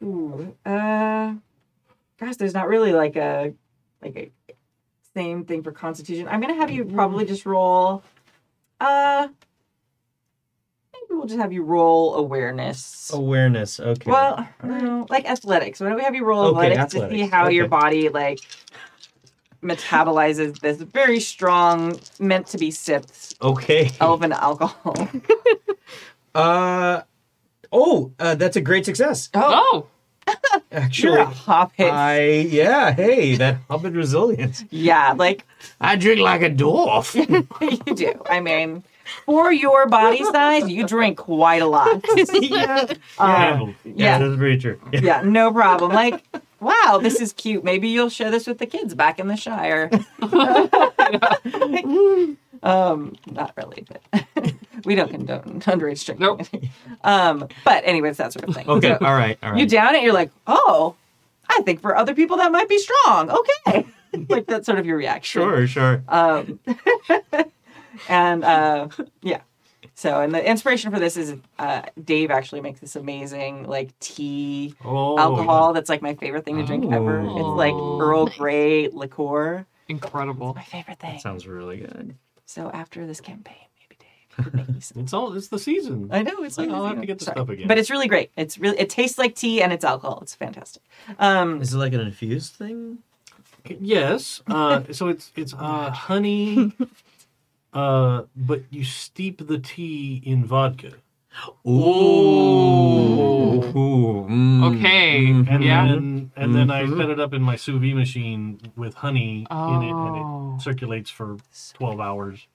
Ooh, uh, gosh, there's not really like a like a same thing for Constitution. I'm gonna have you probably just roll. Uh, maybe we'll just have you roll awareness. Awareness. Okay. Well, no, like athletics. Why don't we have you roll Okay, athletics, to see athletics, how your okay. body like metabolizes this very strong, meant to be sipped okay. elven alcohol. Uh. Oh, uh, that's a great success. Oh, Actually, You're a hobbit. I yeah. Hey, that hobbit resilience. yeah, like I drink like a dwarf. you do. I mean, for your body size, you drink quite a lot. yeah. Um, Yeah, yeah. that's very true. Yeah. yeah, no problem. Like, wow, this is cute. Maybe you'll share this with the kids back in the Shire. um, not really, but we don't condone underage drinking. Nope. Um, but anyways, that sort of thing. Okay. So All right. All right. you down it, you're like, oh, I think for other people that might be strong. Okay. like that's sort of your reaction. Sure. Sure. Um, and uh, yeah. So, and the inspiration for this is uh, Dave actually makes this amazing like tea Oh, alcohol that's like my favorite thing to drink ever. It's like Oh. Earl Grey liqueur. incredible. My favorite thing. Sounds really good. So after this campaign, maybe Dave could make me some. It's all. It's the season. I know it's like I'll have to get the know, stuff again. but it's really great. It's really it tastes like tea and it's alcohol. It's fantastic. Um, Is it like an infused thing? Yes. Uh, so it's it's uh, honey, uh, but you steep the tea in vodka, Ooh. Ooh. Mm. Okay. and Yeah. then and then I Mhm. set it up in my sous vide machine with honey in it, and Oh. it circulates for twelve hours.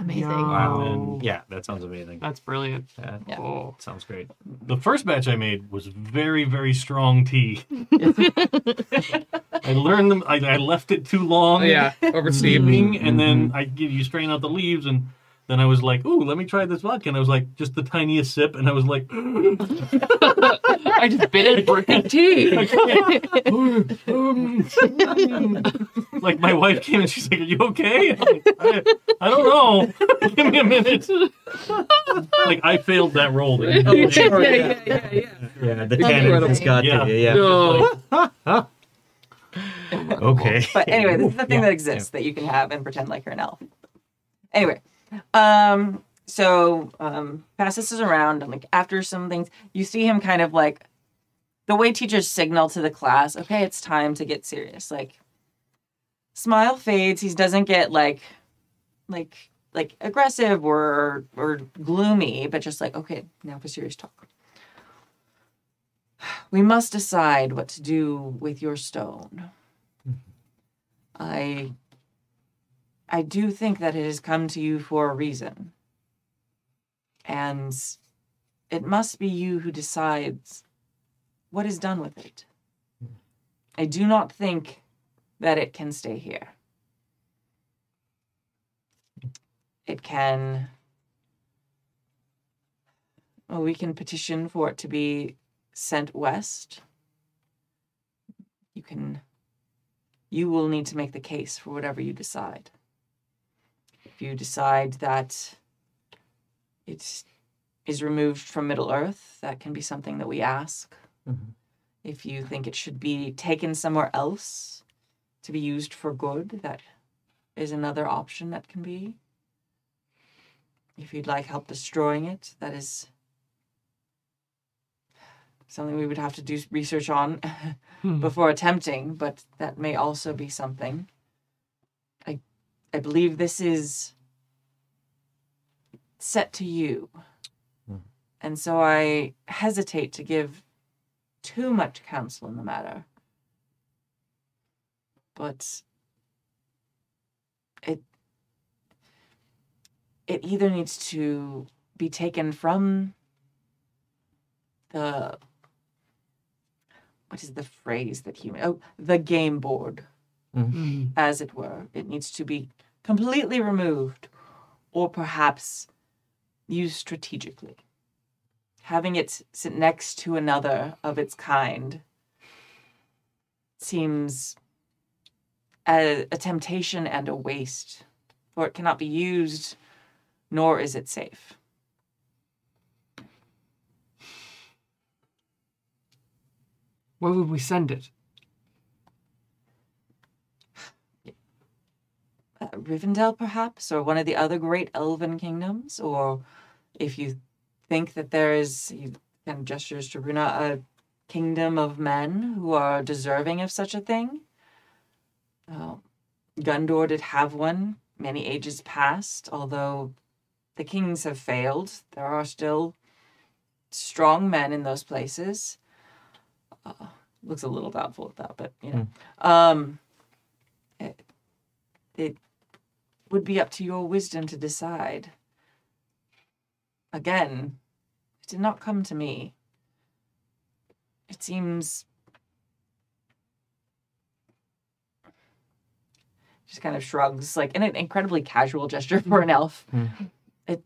Amazing. Wow. And yeah, that sounds amazing. That's brilliant. That Yeah. Oh. sounds great. The first batch I made was very very strong tea. I learned them. I, I left it too long. Yeah, over steam. steeping, and then Mhm. I give you strain out the leaves, and Then I was like, "Ooh, let me try this vodka." And I was like, just the tiniest sip, and I was like, I just bit it freaking tea. like my wife came and she's like, "Are you okay?" I'm like, I, I don't know. Give me a minute. like I failed that roll. yeah, yeah, yeah, yeah, yeah. Yeah, the Incredible. tannins got Yeah. to you. Yeah. No. Okay. But anyway, this is the thing Yeah, that exists that you can have and pretend like you're an elf. Anyway, um, so um, passes is around, and like after some things, you see him kind of like the way teachers signal to the class, okay, it's time to get serious. Like smile fades. He doesn't get like like like aggressive or or gloomy, but just like okay, now for serious talk. We must decide what to do with your stone. I I do think that it has come to you for a reason. And it must be you who decides what is done with it. I do not think that it can stay here. It can well, we can petition for it to be sent west. You can you will need to make the case for whatever you decide. If you decide that it is removed from Middle Earth, that can be something that we ask. Mhm. If you think it should be taken somewhere else to be used for good, that is another option that can be. If you'd like help destroying it, that is something we would have to do research on Hmm. before attempting, but that may also be something. I believe this is set to you. Mhm. And so I hesitate to give too much counsel in the matter. But it it either needs to be taken from the what is the phrase that human oh the game board Mm. as it were it needs to be completely removed or perhaps used strategically having it sit next to another of its kind seems a, a temptation and a waste for it cannot be used nor is it safe Where would we send it? Uh, Rivendell, perhaps, or one of the other great elven kingdoms, or if you think that there is, you kind of gestures to Runa, a kingdom of men who are deserving of such a thing. Uh, Gondor did have one many ages past, although the kings have failed. There are still strong men in those places. Uh, looks a little doubtful at that, but you know. Um, it, it would be up to your wisdom to decide. Again, it did not come to me. It seems. Just kind of shrugs, like in an incredibly casual gesture for an elf. Mm. It,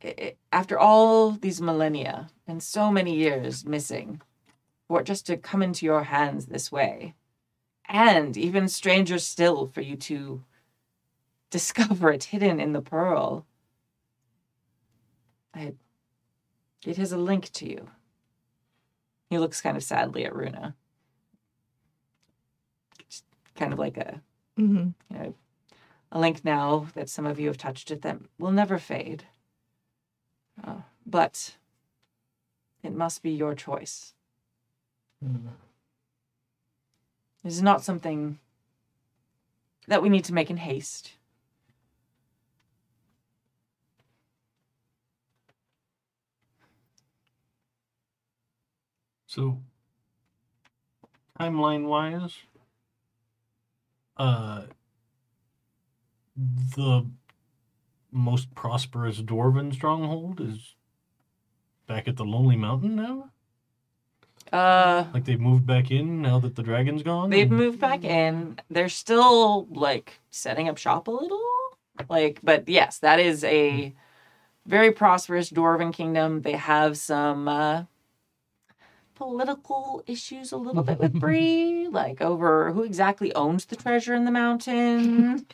it, after all these millennia and so many years missing, for it just to come into your hands this way, and even stranger still for you to discover it hidden in the pearl. I, it has a link to you. He looks kind of sadly at Runa. Just kind of like a hmm you know, a link now that some of you have touched it that will never fade. Uh, but it must be your choice. This is not something that we need to make in haste. So, timeline wise, uh, the most prosperous dwarven stronghold is back at the Lonely Mountain now. Uh, Like they've moved back in now that the dragon's gone. they've and- moved back in. They're still like setting up shop a little. Like, but yes, that is a very prosperous dwarven kingdom. They have some uh, political issues a little bit with Bree, like over who exactly owns the treasure in the mountain.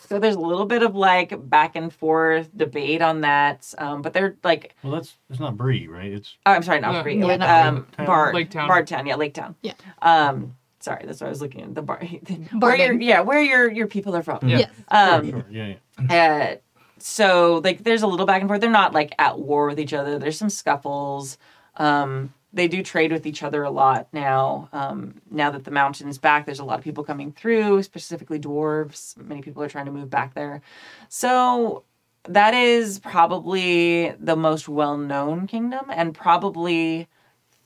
so there's a little bit of like back and forth debate on that. Um, but they're like, Well, that's it's not Bree, right? It's oh, I'm sorry, not Yeah. Bree, Yeah, like, not um, Bree. Bard, Lake Town. Bardtown, yeah, Lake Town. Yeah. Um, sorry, that's what I was looking at. The bar, where your, yeah, where your your people are from. Yeah. Yes. Um, sure, yeah, yeah. uh, so like there's a little back and forth. They're not like at war with each other. There's some scuffles. Um, they do trade with each other a lot now. Um, now that the mountain is back, there's a lot of people coming through, specifically dwarves. Many people are trying to move back there. So that is probably the most well-known kingdom, and probably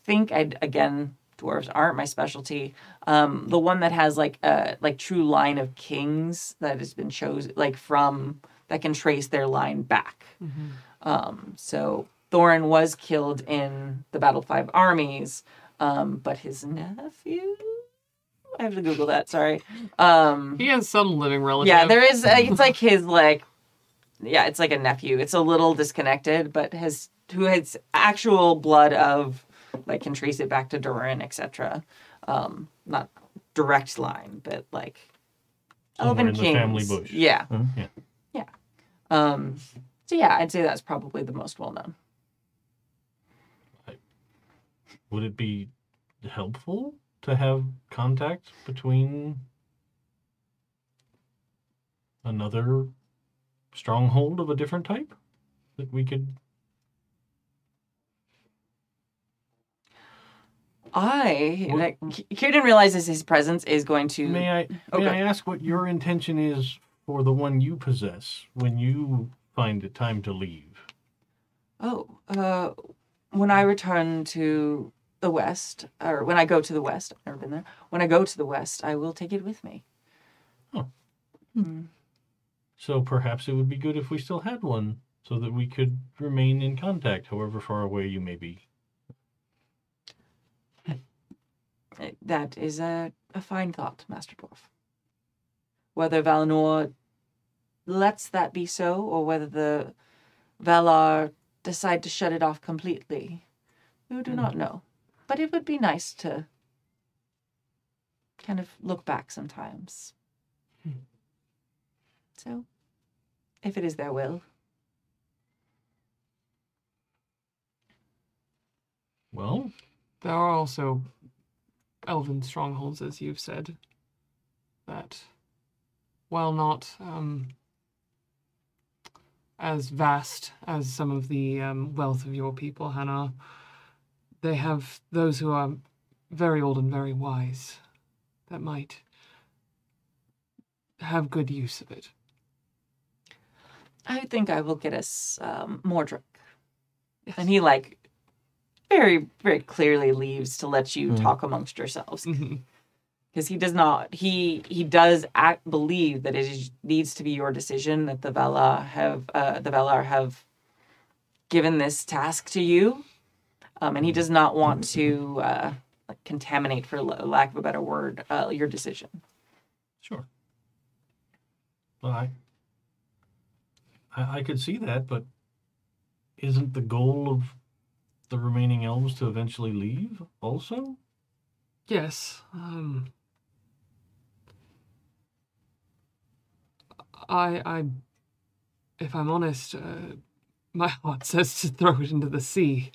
think I again dwarves aren't my specialty. Um, the one that has like a like true line of kings that has been chosen like from that can trace their line back. Um, so Thorin was killed in the Battle of Five Armies, um, but his nephew. I have to Google that. Sorry. Um, He has some living relative. yeah, there is. Uh, it's like his like, yeah, it's like a nephew. It's a little disconnected, but his who has actual blood of like can trace it back to Durin, etc. Um, not direct line, but like Somewhere Elven in the Kings. family bush. Yeah. Yeah. Yeah. Um. So yeah, I'd say that's probably the most well known. Would it be helpful to have contact between another stronghold of a different type that we could? I What- like, Círdan realizes his presence is going to. May I may Okay. I ask what your intention is for the one you possess when you find it time to leave? Oh, uh, when I return to the west, or when I go to the west, I've never been there. When I go to the west, I will take it with me. Oh, hmm. So perhaps it would be good if we still had one, so that we could remain in contact, however far away you may be. That is a, a fine thought, Master Dwarf. Whether Valinor lets that be so, or whether the Valar decide to shut it off completely, we do hmm. not know. But it would be nice to kind of look back sometimes. So, if it is their will. Well, There are also elven strongholds, as you've said, that, while not um, as vast as some of the um, wealth of your people, Hanar, they have those who are very old and very wise that might have good use of it. I think I will get us um, Mordric. And he like very, very clearly leaves to let you talk amongst yourselves because he does not. He he does act believe that it is, needs to be your decision that the Vela have uh, the Valar have given this task to you, um, and he does not want to uh, like contaminate, for lack of a better word, uh, your decision. sure. Well, I, I I could see that, but isn't the goal of the remaining elves to eventually leave also? Yes. Um, I, I, if I'm honest, uh, my heart says to throw it into the sea.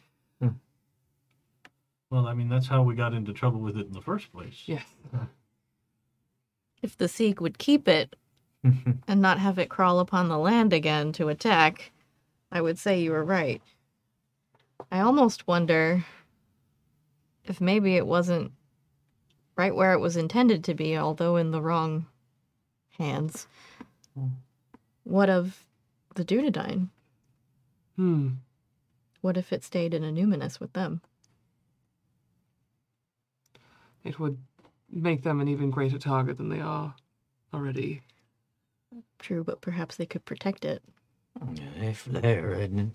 Well, I mean that's how we got into trouble with it in the first place. Yes. If the Sieg would keep it and not have it crawl upon the land again to attack, I would say you were right. I almost wonder if maybe it wasn't right where it was intended to be, although in the wrong hands. What of the Dunedain? Hmm. What if it stayed in Annúminas with them? It would make them an even greater target than they are already. True, but perhaps they could protect it. If Laren,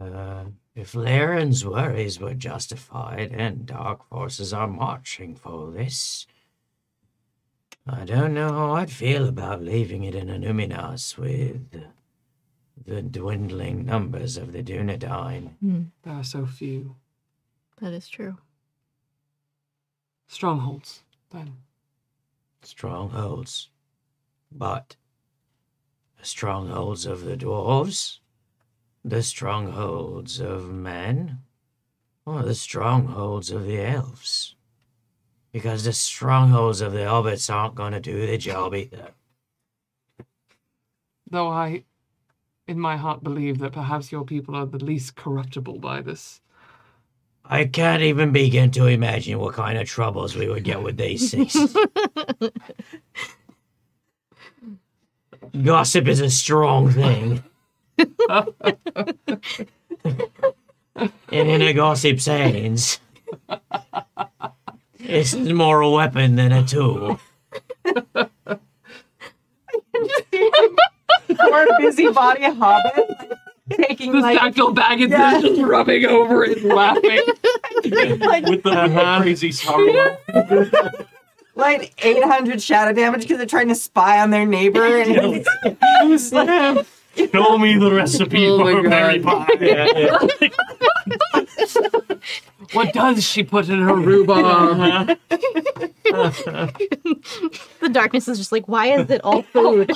uh, if Laren's worries were justified and dark forces are marching for this, I don't know how I'd feel about leaving it in Annúminas with the dwindling numbers of the Dunedain. There are so few That is true. Strongholds. Then Strongholds. But the strongholds of the dwarves, the strongholds of men, or the strongholds of the elves. Because the strongholds of the hobbits aren't going to do the job either. though I, in my heart, believe that perhaps your people are the least corruptible by this. I can't even begin to imagine what kind of troubles we would get with these things. Gossip is a strong thing. and in a gossip's hands, it's more a weapon than a tool. Poor busybody hobbit taking The like Sackville Baggins Yeah. is just rubbing over it and laughing. with the, with the crazy sorrow. like 800 shadow damage because they're trying to spy on their neighbor and he's like, Show me the recipe Oh for Mary God. Pie. What does she put in her rhubarb? Uh-huh. The darkness is just like, why is it all food?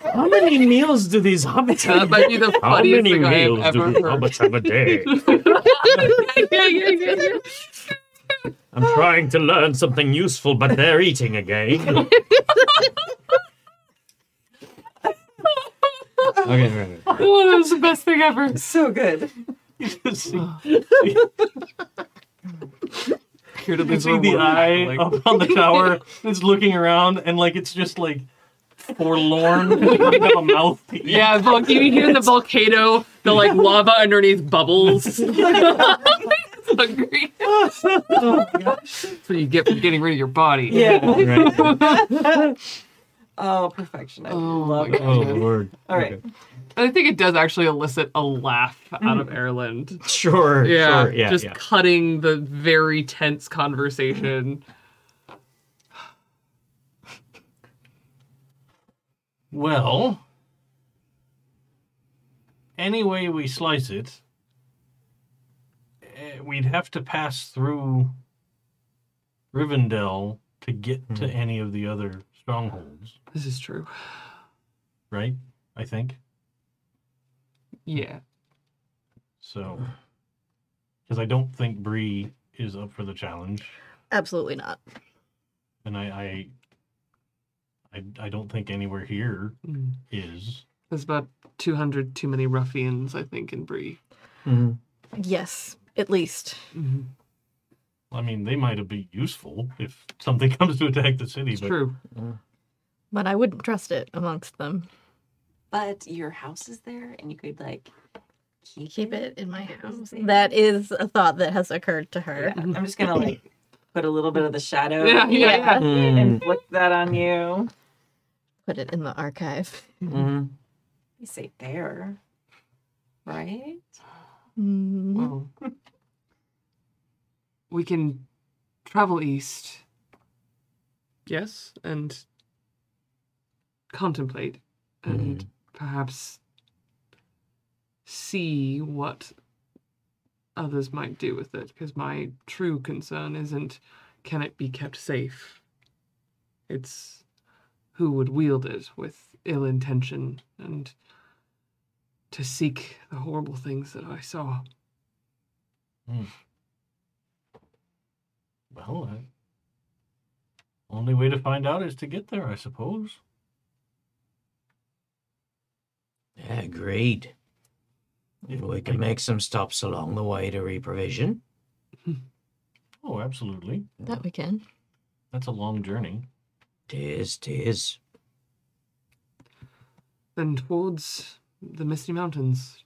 How many meals do these hobbits That have? might be the How funniest many thing I have meals do ever the heard. hobbits have a day? I'm trying to learn something useful, but they're eating again. Okay, right, right. Oh, that was the best thing ever. so good. see, Here to you lose see the eye Like, up on the tower. It's looking around and like it's just like forlorn. It a mouth to eat. Yeah, Vul- you hear the volcano, the like lava underneath bubbles. Oh it's hungry. That's what you get for getting rid of your body. Yeah. right. Oh, perfection. I Oh love it. Oh God. lord. All right. Okay. I think it does actually elicit a laugh out of mm. Erland. Sure. Yeah, Sure. Yeah. just yeah. cutting the very tense conversation. Well, any way we slice it, eh, we'd have to pass through Rivendell to get to any of the other strongholds, This is true. right? I think Yeah. so. Because I don't think Bree is up for the challenge, Absolutely not. and I, I, I, I don't think anywhere here Mm. is. There's about 200 too many ruffians, I think, in Bree. Mhm. Yes, at least. Mm-hmm. I mean, they might have been useful if something comes to attack the city, It's but true. But I wouldn't trust it amongst them. But your house is there and you could like keep, Keep it in my house. safe. That is a thought that has occurred to her. Yeah, I'm just gonna like put a little bit of the shadow Yeah, yeah, yeah. Mm. and flick that on you. Put it in the archive. Mhm. Be safe there. Right? Mm, Well, we can travel east. Yes, and contemplate and perhaps see what others might do with it because my true concern isn't can it be kept safe it's who would wield it with ill intention and to seek the horrible things that i saw hmm. well, I, only way to find out is to get there, I suppose. Agreed. If We can make some stops along the way to reprovision. Oh, absolutely. that we can. That's a long journey. Tis, tis. then towards the misty mountains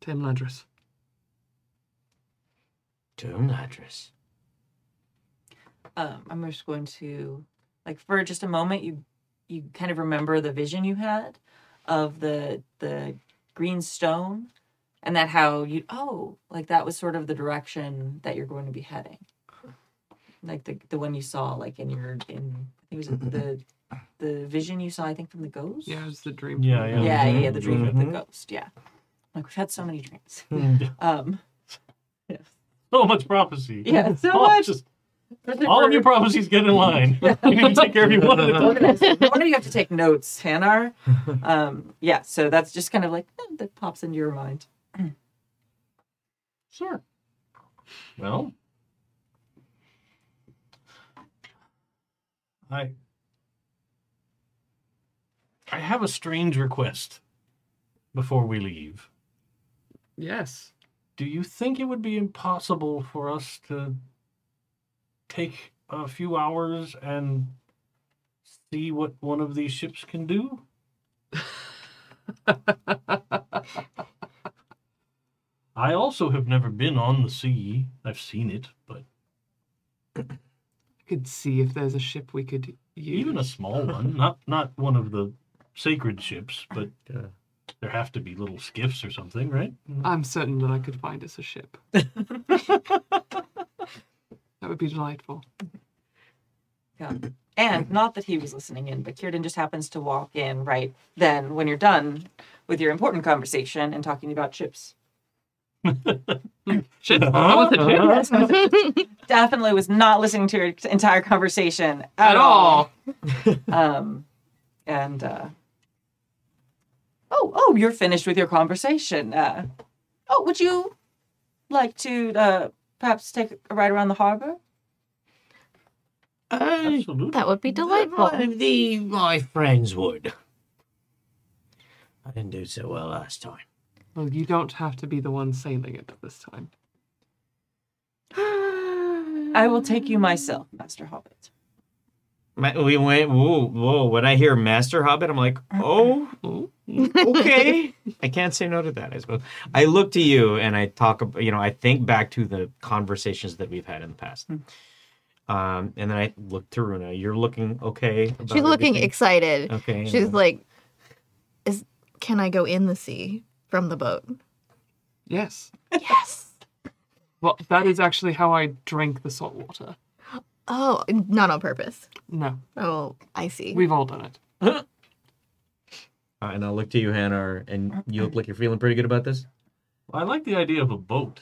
Tam Ladris. Tomb Ladris. Um, I'm just going to like for just a moment you you kind of remember the vision you had of the the green stone and that how you oh like that was sort of the direction that you're going to be heading. like the the one you saw like in your in I think it was the the vision you saw I think from the ghost. Yeah, it's the dream. Yeah, yeah. yeah, yeah, yeah, the dream of the Mhm. ghost. Yeah, like we've had so many dreams. Mm. Um, yes. So much prophecy. Yeah, so All- much. Just, all of your prophecies get in line. you need to take care of you one at a time. Organized. No wonder you have to take notes, Hanar. Um, yeah, so that's just kind of like eh, that pops into your mind. Sure. Well, I I have a strange request before we leave. Yes. Do you think it would be impossible for us to take a few hours and see what one of these ships can do? I also have never been on the sea. I've seen it, but could see if there's a ship we could use. even a small one, not not one of the sacred ships, but uh, there have to be little skiffs or something, right? I'm certain that I could find us a ship. that would be delightful. Yeah. And not that he was listening in, but Círdan just happens to walk in right then when you're done with your important conversation and talking about ships. Ship. That was a ship. Definitely was not listening to your entire conversation at, At all. Um, and uh, oh, oh, you're finished with your conversation. Uh, oh, would you like to uh, perhaps take a ride around the harbor? Uh, Absolutely. That would be delightful. One the my friends would. I didn't do so well last time. Well, you don't have to be the one sailing it this time. I will take you myself, Master Hobbit. Ma- We went. Whoa, whoa! When I hear Master Hobbit, I'm like, oh, okay. I can't say no to that. I suppose. I look to you and I talk. You know, I think back to the conversations that we've had in the past. Um, and then I look to Runa. You're looking okay. about She's looking everything? excited. Okay. She's and- like, "Is can I go in the sea from the boat?" Yes. Yes. Well, that is actually how I drank the salt water. Oh, not on purpose. No, Oh, I see. we've all done it. Uh, and I'll look to you, Hanar, and you look like you're feeling pretty good about this. I like the idea of a boat.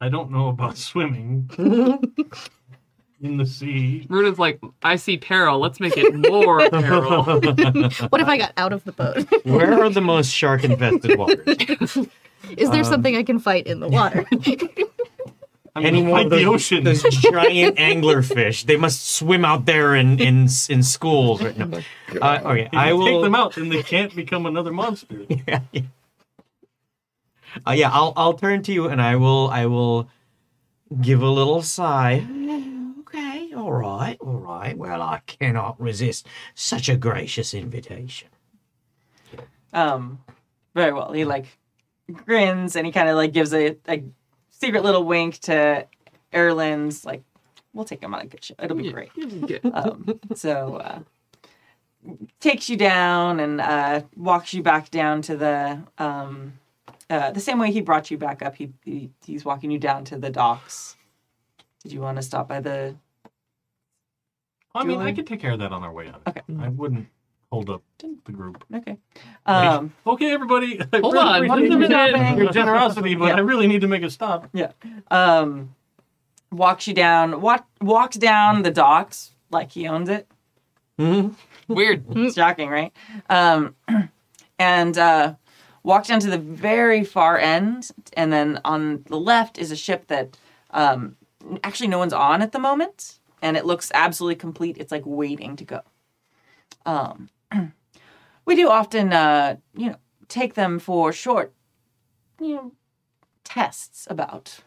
I don't know about swimming in the sea. Runa's like, I see peril. Let's make it more peril. what if I got out of the boat? Where are the most shark infested waters? Is there something I can fight in the water? I mean, Any more of those, the ocean. those giant anglerfish? They must swim out there in in, in schools right now. Uh, okay, If I will take them out, and they can't become another monster. yeah, yeah. Uh, yeah, I'll I'll turn to you and I will I will give a little sigh. Okay, all right, all right. Well, I cannot resist such a gracious invitation. Um, very well. He like grins and he kind of like gives a, a secret little wink to Erland's. Like, we'll take him on a good show. It'll be great. Um, so uh, takes you down and uh, walks you back down to the um, uh, the same way he brought you back up. He, he he's walking you down to the docks. Did you want to stop by the? I mean, I could take care of that on our way out. Okay. I wouldn't hold up the group. Okay. Um, Okay, everybody. I Hold really on, what appreciate is your- happening? Your generosity, but Yeah. I really need to make a stop. Yeah. Um, walks you down. Walk, walks down the docks like he owns it. Weird. It's shocking, right? Um, and uh, walks down to the very far end, and then on the left is a ship that um, actually no one's on at the moment, and it looks absolutely complete. It's like waiting to go. Um, we do often, uh, you know, take them for short, you know, tests about.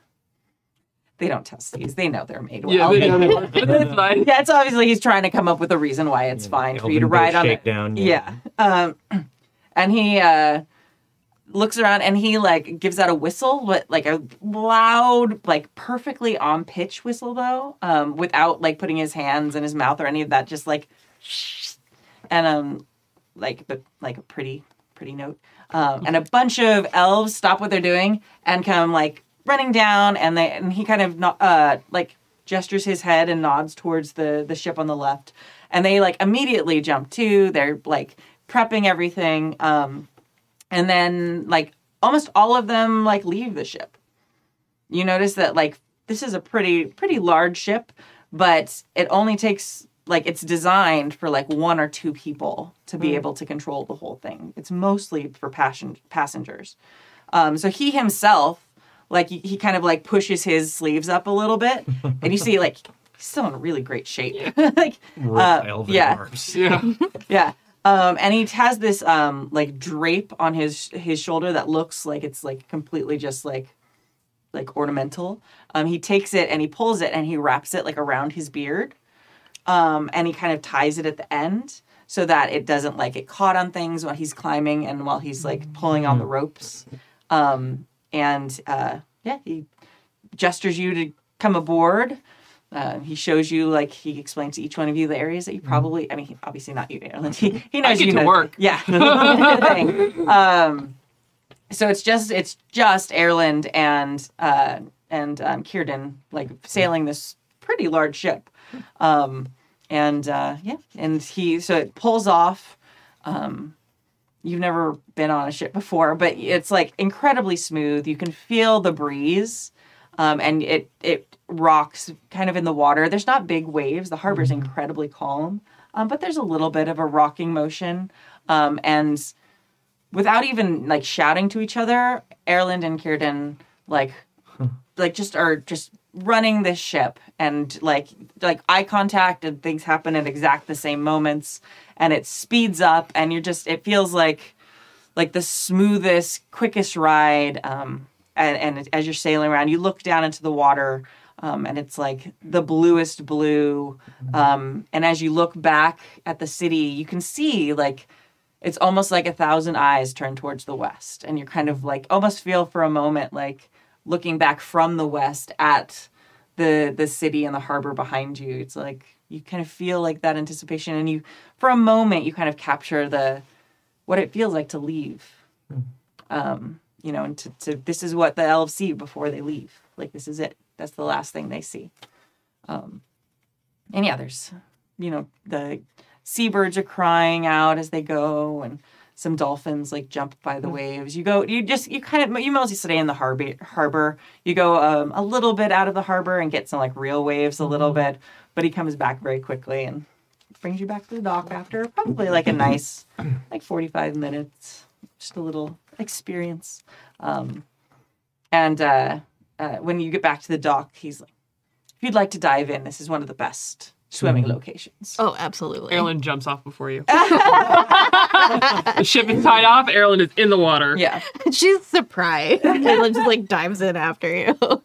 They don't test these. They know they're made well. Yeah, they know they work. But it's fine. Yeah, it's obviously he's trying to come up with a reason why it's fine for you to ride on it. shakedown. Yeah. Um, and he uh, looks around and he like gives out a whistle, but like a loud, like perfectly on pitch whistle though, um, without like putting his hands in his mouth or any of that. Just like, shh, and um, like but like a pretty pretty note. Um, and a bunch of elves stop what they're doing and come like running down, and they and he kind of not uh like gestures his head and nods towards the the ship on the left, and they like immediately jump to. They're like prepping everything, um, and then like almost all of them like leave the ship. You notice that like this is a pretty pretty large ship, but it only takes like it's designed for like one or two people to be able to control the whole thing. It's mostly for passion passengers. Um, so he himself, like he, he kind of like pushes his sleeves up a little bit, and you see like he's still in really great shape. like uh, Elven yeah, arms. Yeah. yeah. Um, and he has this um like drape on his his shoulder that looks like it's like completely just like like ornamental. Um, he takes it and he pulls it and he wraps it like around his beard. Um, and he kind of ties it at the end so that it doesn't like get caught on things while he's climbing and while he's like pulling on the ropes. Um, and uh, yeah, he gestures you to come aboard. Uh, he shows you like he explains to each one of you the areas that you probably. I mean, he, obviously not you, Aaron. He, he knows get you to know- work. Yeah. Thing. um, so it's just it's just Erland and uh, and um, Círdan like sailing this pretty large ship, um, and uh, yeah, and he so it pulls off. Um, you've never been on a ship before, but it's like incredibly smooth. You can feel the breeze, um, and it it rocks kind of in the water. There's not big waves. The harbor's incredibly calm, um, but there's a little bit of a rocking motion, um, and without even like shouting to each other, Erland and Círdan like like just are just running this ship and like like eye contact and things happen at exact the same moments and it speeds up and you're just it feels like like the smoothest quickest ride um and, and as you're sailing around you look down into the water um, and it's like the bluest blue um, and as you look back at the city you can see like it's almost like a thousand eyes turned towards the west and you're kind of like almost feel for a moment like looking back from the west at the the city and the harbor behind you. It's like you kind of feel like that anticipation and you for a moment you kind of capture the what it feels like to leave. Um you know and to, to this is what the elves see before they leave. Like this is it that's the last thing they see. Um and yeah there's you know the seabirds are crying out as they go and some dolphins like jump by the waves. You go you just you kind of you mostly stay in the harbor harbor. You go um, a little bit out of the harbor and get some like real waves a little bit but he comes back very quickly and brings you back to the dock after probably like a nice like 45 minutes just a little experience. Um, and uh, uh, when you get back to the dock he's like if you'd like to dive in this is one of the best swimming locations Oh, absolutely. Erland jumps off before you. the ship is tied off. Erland is in the water. yeah She's surprised. Caitlin just like dives in after you.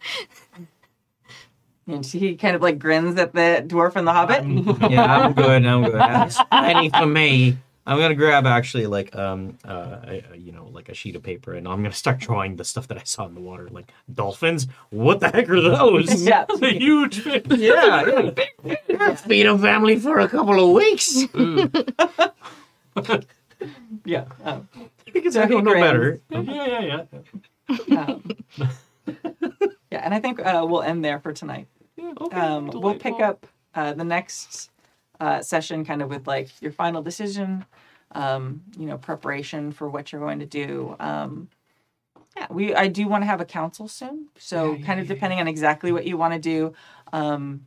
And she kind of like grins at the dwarf and the hobbit. yeah, I'm good. I'm good. That's plenty for me. I'm gonna grab actually like um uh a- a- you know like a sheet of paper and I'm gonna start drawing the stuff that I saw in the water like dolphins. What the heck are those? yeah. A huge fish. yeah, yeah. Feed a family for a couple of weeks. Yeah. Um, Because So I he don't know grins. better. Yeah, yeah, yeah. um, yeah, and I think uh, we'll end there for tonight. Yeah, Um, we'll pick up uh, the next uh, session kind of with like your final decision, um, you know, preparation for what you're going to do. Um, yeah, we I do want to have a council soon, so kind of depending on exactly what you want to do. Um,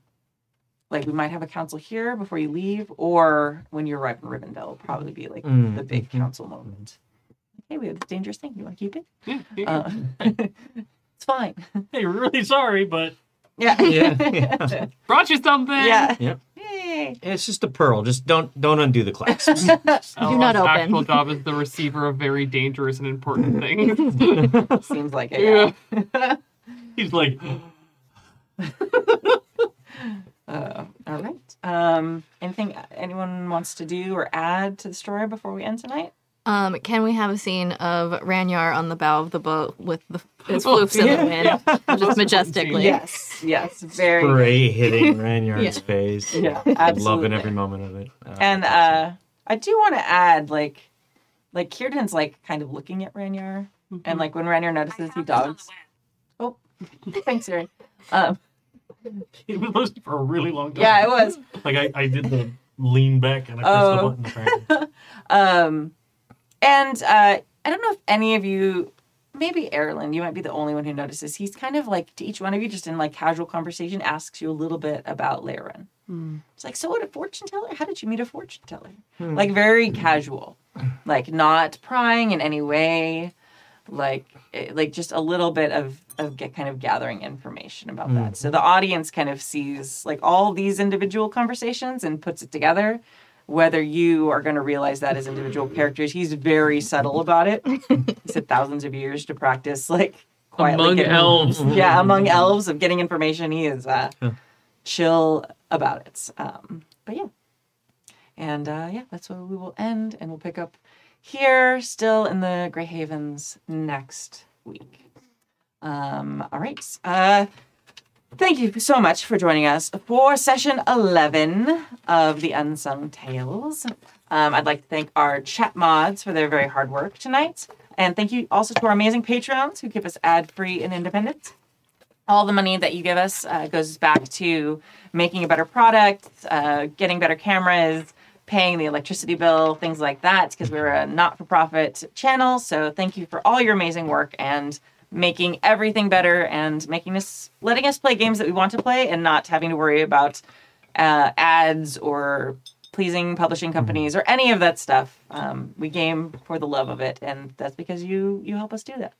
like we might have a council here before you leave, or when you arrive in Rivendell, will probably be like Mm, the big council moment. Hey, we have a dangerous thing. You want to keep it? Yeah, yeah. Uh, it's fine. Hey, we're really sorry, but Yeah. Yeah, yeah. Brought you something. Yeah. Yep. Yay. It's just a pearl. Just don't don't undo the clasps. Do not Elrond's open. Actual job is the receiver of very dangerous and important things. Seems like it. Yeah. he's like, Uh, all right. Um, anything anyone wants to do or add to the story before we end tonight? Um, can we have a scene of Ranyar on the bow of the boat with the his floofs in the wind, just majestically? Yes. Yes. Very. Spray hitting Ranyard's Yeah. face. Yeah. absolutely. Loving every moment of it. Uh, And uh, I do want to add, like, like Círdan's like kind of looking at Ranyar, and like when Ranyar notices he dogs. Oh, thanks, Siri. Um, It was listening for a really long time. Yeah, it was. Like I, I did the lean back and I pressed Oh. the button. Um, and uh, I don't know if any of you, maybe Erland, you might be the only one who notices. He's kind of like to each one of you, just in like casual conversation, asks you a little bit about Laren. It's like, so what a fortune teller? How did you meet a fortune teller? Like very casual, like not prying in any way, like eh, like just a little bit of of get kind of gathering information about that. So the audience kind of sees like all these individual conversations and puts it together. Whether you are going to realize that as individual characters, he's very subtle about it. He said thousands of years to practice, like quietly Among getting- elves. yeah, among elves of getting information. He is uh, chill about it. Um, but yeah. And uh, yeah, that's where we will end. And we'll pick up here, still in the Grey Havens next week. Um, all right. Uh, thank you so much for joining us for session 11 of the Unsung Tales. Um, I'd like to thank our chat mods for their very hard work tonight. And thank you also to our amazing patrons who keep us ad free and independent all the money that you give us uh, goes back to making a better product, uh, getting better cameras, paying the electricity bill, things like that, because we're a not for profit channel. So thank you for all your amazing work and making everything better and making us, letting us play games that we want to play and not having to worry about uh, ads or pleasing publishing companies or any of that stuff. Um, we game for the love of it, and that's because you you help us do that.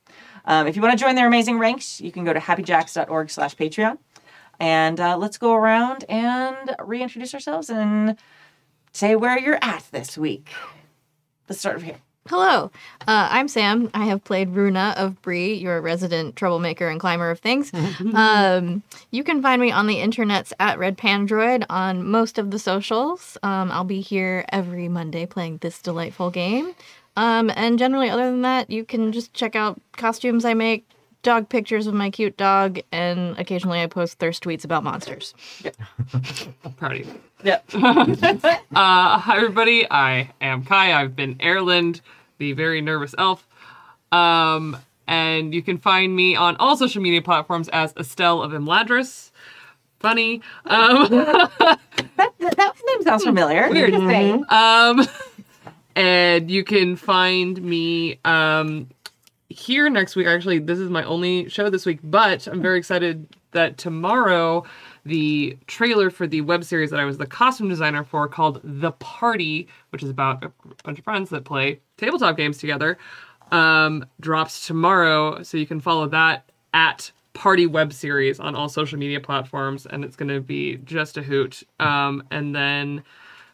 Um, if you want to join their amazing ranks, you can go to happyjacks.org slash Patreon. And uh, let's go around and reintroduce ourselves and say where you're at this week. Let's start over here. Hello, uh, I'm Sam. I have played Runa of Bree, your resident troublemaker and climber of things. um, you can find me on the internets at Red Pandroid on most of the socials. Um, I'll be here every Monday playing this delightful game. Um, and generally, other than that, you can just check out costumes I make, dog pictures of my cute dog, and occasionally I post thirst tweets about monsters. Proud of you. Yep. Uh, hi, everybody. I am Kai. I've been Erland, the very nervous elf. Um, and you can find me on all social media platforms as Estelle of Imladris. Funny. Um, that, that, that name sounds familiar. Weird. Interesting. um, and you can find me um, here next week. Actually, this is my only show this week, but I'm very excited that tomorrow the trailer for the web series that I was the costume designer for called The Party, which is about a bunch of friends that play tabletop games together, um, drops tomorrow. So you can follow that at Party Web Series on all social media platforms, and it's going to be just a hoot. Um, and then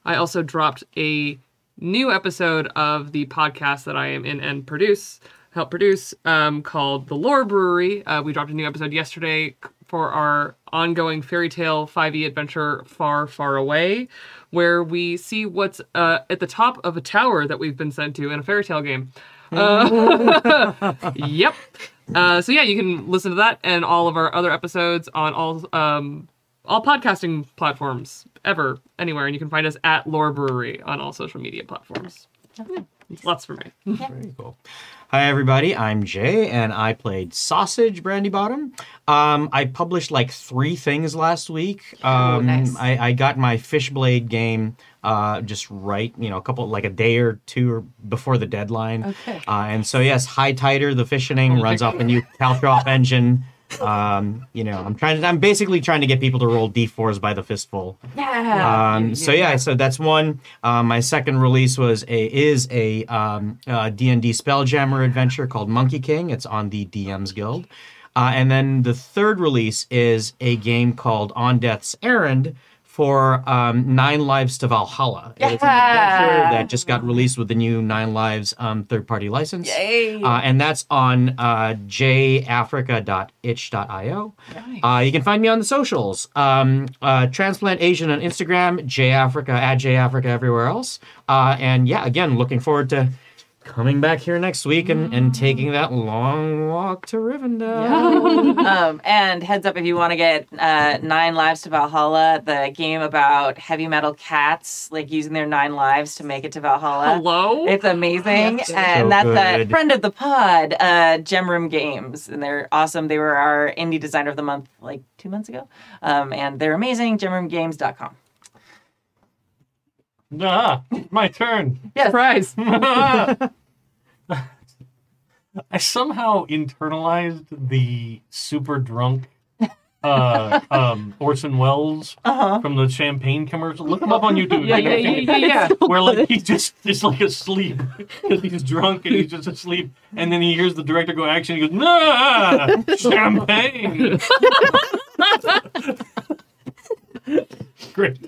I also dropped a new episode of the podcast that I am in and produce, help produce, um, called The Lore Brewery. Uh, we dropped a new episode yesterday for our ongoing fairy tale 5e adventure Far, Far Away, where we see what's uh, at the top of a tower that we've been sent to in a fairy tale game. Uh, yep. Uh, so yeah, you can listen to that and all of our other episodes on all um, all podcasting platforms ever, anywhere, and you can find us at Lore Brewery on all social media platforms. Lots for me. Very cool. Hi, everybody. I'm Jay, and I played Sausage Brandy Bottom. Um, I published like three things last week. Um, nice. I, I got my Fishblade game uh, just right, you know, a couple, like a day or two or before the deadline. Okay. Uh, and so, yes, High Tider, the fishing, runs off a new Caltrop engine. Um, you know, I'm trying to, I'm basically trying to get people to roll d4s by the fistful. Yeah. Um, so yeah, so that's one. Um, my second release was a is a um, uh, D&D Spelljammer adventure called Monkey King. It's on the DM's Guild. Uh, and then the third release is a game called On Death's Errand for um, Nine Lives to Valhalla. It's an adventure Yeah. that just got released with the new Nine Lives um, third-party license. Yay. Uh, and that's on uh, jafrica.itch.io. Uh, you can find me on the socials. Um, uh, Transplant Asian on Instagram, jafrica at jafrica everywhere else. Uh, and yeah, again, looking forward to coming back here next week and, and taking that long walk to Rivendell. um, and heads up if you want to get uh, Nine Lives to Valhalla, the game about heavy metal cats, like using their nine lives to make it to Valhalla. Hello? It's amazing, Yes. and So that's a friend of the pod, uh, Gemroom Games, and they're awesome. They were our indie designer of the month like two months ago, um, and they're amazing. Gemroomgames.com. Ah, my turn. Yes. Surprise. I somehow internalized the super drunk uh, um, Orson Welles Uh-huh. from the champagne commercial. Look him up on YouTube. Yeah, yeah, yeah, yeah, yeah. Where like he just is like asleep because he's drunk and he's just asleep, and then he hears the director go action. He goes, "Nah, champagne." Great.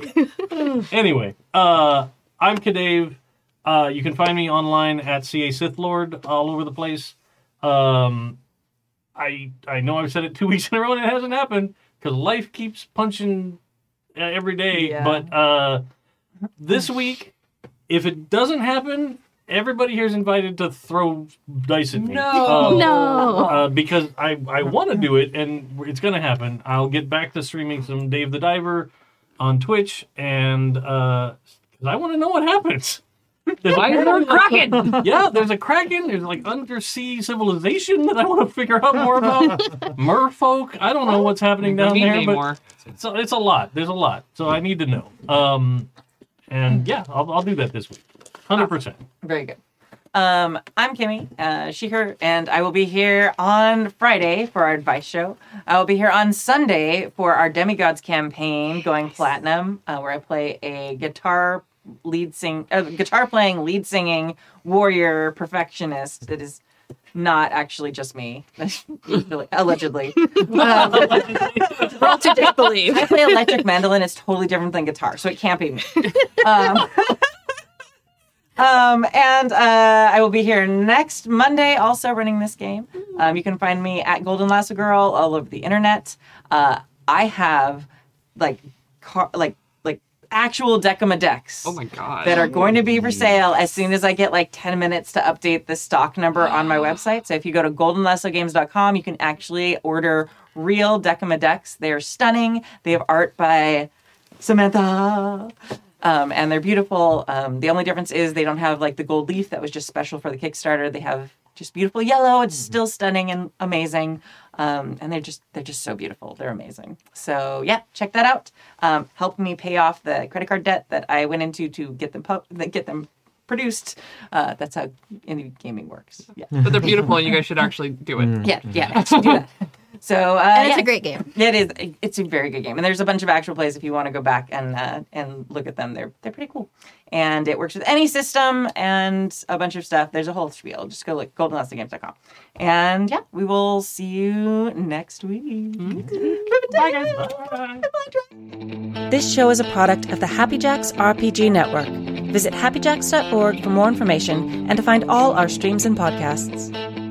anyway, uh, I'm Kadave. Uh, you can find me online at CA Sith Lord all over the place. Um, I I know I've said it two weeks in a row and it hasn't happened because life keeps punching uh, every day. Yeah. But uh, this week, if it doesn't happen, everybody here is invited to throw dice at me. No. Uh, No. uh, because I, I want to do it and it's going to happen. I'll get back to streaming some Dave the Diver on Twitch and because I want to know what happens. There's Why is there a kraken? yeah, there's a kraken. There's like undersea civilization that I want to figure out more about. Merfolk. I don't know what's happening down there, but it's a, it's a lot. There's a lot, so I need to know. Um, and yeah, I'll, I'll do that this week, hundred percent. Very good. Um, I'm Kimmy, uh, she, her, and I will be here on Friday for our advice show. I will be here on Sunday for our Demigods campaign going platinum, uh, where I play a guitar lead sing, uh, guitar playing, lead singing warrior perfectionist. It is not actually just me, allegedly. Um, We're all dick believe. I play electric mandolin. It's totally different than guitar, so it can't be me. Um, um, and uh, I will be here next Monday, also running this game. Um, you can find me at Golden Lasso Girl all over the internet. Uh, I have like car- like like actual Decima decks Oh my god. that are going to be for sale as soon as I get like 10 minutes to update the stock number on my website. So if you go to goldenlassogames.com, you can actually order real Decima decks. They're stunning. They have art by Samantha. Um, and they're beautiful. Um, the only difference is they don't have like the gold leaf that was just special for the Kickstarter. They have just beautiful yellow. It's still stunning and amazing. Um, and they're just they're just so beautiful. They're amazing. So yeah, check that out. Um, helped me pay off the credit card debt that I went into to get them pu- get them produced. Uh, that's how indie gaming works. Yeah, But they're beautiful and you guys should actually do it. yeah, yeah. Actually do that. So uh, And it's yeah. a great game. It is. It's a very good game, and there's a bunch of actual plays if you want to go back and uh, and look at them. They're they're pretty cool, and it works with any system and a bunch of stuff. There's a whole spiel. Just go look goldenlassogames.com, and yeah, we will see you next week. Bye guys. Bye. This show is a product of the Happy Jacks RPG Network. Visit happyjacks.org for more information and to find all our streams and podcasts.